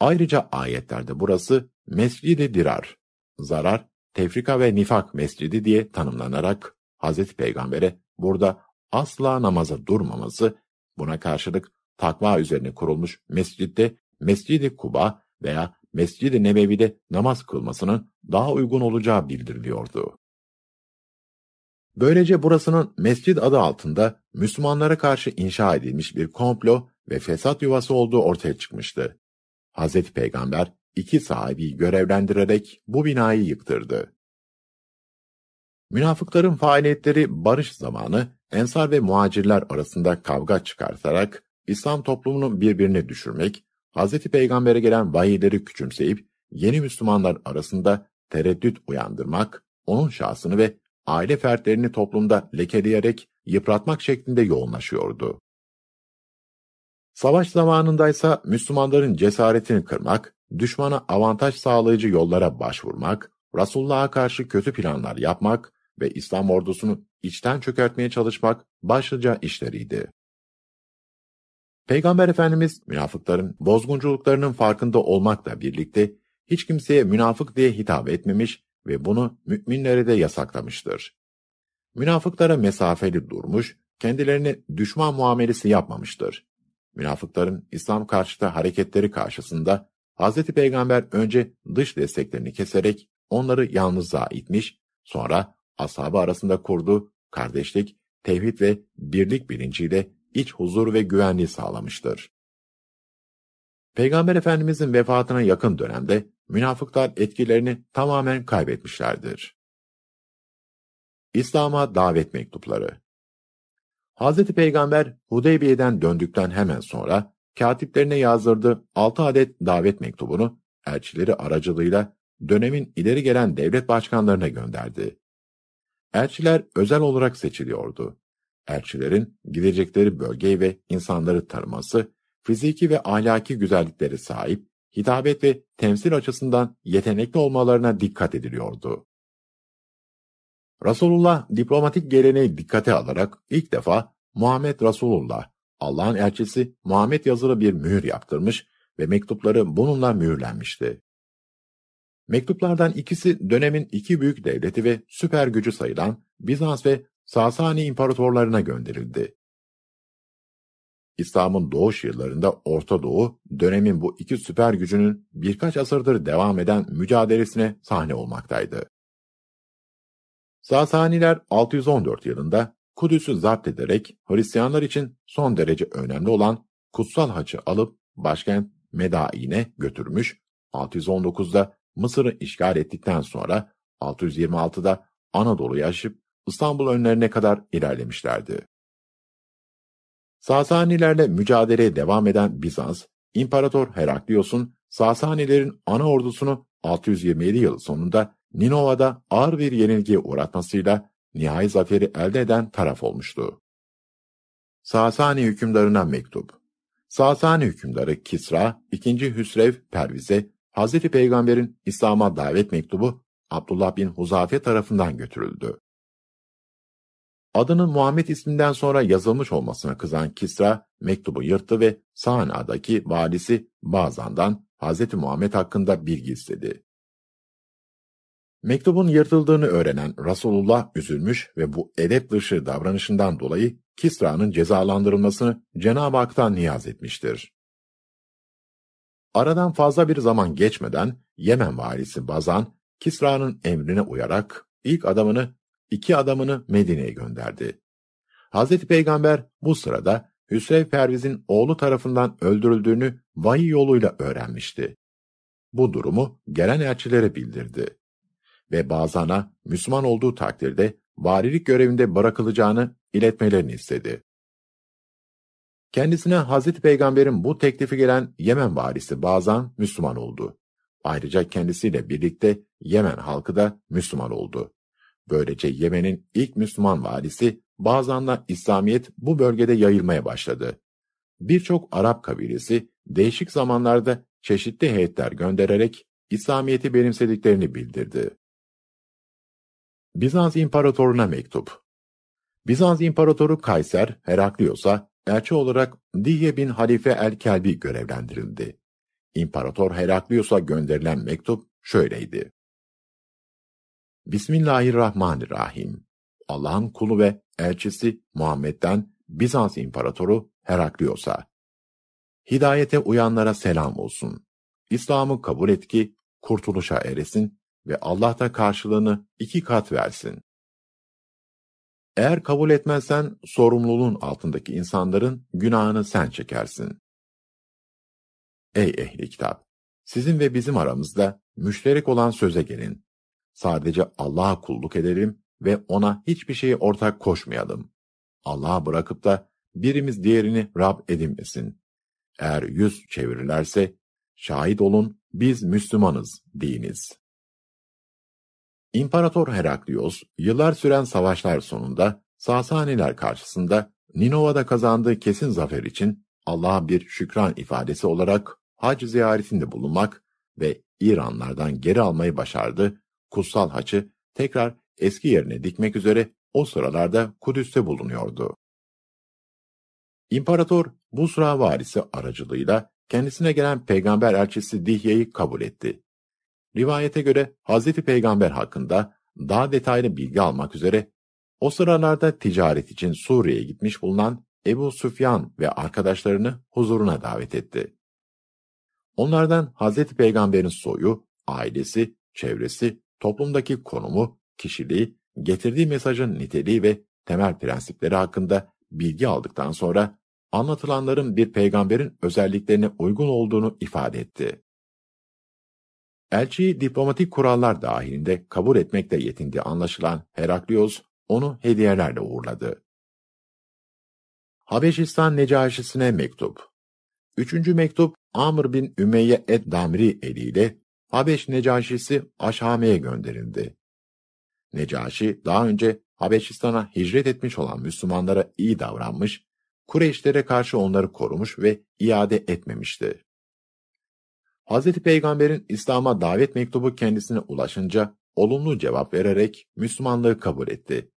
Ayrıca ayetlerde burası Mescid-i Dirar, zarar, tefrika ve nifak mescidi diye tanımlanarak Hz. Peygamber'e burada asla namaza durmaması, buna karşılık takva üzerine kurulmuş mescitte Mescid-i Kuba veya Mescid-i Nebevi'de namaz kılmasının daha uygun olacağı bildiriliyordu. Böylece burasının mescid adı altında Müslümanlara karşı inşa edilmiş bir komplo ve fesat yuvası olduğu ortaya çıkmıştı. Hz. Peygamber iki sahibi görevlendirerek bu binayı yıktırdı. Münafıkların faaliyetleri barış zamanı ensar ve muhacirler arasında kavga çıkartarak İslam toplumunu birbirine düşürmek, Hz. Peygamber'e gelen vahiyleri küçümseyip yeni Müslümanlar arasında tereddüt uyandırmak, onun şahsını ve aile fertlerini toplumda lekeleyerek yıpratmak şeklinde yoğunlaşıyordu. Savaş zamanındaysa Müslümanların cesaretini kırmak, düşmana avantaj sağlayıcı yollara başvurmak, Resulullah'a karşı kötü planlar yapmak ve İslam ordusunu içten çökertmeye çalışmak başlıca işleriydi. Peygamber Efendimiz münafıkların bozgunculuklarının farkında olmakla birlikte hiç kimseye münafık diye hitap etmemiş ve bunu müminlere de yasaklamıştır. Münafıklara mesafeli durmuş, kendilerine düşman muamelesi yapmamıştır. Münafıkların İslam karşıtı hareketleri karşısında Hz. Peygamber önce dış desteklerini keserek onları yalnızlığa itmiş, sonra ashabı arasında kurduğu kardeşlik, tevhid ve birlik bilinciyle iç huzur ve güvenliği sağlamıştır. Peygamber Efendimizin vefatına yakın dönemde münafıklar etkilerini tamamen kaybetmişlerdir. İslam'a davet mektupları Hz. Peygamber Hudeybiye'den döndükten hemen sonra katiplerine yazdırdığı altı adet davet mektubunu elçileri aracılığıyla dönemin ileri gelen devlet başkanlarına gönderdi. Elçiler özel olarak seçiliyordu. Elçilerin gidecekleri bölgeyi ve insanları tanıması, fiziki ve ahlaki güzellikleri sahip, hitabet ve temsil açısından yetenekli olmalarına dikkat ediliyordu. Resulullah diplomatik geleneği dikkate alarak ilk defa Muhammed Resulullah, Allah'ın elçisi Muhammed yazılı bir mühür yaptırmış ve mektupları bununla mühürlenmişti. Mektuplardan ikisi dönemin iki büyük devleti ve süper gücü sayılan Bizans ve Sasani imparatorlarına gönderildi. İslam'ın doğuş yıllarında Orta Doğu, dönemin bu iki süper gücünün birkaç asırdır devam eden mücadelesine sahne olmaktaydı. Sasaniler 614 yılında Kudüs'ü zapt ederek Hristiyanlar için son derece önemli olan Kutsal Haç'ı alıp başkent Medain'e götürmüş, 619'da Mısır'ı işgal ettikten sonra 626'da Anadolu'yu aşıp İstanbul önlerine kadar ilerlemişlerdi. Sasanilerle mücadeleye devam eden Bizans, İmparator Heraklios'un Sasanilerin ana ordusunu 627 yılı sonunda Ninova'da ağır bir yenilgiye uğratmasıyla nihai zaferi elde eden taraf olmuştu. Sasani hükümdarına mektup Sasani hükümdarı Kisra, 2. Hüsrev Perviz'e Hz. Peygamber'in İslam'a davet mektubu Abdullah bin Huzafe tarafından götürüldü. Adının Muhammed isminden sonra yazılmış olmasına kızan Kisra, mektubu yırttı ve Sana'daki valisi Bazan'dan Hz. Muhammed hakkında bilgi istedi. Mektubun yırtıldığını öğrenen Resulullah üzülmüş ve bu edep dışı davranışından dolayı Kisra'nın cezalandırılmasını Cenab-ı Hak'tan niyaz etmiştir. Aradan fazla bir zaman geçmeden Yemen valisi Bazan, Kisra'nın emrine uyarak ilk adamını, iki adamını Medine'ye gönderdi. Hazreti Peygamber bu sırada Hüsrev Perviz'in oğlu tarafından öldürüldüğünü vahiy yoluyla öğrenmişti. Bu durumu gelen elçilere bildirdi ve Bazan'a Müslüman olduğu takdirde varilik görevinde bırakılacağını iletmelerini istedi. Kendisine Hazreti Peygamber'in bu teklifi gelen Yemen varisi Bazan Müslüman oldu. Ayrıca kendisiyle birlikte Yemen halkı da Müslüman oldu. Böylece Yemen'in ilk Müslüman valisi Bazan'la İslamiyet bu bölgede yayılmaya başladı. Birçok Arap kabilesi değişik zamanlarda çeşitli heyetler göndererek İslamiyet'i benimsediklerini bildirdi. Bizans İmparatoruna mektup Bizans İmparatoru Kayser Heraklios'a elçi olarak Dihye bin Halife el-Kelbi görevlendirildi. İmparator Heraklios'a gönderilen mektup şöyleydi. Bismillahirrahmanirrahim. Allah'ın kulu ve elçisi Muhammed'den Bizans İmparatoru Heraklios'a. Hidayete uyanlara selam olsun. İslam'ı kabul et ki kurtuluşa eresin ve Allah da karşılığını iki kat versin. Eğer kabul etmezsen sorumluluğun altındaki insanların günahını sen çekersin. Ey ehli kitap! Sizin ve bizim aramızda müşterek olan söze gelin. Sadece Allah'a kulluk edelim ve ona hiçbir şeyi ortak koşmayalım. Allah'a bırakıp da birimiz diğerini Rab edinmesin. Eğer yüz çevirirlerse, şahit olun biz Müslümanız deyiniz. İmparator Heraklios, yıllar süren savaşlar sonunda Sasaniler karşısında Ninova'da kazandığı kesin zafer için Allah'a bir şükran ifadesi olarak hac ziyaretinde bulunmak ve İranlardan geri almayı başardı, kutsal haçı tekrar eski yerine dikmek üzere o sıralarda Kudüs'te bulunuyordu. İmparator Busra varisi aracılığıyla kendisine gelen peygamber elçisi Dihye'yi kabul etti. Rivayete göre Hazreti Peygamber hakkında daha detaylı bilgi almak üzere o sıralarda ticaret için Suriye'ye gitmiş bulunan Ebu Süfyan ve arkadaşlarını huzuruna davet etti. Onlardan Hazreti Peygamber'in soyu, ailesi, çevresi, toplumdaki konumu, kişiliği, getirdiği mesajın niteliği ve temel prensipleri hakkında bilgi aldıktan sonra anlatılanların bir peygamberin özelliklerine uygun olduğunu ifade etti. Elçiyi diplomatik kurallar dahilinde kabul etmekle yetindi anlaşılan Heraklios, onu hediyelerle uğurladı. Habeşistan Necaşisi'ne mektup Üçüncü mektup Amr bin Ümeyye ed-Damri eliyle Habeş Necaşisi Aşhame'ye gönderildi. Necaşi daha önce Habeşistan'a hicret etmiş olan Müslümanlara iyi davranmış, Kureyşlere karşı onları korumuş ve iade etmemişti. Hz. Peygamber'in İslam'a davet mektubu kendisine ulaşınca olumlu cevap vererek Müslümanlığı kabul etti.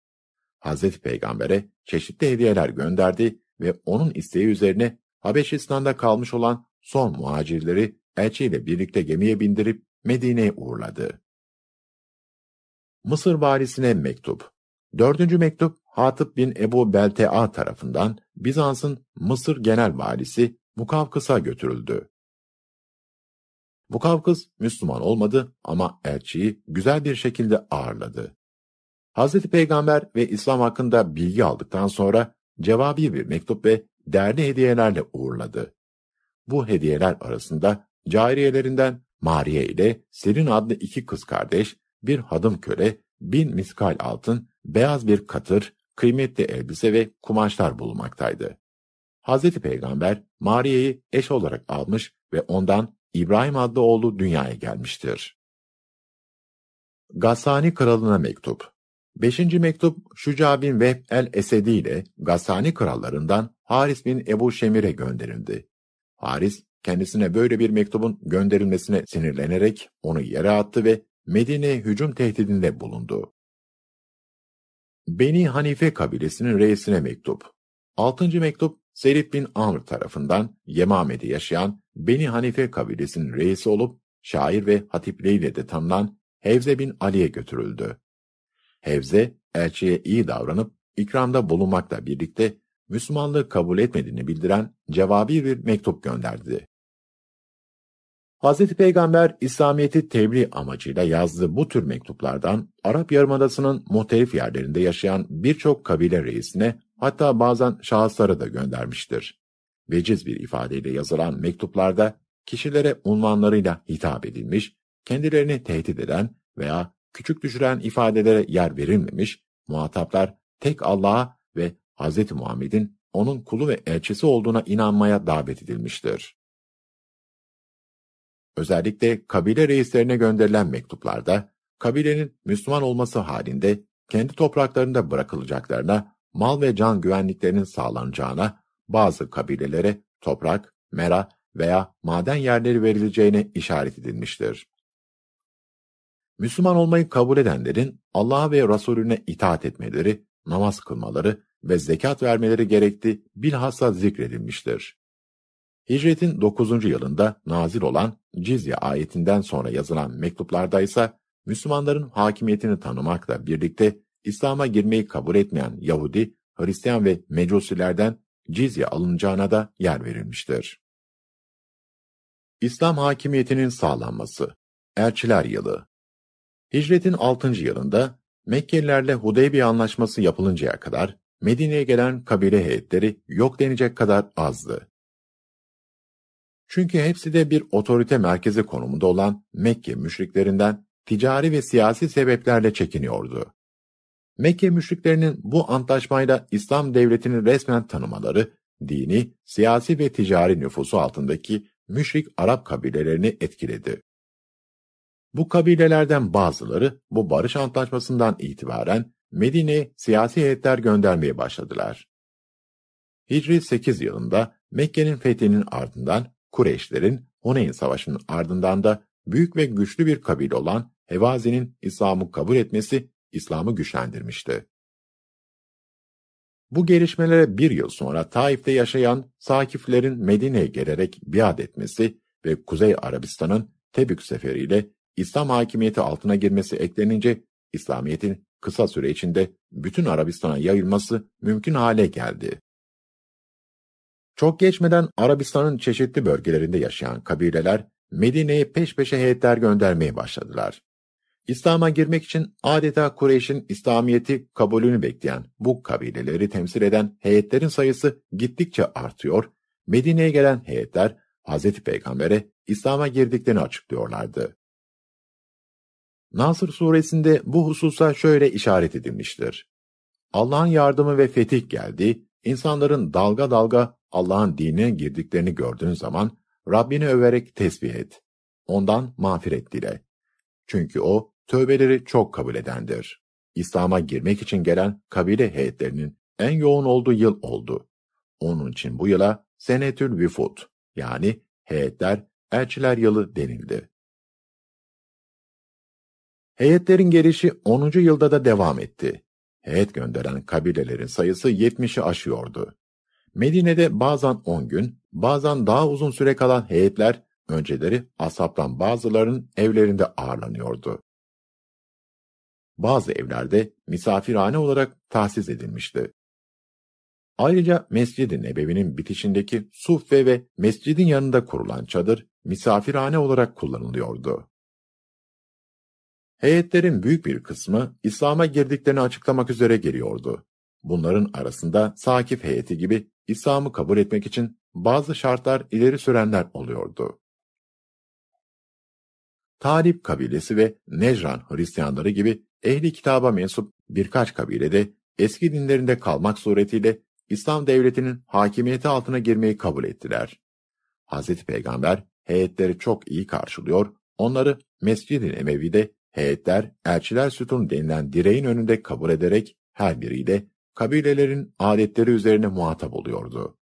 Hz. Peygamber'e çeşitli hediyeler gönderdi ve onun isteği üzerine Habeşistan'da kalmış olan son muhacirleri elçiyle birlikte gemiye bindirip Medine'ye uğurladı. Mısır valisine mektup. Dördüncü mektup Hatip bin Ebu Beltea tarafından Bizans'ın Mısır genel valisi Mukavkıs'a götürüldü. Mukavkıs Müslüman olmadı ama elçiyi güzel bir şekilde ağırladı. Hazreti Peygamber ve İslam hakkında bilgi aldıktan sonra cevabi bir mektup ve değerli hediyelerle uğurladı. Bu hediyeler arasında cariyelerinden Mariye ile Selin adlı iki kız kardeş, bir hadım köle, bin miskal altın, beyaz bir katır, kıymetli elbise ve kumaşlar bulunmaktaydı. Hazreti Peygamber Mariye'yi eş olarak almış ve ondan İbrahim adlı oğlu dünyaya gelmiştir. Gassani Kralı'na mektup Beşinci mektup Şuca bin Vehb el-Esedi ile Gassani krallarından Haris bin Ebu Şemir'e gönderildi. Haris, kendisine böyle bir mektubun gönderilmesine sinirlenerek onu yere attı ve Medine'ye hücum tehdidinde bulundu. Beni Hanife kabilesinin reisine mektup. Altıncı mektup Serif bin Amr tarafından Yemame'de yaşayan Beni Hanife kabilesinin reisi olup şair ve hatipliğiyle de tanınan Hevze bin Ali'ye götürüldü. Hevze, elçiye iyi davranıp ikramda bulunmakla birlikte Müslümanlığı kabul etmediğini bildiren cevabi bir mektup gönderdi. Hz. Peygamber İslamiyet'i tebliğ amacıyla yazdığı bu tür mektuplardan Arap Yarımadası'nın muhtelif yerlerinde yaşayan birçok kabile reisine hatta bazen şahıslara da göndermiştir. Veciz bir ifadeyle yazılan mektuplarda kişilere unvanlarıyla hitap edilmiş, kendilerini tehdit eden veya küçük düşüren ifadelere yer verilmemiş, muhataplar tek Allah'a ve Hz. Muhammed'in onun kulu ve elçisi olduğuna inanmaya davet edilmiştir. Özellikle kabile reislerine gönderilen mektuplarda, kabilenin Müslüman olması halinde kendi topraklarında bırakılacaklarına, mal ve can güvenliklerinin sağlanacağına, bazı kabilelere toprak, mera veya maden yerleri verileceğine işaret edilmiştir. Müslüman olmayı kabul edenlerin Allah'a ve Resulüne itaat etmeleri, namaz kılmaları ve zekat vermeleri gerektiği bilhassa zikredilmiştir. Hicretin 9. yılında nazil olan Cizye ayetinden sonra yazılan mektuplarda ise Müslümanların hakimiyetini tanımakla birlikte İslam'a girmeyi kabul etmeyen Yahudi, Hristiyan ve Mecusilerden cizye alınacağına da yer verilmiştir. İslam hakimiyetinin sağlanması Elçiler Yılı Hicretin 6. yılında Mekkelilerle Hudeybiye anlaşması yapılıncaya kadar Medine'ye gelen kabile heyetleri yok denecek kadar azdı. Çünkü hepsi de bir otorite merkezi konumunda olan Mekke müşriklerinden ticari ve siyasi sebeplerle çekiniyordu. Mekke müşriklerinin bu antlaşmayla İslam devletini resmen tanımaları, dini, siyasi ve ticari nüfusu altındaki müşrik Arap kabilelerini etkiledi. Bu kabilelerden bazıları bu barış antlaşmasından itibaren Medine'ye siyasi heyetler göndermeye başladılar. Hicri 8 yılında Mekke'nin fethinin ardından Kureyşlerin Huneyn Savaşı'nın ardından da büyük ve güçlü bir kabile olan Hevazi'nin İslam'ı kabul etmesi İslam'ı güçlendirmişti. Bu gelişmelere bir yıl sonra Taif'te yaşayan Sakiflerin Medine'ye gelerek biat etmesi ve Kuzey Arabistan'ın Tebük seferiyle İslam hakimiyeti altına girmesi eklenince İslamiyet'in kısa süre içinde bütün Arabistan'a yayılması mümkün hale geldi. Çok geçmeden Arabistan'ın çeşitli bölgelerinde yaşayan kabileler Medine'ye peş peşe heyetler göndermeye başladılar. İslam'a girmek için adeta Kureyş'in İslamiyeti kabulünü bekleyen bu kabileleri temsil eden heyetlerin sayısı gittikçe artıyor, Medine'ye gelen heyetler Hz. Peygamber'e İslam'a girdiklerini açıklıyorlardı. Nasır suresinde bu hususa şöyle işaret edilmiştir. Allah'ın yardımı ve fetih geldi, insanların dalga dalga Allah'ın dinine girdiklerini gördüğün zaman Rabbini överek tesbih et. Ondan mağfiret dile. Çünkü o tövbeleri çok kabul edendir. İslam'a girmek için gelen kabile heyetlerinin en yoğun olduğu yıl oldu. Onun için bu yıla Senetül Vüfut yani heyetler, elçiler yılı denildi. Heyetlerin gelişi 10. yılda da devam etti. Heyet gönderen kabilelerin sayısı 70'i aşıyordu. Medine'de bazen 10 gün, bazen daha uzun süre kalan heyetler önceleri asaptan bazılarının evlerinde ağırlanıyordu. Bazı evlerde misafirhane olarak tahsis edilmişti. Ayrıca Mescid-i Nebevi'nin bitişindeki suffe ve mescidin yanında kurulan çadır misafirhane olarak kullanılıyordu. Heyetlerin büyük bir kısmı İslam'a girdiklerini açıklamak üzere geliyordu. Bunların arasında Sakif heyeti gibi İslam'ı kabul etmek için bazı şartlar ileri sürenler oluyordu. Talip kabilesi ve Necran Hristiyanları gibi ehli kitaba mensup birkaç kabilede eski dinlerinde kalmak suretiyle İslam devletinin hakimiyeti altına girmeyi kabul ettiler. Hz. Peygamber heyetleri çok iyi karşılıyor, onları Mescid-i Emevi'de heyetler elçiler sütun denilen direğin önünde kabul ederek her biriyle kabilelerin adetleri üzerine muhatap oluyordu.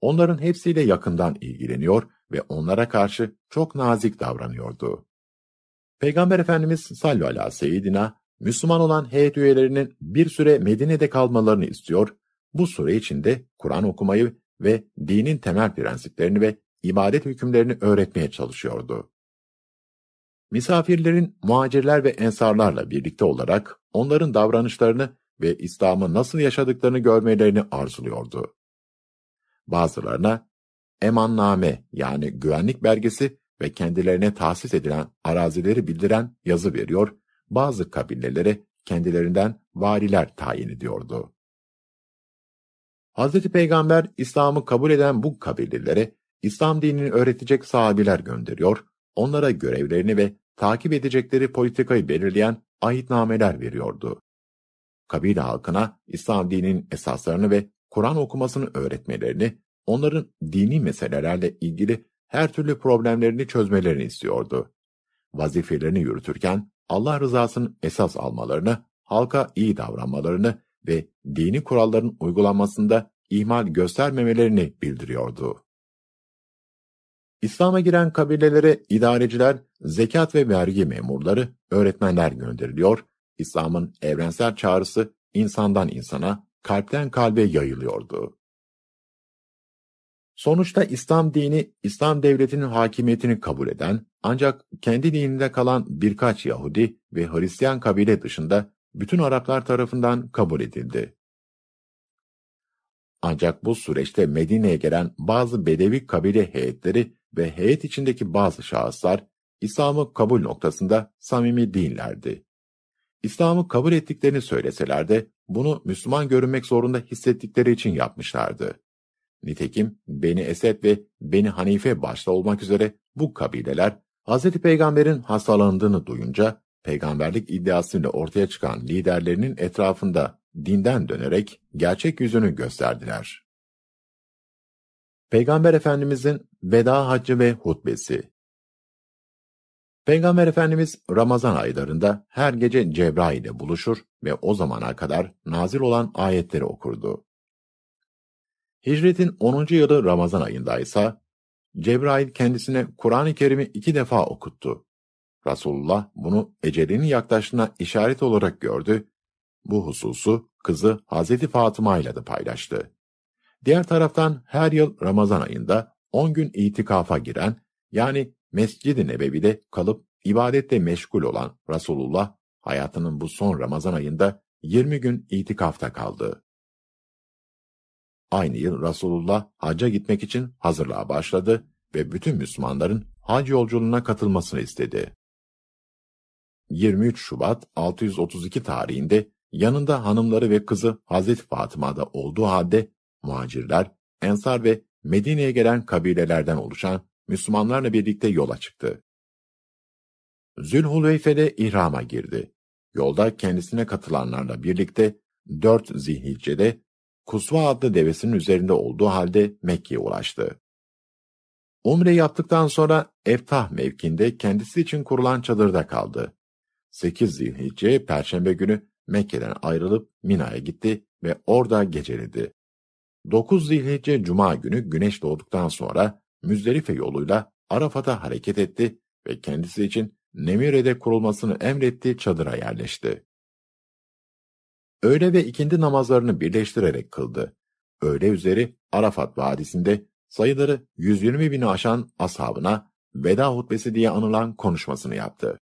Onların hepsiyle yakından ilgileniyor ve onlara karşı çok nazik davranıyordu. Peygamber Efendimiz sallallahu aleyhi ve seyyidina, Müslüman olan heyet üyelerinin bir süre Medine'de kalmalarını istiyor, bu süre içinde Kur'an okumayı ve dinin temel prensiplerini ve ibadet hükümlerini öğretmeye çalışıyordu. Misafirlerin muhacirler ve ensarlarla birlikte olarak onların davranışlarını ve İslam'ı nasıl yaşadıklarını görmelerini arzuluyordu. Bazılarına emanname yani güvenlik belgesi ve kendilerine tahsis edilen arazileri bildiren yazı veriyor, bazı kabilelere kendilerinden variler tayin ediyordu. Hz. Peygamber İslam'ı kabul eden bu kabilelere İslam dinini öğretecek sahabiler gönderiyor, onlara görevlerini ve takip edecekleri politikayı belirleyen ahitnameler veriyordu. Kabile halkına İslam dininin esaslarını ve Kur'an okumasını öğretmelerini, onların dini meselelerle ilgili her türlü problemlerini çözmelerini istiyordu. Vazifelerini yürütürken Allah rızasını esas almalarını, halka iyi davranmalarını ve dini kuralların uygulanmasında ihmal göstermemelerini bildiriyordu. İslam'a giren kabilelere idareciler, zekat ve vergi memurları, öğretmenler gönderiliyor, İslam'ın evrensel çağrısı insandan insana, kalpten kalbe yayılıyordu. Sonuçta İslam dini, İslam devletinin hakimiyetini kabul eden, ancak kendi dininde kalan birkaç Yahudi ve Hristiyan kabile dışında bütün Araplar tarafından kabul edildi. Ancak bu süreçte Medine'ye gelen bazı Bedevi kabile heyetleri ve heyet içindeki bazı şahıslar İslam'ı kabul noktasında samimi değillerdi. İslam'ı kabul ettiklerini söyleseler de bunu Müslüman görünmek zorunda hissettikleri için yapmışlardı. Nitekim Beni Esed ve Beni Hanife başta olmak üzere bu kabileler Hz. Peygamber'in hastalandığını duyunca peygamberlik iddiasıyla ortaya çıkan liderlerinin etrafında dinden dönerek gerçek yüzünü gösterdiler. Peygamber Efendimizin veda haccı ve hutbesi Peygamber Efendimiz Ramazan aylarında her gece Cebrail ile buluşur ve o zamana kadar nazil olan ayetleri okurdu. Hicretin 10. yılı Ramazan ayında ise Cebrail kendisine Kur'an-ı Kerim'i iki defa okuttu. Resulullah bunu ecelinin yaklaştığına işaret olarak gördü. Bu hususu kızı Hazreti Fatıma ile de paylaştı. Diğer taraftan her yıl Ramazan ayında 10 gün itikafa giren, yani Mescid-i Nebevi'de kalıp ibadette meşgul olan Resulullah, hayatının bu son Ramazan ayında 20 gün itikafta kaldı. Aynı yıl Resulullah hacca gitmek için hazırlığa başladı ve bütün Müslümanların hac yolculuğuna katılmasını istedi. 23 Şubat 632 tarihinde yanında hanımları ve kızı Hazreti Fatıma'da olduğu halde muhacirler, Ensar ve Medine'ye gelen kabilelerden oluşan Müslümanlarla birlikte yola çıktı. Zülhuleyfe'de ihrama girdi. Yolda kendisine katılanlarla birlikte 4 Zilhicce'de Kusva adlı devesinin üzerinde olduğu halde Mekke'ye ulaştı. Umre yaptıktan sonra Eftah mevkinde kendisi için kurulan çadırda kaldı. 8 Zilhicce Perşembe günü Mekke'den ayrılıp Mina'ya gitti ve orada geceledi. 9 Zilhicce Cuma günü güneş doğduktan sonra Müzdelife yoluyla Arafat'a hareket etti ve kendisi için Nemire'de kurulmasını emrettiği çadıra yerleşti. Öğle ve ikindi namazlarını birleştirerek kıldı. Öğle üzeri Arafat Vadisi'nde sayıları 120 bini aşan ashabına veda hutbesi diye anılan konuşmasını yaptı.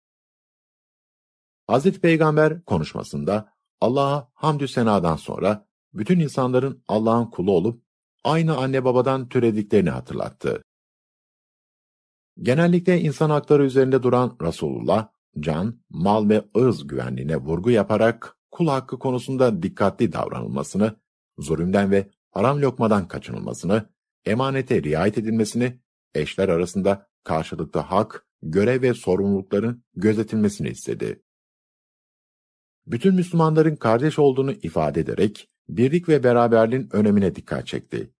Hazreti Peygamber konuşmasında Allah'a hamdü senadan sonra bütün insanların Allah'ın kulu olup aynı anne babadan türediklerini hatırlattı. Genellikle insan hakları üzerinde duran Resulullah, can, mal ve ırz güvenliğine vurgu yaparak kul hakkı konusunda dikkatli davranılmasını, zulümden ve haram lokmadan kaçınılmasını, emanete riayet edilmesini, eşler arasında karşılıklı hak, görev ve sorumlulukların gözetilmesini istedi. Bütün Müslümanların kardeş olduğunu ifade ederek birlik ve beraberliğin önemine dikkat çekti.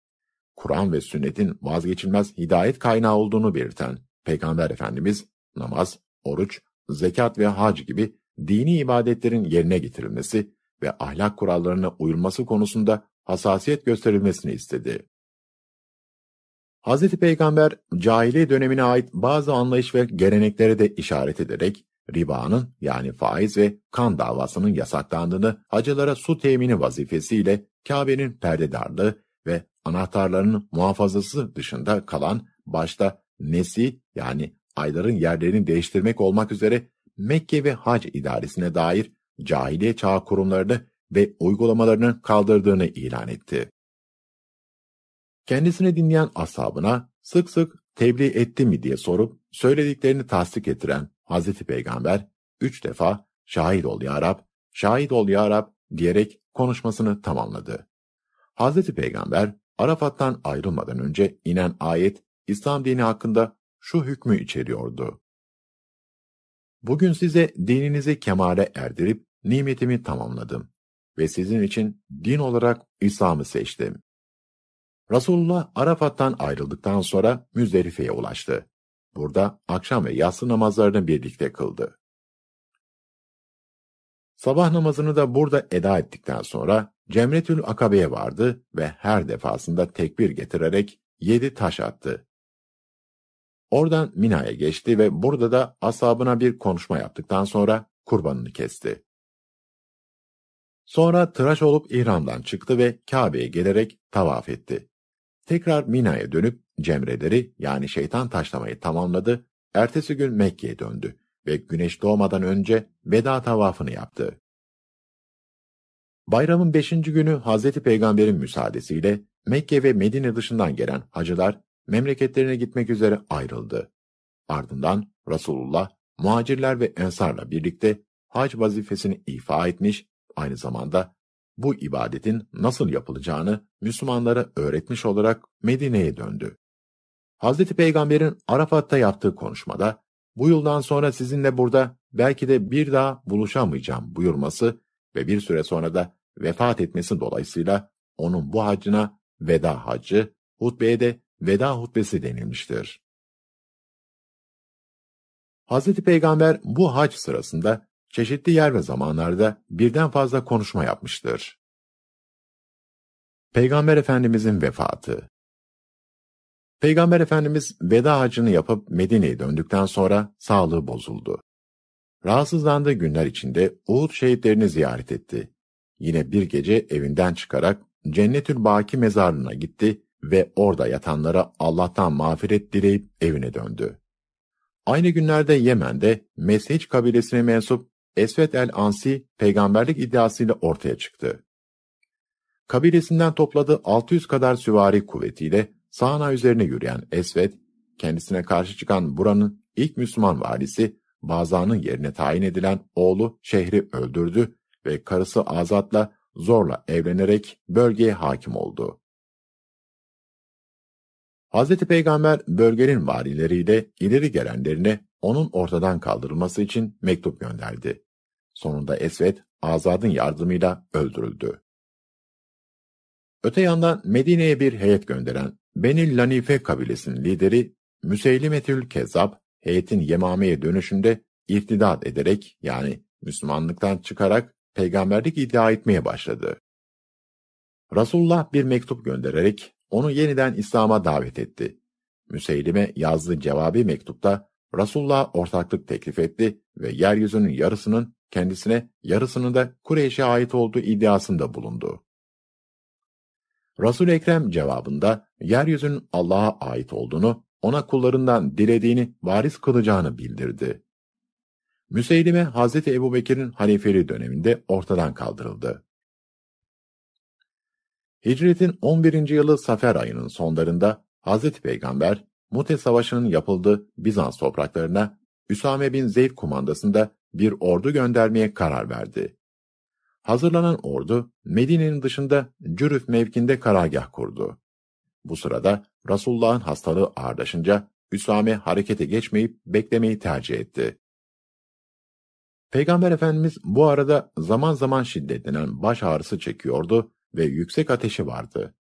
Kur'an ve sünnetin vazgeçilmez hidayet kaynağı olduğunu belirten Peygamber Efendimiz, namaz, oruç, zekat ve hac gibi dini ibadetlerin yerine getirilmesi ve ahlak kurallarına uyulması konusunda hassasiyet gösterilmesini istedi. Hz. Peygamber, cahiliye dönemine ait bazı anlayış ve geleneklere de işaret ederek, ribanın yani faiz ve kan davasının yasaklandığını, hacılara su temini vazifesiyle Kabe'nin perdedarlığı ve anahtarlarının muhafazası dışında kalan başta nesi yani ayların yerlerini değiştirmek olmak üzere Mekke ve Hac idaresine dair cahiliye çağı kurumlarını ve uygulamalarını kaldırdığını ilan etti. Kendisini dinleyen ashabına sık sık tebliğ etti mi diye sorup söylediklerini tasdik ettiren Hazreti Peygamber üç defa şahit ol ya Rab, şahit ol ya Rab diyerek konuşmasını tamamladı. Hazreti Peygamber Arafat'tan ayrılmadan önce inen ayet İslam dini hakkında şu hükmü içeriyordu. Bugün size dininizi kemale erdirip nimetimi tamamladım ve sizin için din olarak İslam'ı seçtim. Resulullah Arafat'tan ayrıldıktan sonra Müzdelife'ye ulaştı. Burada akşam ve yatsı namazlarını birlikte kıldı. Sabah namazını da burada eda ettikten sonra Cemretül Akabe'ye vardı ve her defasında tekbir getirerek yedi taş attı. Oradan Mina'ya geçti ve burada da asabına bir konuşma yaptıktan sonra kurbanını kesti. Sonra tıraş olup ihramdan çıktı ve Kabe'ye gelerek tavaf etti. Tekrar Mina'ya dönüp cemreleri yani şeytan taşlamayı tamamladı, ertesi gün Mekke'ye döndü ve güneş doğmadan önce veda tavafını yaptı. Bayramın beşinci günü Hazreti Peygamber'in müsaadesiyle Mekke ve Medine dışından gelen hacılar memleketlerine gitmek üzere ayrıldı. Ardından Resulullah muhacirler ve ensarla birlikte hac vazifesini ifa etmiş, aynı zamanda bu ibadetin nasıl yapılacağını Müslümanlara öğretmiş olarak Medine'ye döndü. Hazreti Peygamber'in Arafat'ta yaptığı konuşmada, bu yıldan sonra sizinle burada belki de bir daha buluşamayacağım buyurması ve bir süre sonra da vefat etmesi dolayısıyla onun bu hacına veda hacı, hutbeye de veda hutbesi denilmiştir. Hazreti Peygamber bu hac sırasında çeşitli yer ve zamanlarda birden fazla konuşma yapmıştır. Peygamber Efendimizin vefatı Peygamber Efendimiz veda hacını yapıp Medine'ye döndükten sonra sağlığı bozuldu. Rahatsızlandığı günler içinde Uhud şehitlerini ziyaret etti. Yine bir gece evinden çıkarak Cennetül Baki mezarlığına gitti ve orada yatanlara Allah'tan mağfiret dileyip evine döndü. Aynı günlerde Yemen'de Mesheç kabilesine mensup Esvet el-Ansi peygamberlik iddiasıyla ortaya çıktı. Kabilesinden topladığı 600 kadar süvari kuvvetiyle Sağna üzerine yürüyen Esvet, kendisine karşı çıkan buranın ilk Müslüman valisi Bazan'ın yerine tayin edilen oğlu şehri öldürdü ve karısı Azat'la zorla evlenerek bölgeye hakim oldu. Hz. Peygamber bölgenin valileriyle ileri gelenlerine onun ortadan kaldırılması için mektup gönderdi. Sonunda Esvet, Azad'ın yardımıyla öldürüldü. Öte yandan Medine'ye bir heyet gönderen Benil Lanife kabilesinin lideri Müseylimetül Kezzab, heyetin Yemame'ye dönüşünde irtidat ederek yani Müslümanlıktan çıkarak peygamberlik iddia etmeye başladı. Resulullah bir mektup göndererek onu yeniden İslam'a davet etti. Müseylime yazdığı cevabi mektupta Resulullah ortaklık teklif etti ve yeryüzünün yarısının kendisine yarısının da Kureyş'e ait olduğu iddiasında bulundu. Resul Ekrem cevabında yeryüzünün Allah'a ait olduğunu, ona kullarından dilediğini varis kılacağını bildirdi. Müseylime Hazreti Ebubekir'in halifeli döneminde ortadan kaldırıldı. Hicretin 11. yılı Safer ayının sonlarında Hazreti Peygamber Mute Savaşı'nın yapıldığı Bizans topraklarına Üsame bin Zeyd kumandasında bir ordu göndermeye karar verdi. Hazırlanan ordu Medine'nin dışında Cürüf mevkinde karargah kurdu. Bu sırada Resulullah'ın hastalığı ağırlaşınca Üsame harekete geçmeyip beklemeyi tercih etti. Peygamber Efendimiz bu arada zaman zaman şiddetlenen baş ağrısı çekiyordu ve yüksek ateşi vardı.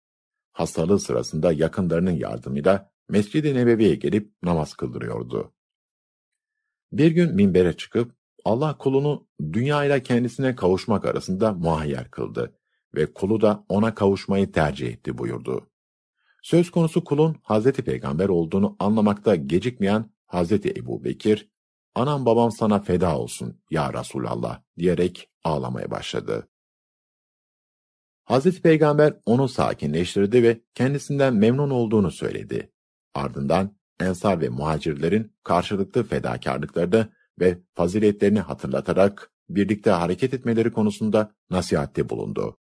Hastalığı sırasında yakınlarının yardımıyla Mescid-i Nebevi'ye gelip namaz kıldırıyordu. Bir gün minbere çıkıp Allah kulunu dünya ile kendisine kavuşmak arasında muhayyer kıldı ve kulu da ona kavuşmayı tercih etti buyurdu. Söz konusu kulun Hazreti Peygamber olduğunu anlamakta gecikmeyen Hazreti Ebu Bekir, anam babam sana feda olsun ya Resulallah diyerek ağlamaya başladı. Hazreti Peygamber onu sakinleştirdi ve kendisinden memnun olduğunu söyledi. Ardından Ensar ve muhacirlerin karşılıklı fedakarlıklarını ve faziletlerini hatırlatarak birlikte hareket etmeleri konusunda nasihatte bulundu.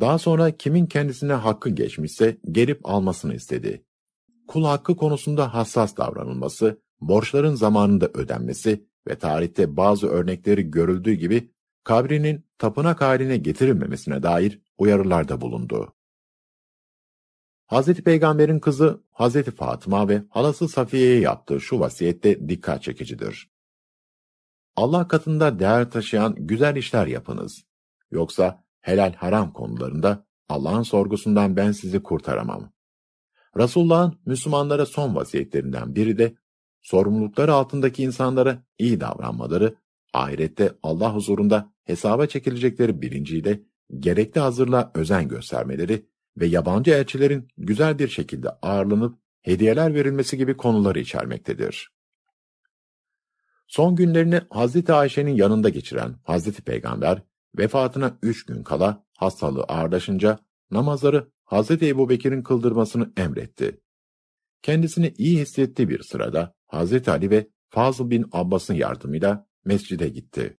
Daha sonra kimin kendisine hakkı geçmişse gelip almasını istedi. Kul hakkı konusunda hassas davranılması, borçların zamanında ödenmesi ve tarihte bazı örnekleri görüldüğü gibi kabrinin tapınak haline getirilmemesine dair uyarılarda bulundu. Hz. Peygamber'in kızı Hz. Fatıma ve halası Safiye'ye yaptığı şu vasiyette dikkat çekicidir. Allah katında değer taşıyan güzel işler yapınız. Yoksa helal haram konularında Allah'ın sorgusundan ben sizi kurtaramam. Resulullah'ın Müslümanlara son vasiyetlerinden biri de sorumlulukları altındaki insanlara iyi davranmaları, ahirette Allah huzurunda hesaba çekilecekleri bilinciyle gerekli hazırlığa özen göstermeleri ve yabancı elçilerin güzel bir şekilde ağırlanıp hediyeler verilmesi gibi konuları içermektedir. Son günlerini Hazreti Ayşe'nin yanında geçiren Hazreti Peygamber, vefatına üç gün kala hastalığı ağırlaşınca namazları Hazreti Ebu Bekir'in kıldırmasını emretti. Kendisini iyi hissettiği bir sırada Hazreti Ali ve Fazıl bin Abbas'ın yardımıyla mescide gitti.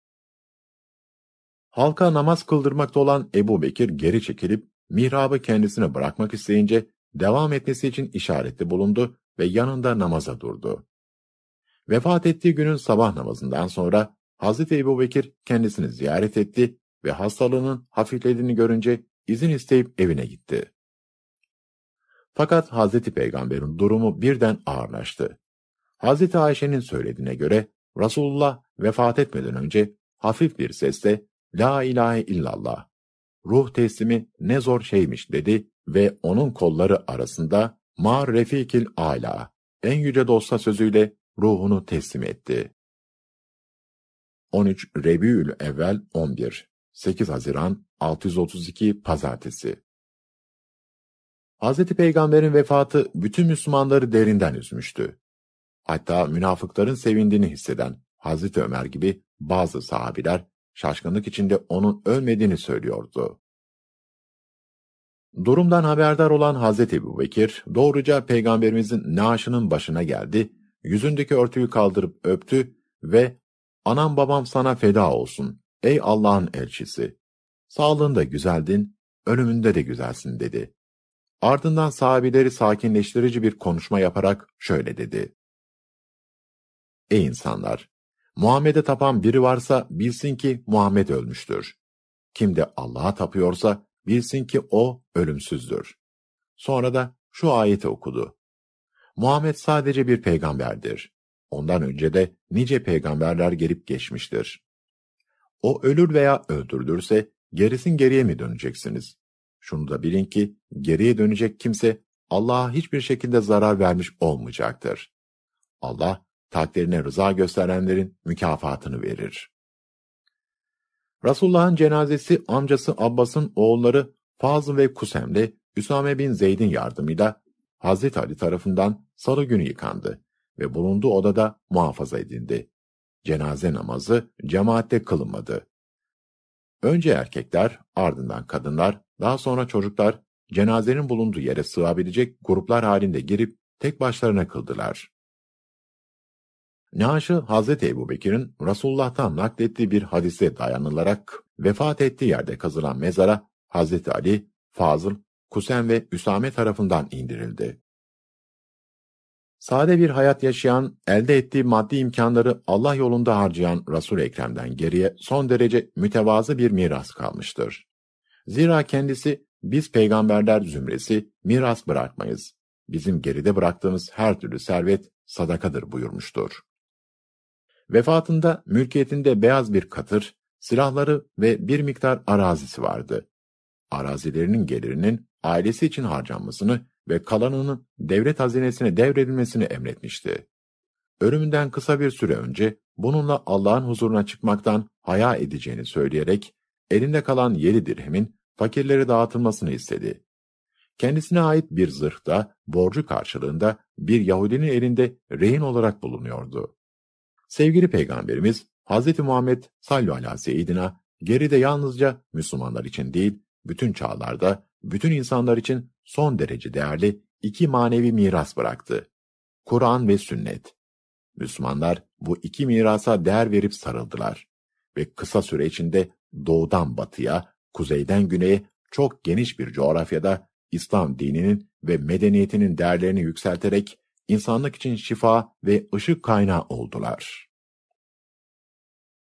Halka namaz kıldırmakta olan Ebu Bekir geri çekilip mihrabı kendisine bırakmak isteyince devam etmesi için işarette bulundu ve yanında namaza durdu. Vefat ettiği günün sabah namazından sonra Hazreti Ebu Bekir kendisini ziyaret etti ve hastalığının hafiflediğini görünce izin isteyip evine gitti. Fakat Hazreti Peygamber'in durumu birden ağırlaştı. Hazreti Ayşe'nin söylediğine göre Resulullah vefat etmeden önce hafif bir sesle La ilahe illallah, ruh teslimi ne zor şeymiş dedi ve onun kolları arasında Ma refikil ala, en yüce dosta sözüyle ruhunu teslim etti. 13 Rebiül Evvel 11 8 Haziran 632 Pazartesi Hz. Peygamber'in vefatı bütün Müslümanları derinden üzmüştü. Hatta münafıkların sevindiğini hisseden Hz. Ömer gibi bazı sahabiler şaşkınlık içinde onun ölmediğini söylüyordu. Durumdan haberdar olan Hazreti Ebu Bekir, doğruca Peygamberimizin naaşının başına geldi, yüzündeki örtüyü kaldırıp öptü ve ''Anam babam sana feda olsun, ey Allah'ın elçisi. Sağlığında güzeldin, ölümünde de güzelsin.'' dedi. Ardından sahabileri sakinleştirici bir konuşma yaparak şöyle dedi. Ey insanlar! Muhammed'e tapan biri varsa bilsin ki Muhammed ölmüştür. Kim de Allah'a tapıyorsa bilsin ki o ölümsüzdür. Sonra da şu ayeti okudu. Muhammed sadece bir peygamberdir. Ondan önce de nice peygamberler gelip geçmiştir. O ölür veya öldürülürse gerisin geriye mi döneceksiniz? Şunu da bilin ki geriye dönecek kimse Allah'a hiçbir şekilde zarar vermiş olmayacaktır. Allah takdirine rıza gösterenlerin mükafatını verir. Resulullah'ın cenazesi amcası Abbas'ın oğulları Fazıl ve Kusem'le Üsame bin Zeyd'in yardımıyla Hazreti Ali tarafından salı günü yıkandı ve bulunduğu odada muhafaza edildi. Cenaze namazı cemaatte kılınmadı. Önce erkekler, ardından kadınlar Daha sonra çocuklar cenazenin bulunduğu yere sığabilecek gruplar halinde girip tek başlarına kıldılar. Naaşı Hazreti Ebu Bekir'in Resulullah'tan naklettiği bir hadise dayanılarak vefat ettiği yerde kazılan mezara Hazreti Ali, Fazıl, Kusen ve Üsame tarafından indirildi. Sade bir hayat yaşayan, elde ettiği maddi imkanları Allah yolunda harcayan Resul Ekrem'den geriye son derece mütevazı bir miras kalmıştır. Zira kendisi biz peygamberler zümresi miras bırakmayız. Bizim geride bıraktığımız her türlü servet sadakadır buyurmuştur. Vefatında mülkiyetinde beyaz bir katır, silahları ve bir miktar arazisi vardı. Arazilerinin gelirinin ailesi için harcanmasını ve kalanının devlet hazinesine devredilmesini emretmişti. Ölümünden kısa bir süre önce bununla Allah'ın huzuruna çıkmaktan haya edeceğini söyleyerek elinde kalan yedi dirhemin fakirlere dağıtılmasını istedi. Kendisine ait bir zırhta borcu karşılığında bir Yahudinin elinde rehin olarak bulunuyordu. Sevgili Peygamberimiz Hz. Muhammed sallu ala seyyidina geride yalnızca Müslümanlar için değil, bütün çağlarda, bütün insanlar için son derece değerli iki manevi miras bıraktı. Kur'an ve sünnet. Müslümanlar bu iki mirasa değer verip sarıldılar ve kısa süre içinde doğudan batıya, kuzeyden güneye çok geniş bir coğrafyada İslam dininin ve medeniyetinin değerlerini yükselterek insanlık için şifa ve ışık kaynağı oldular.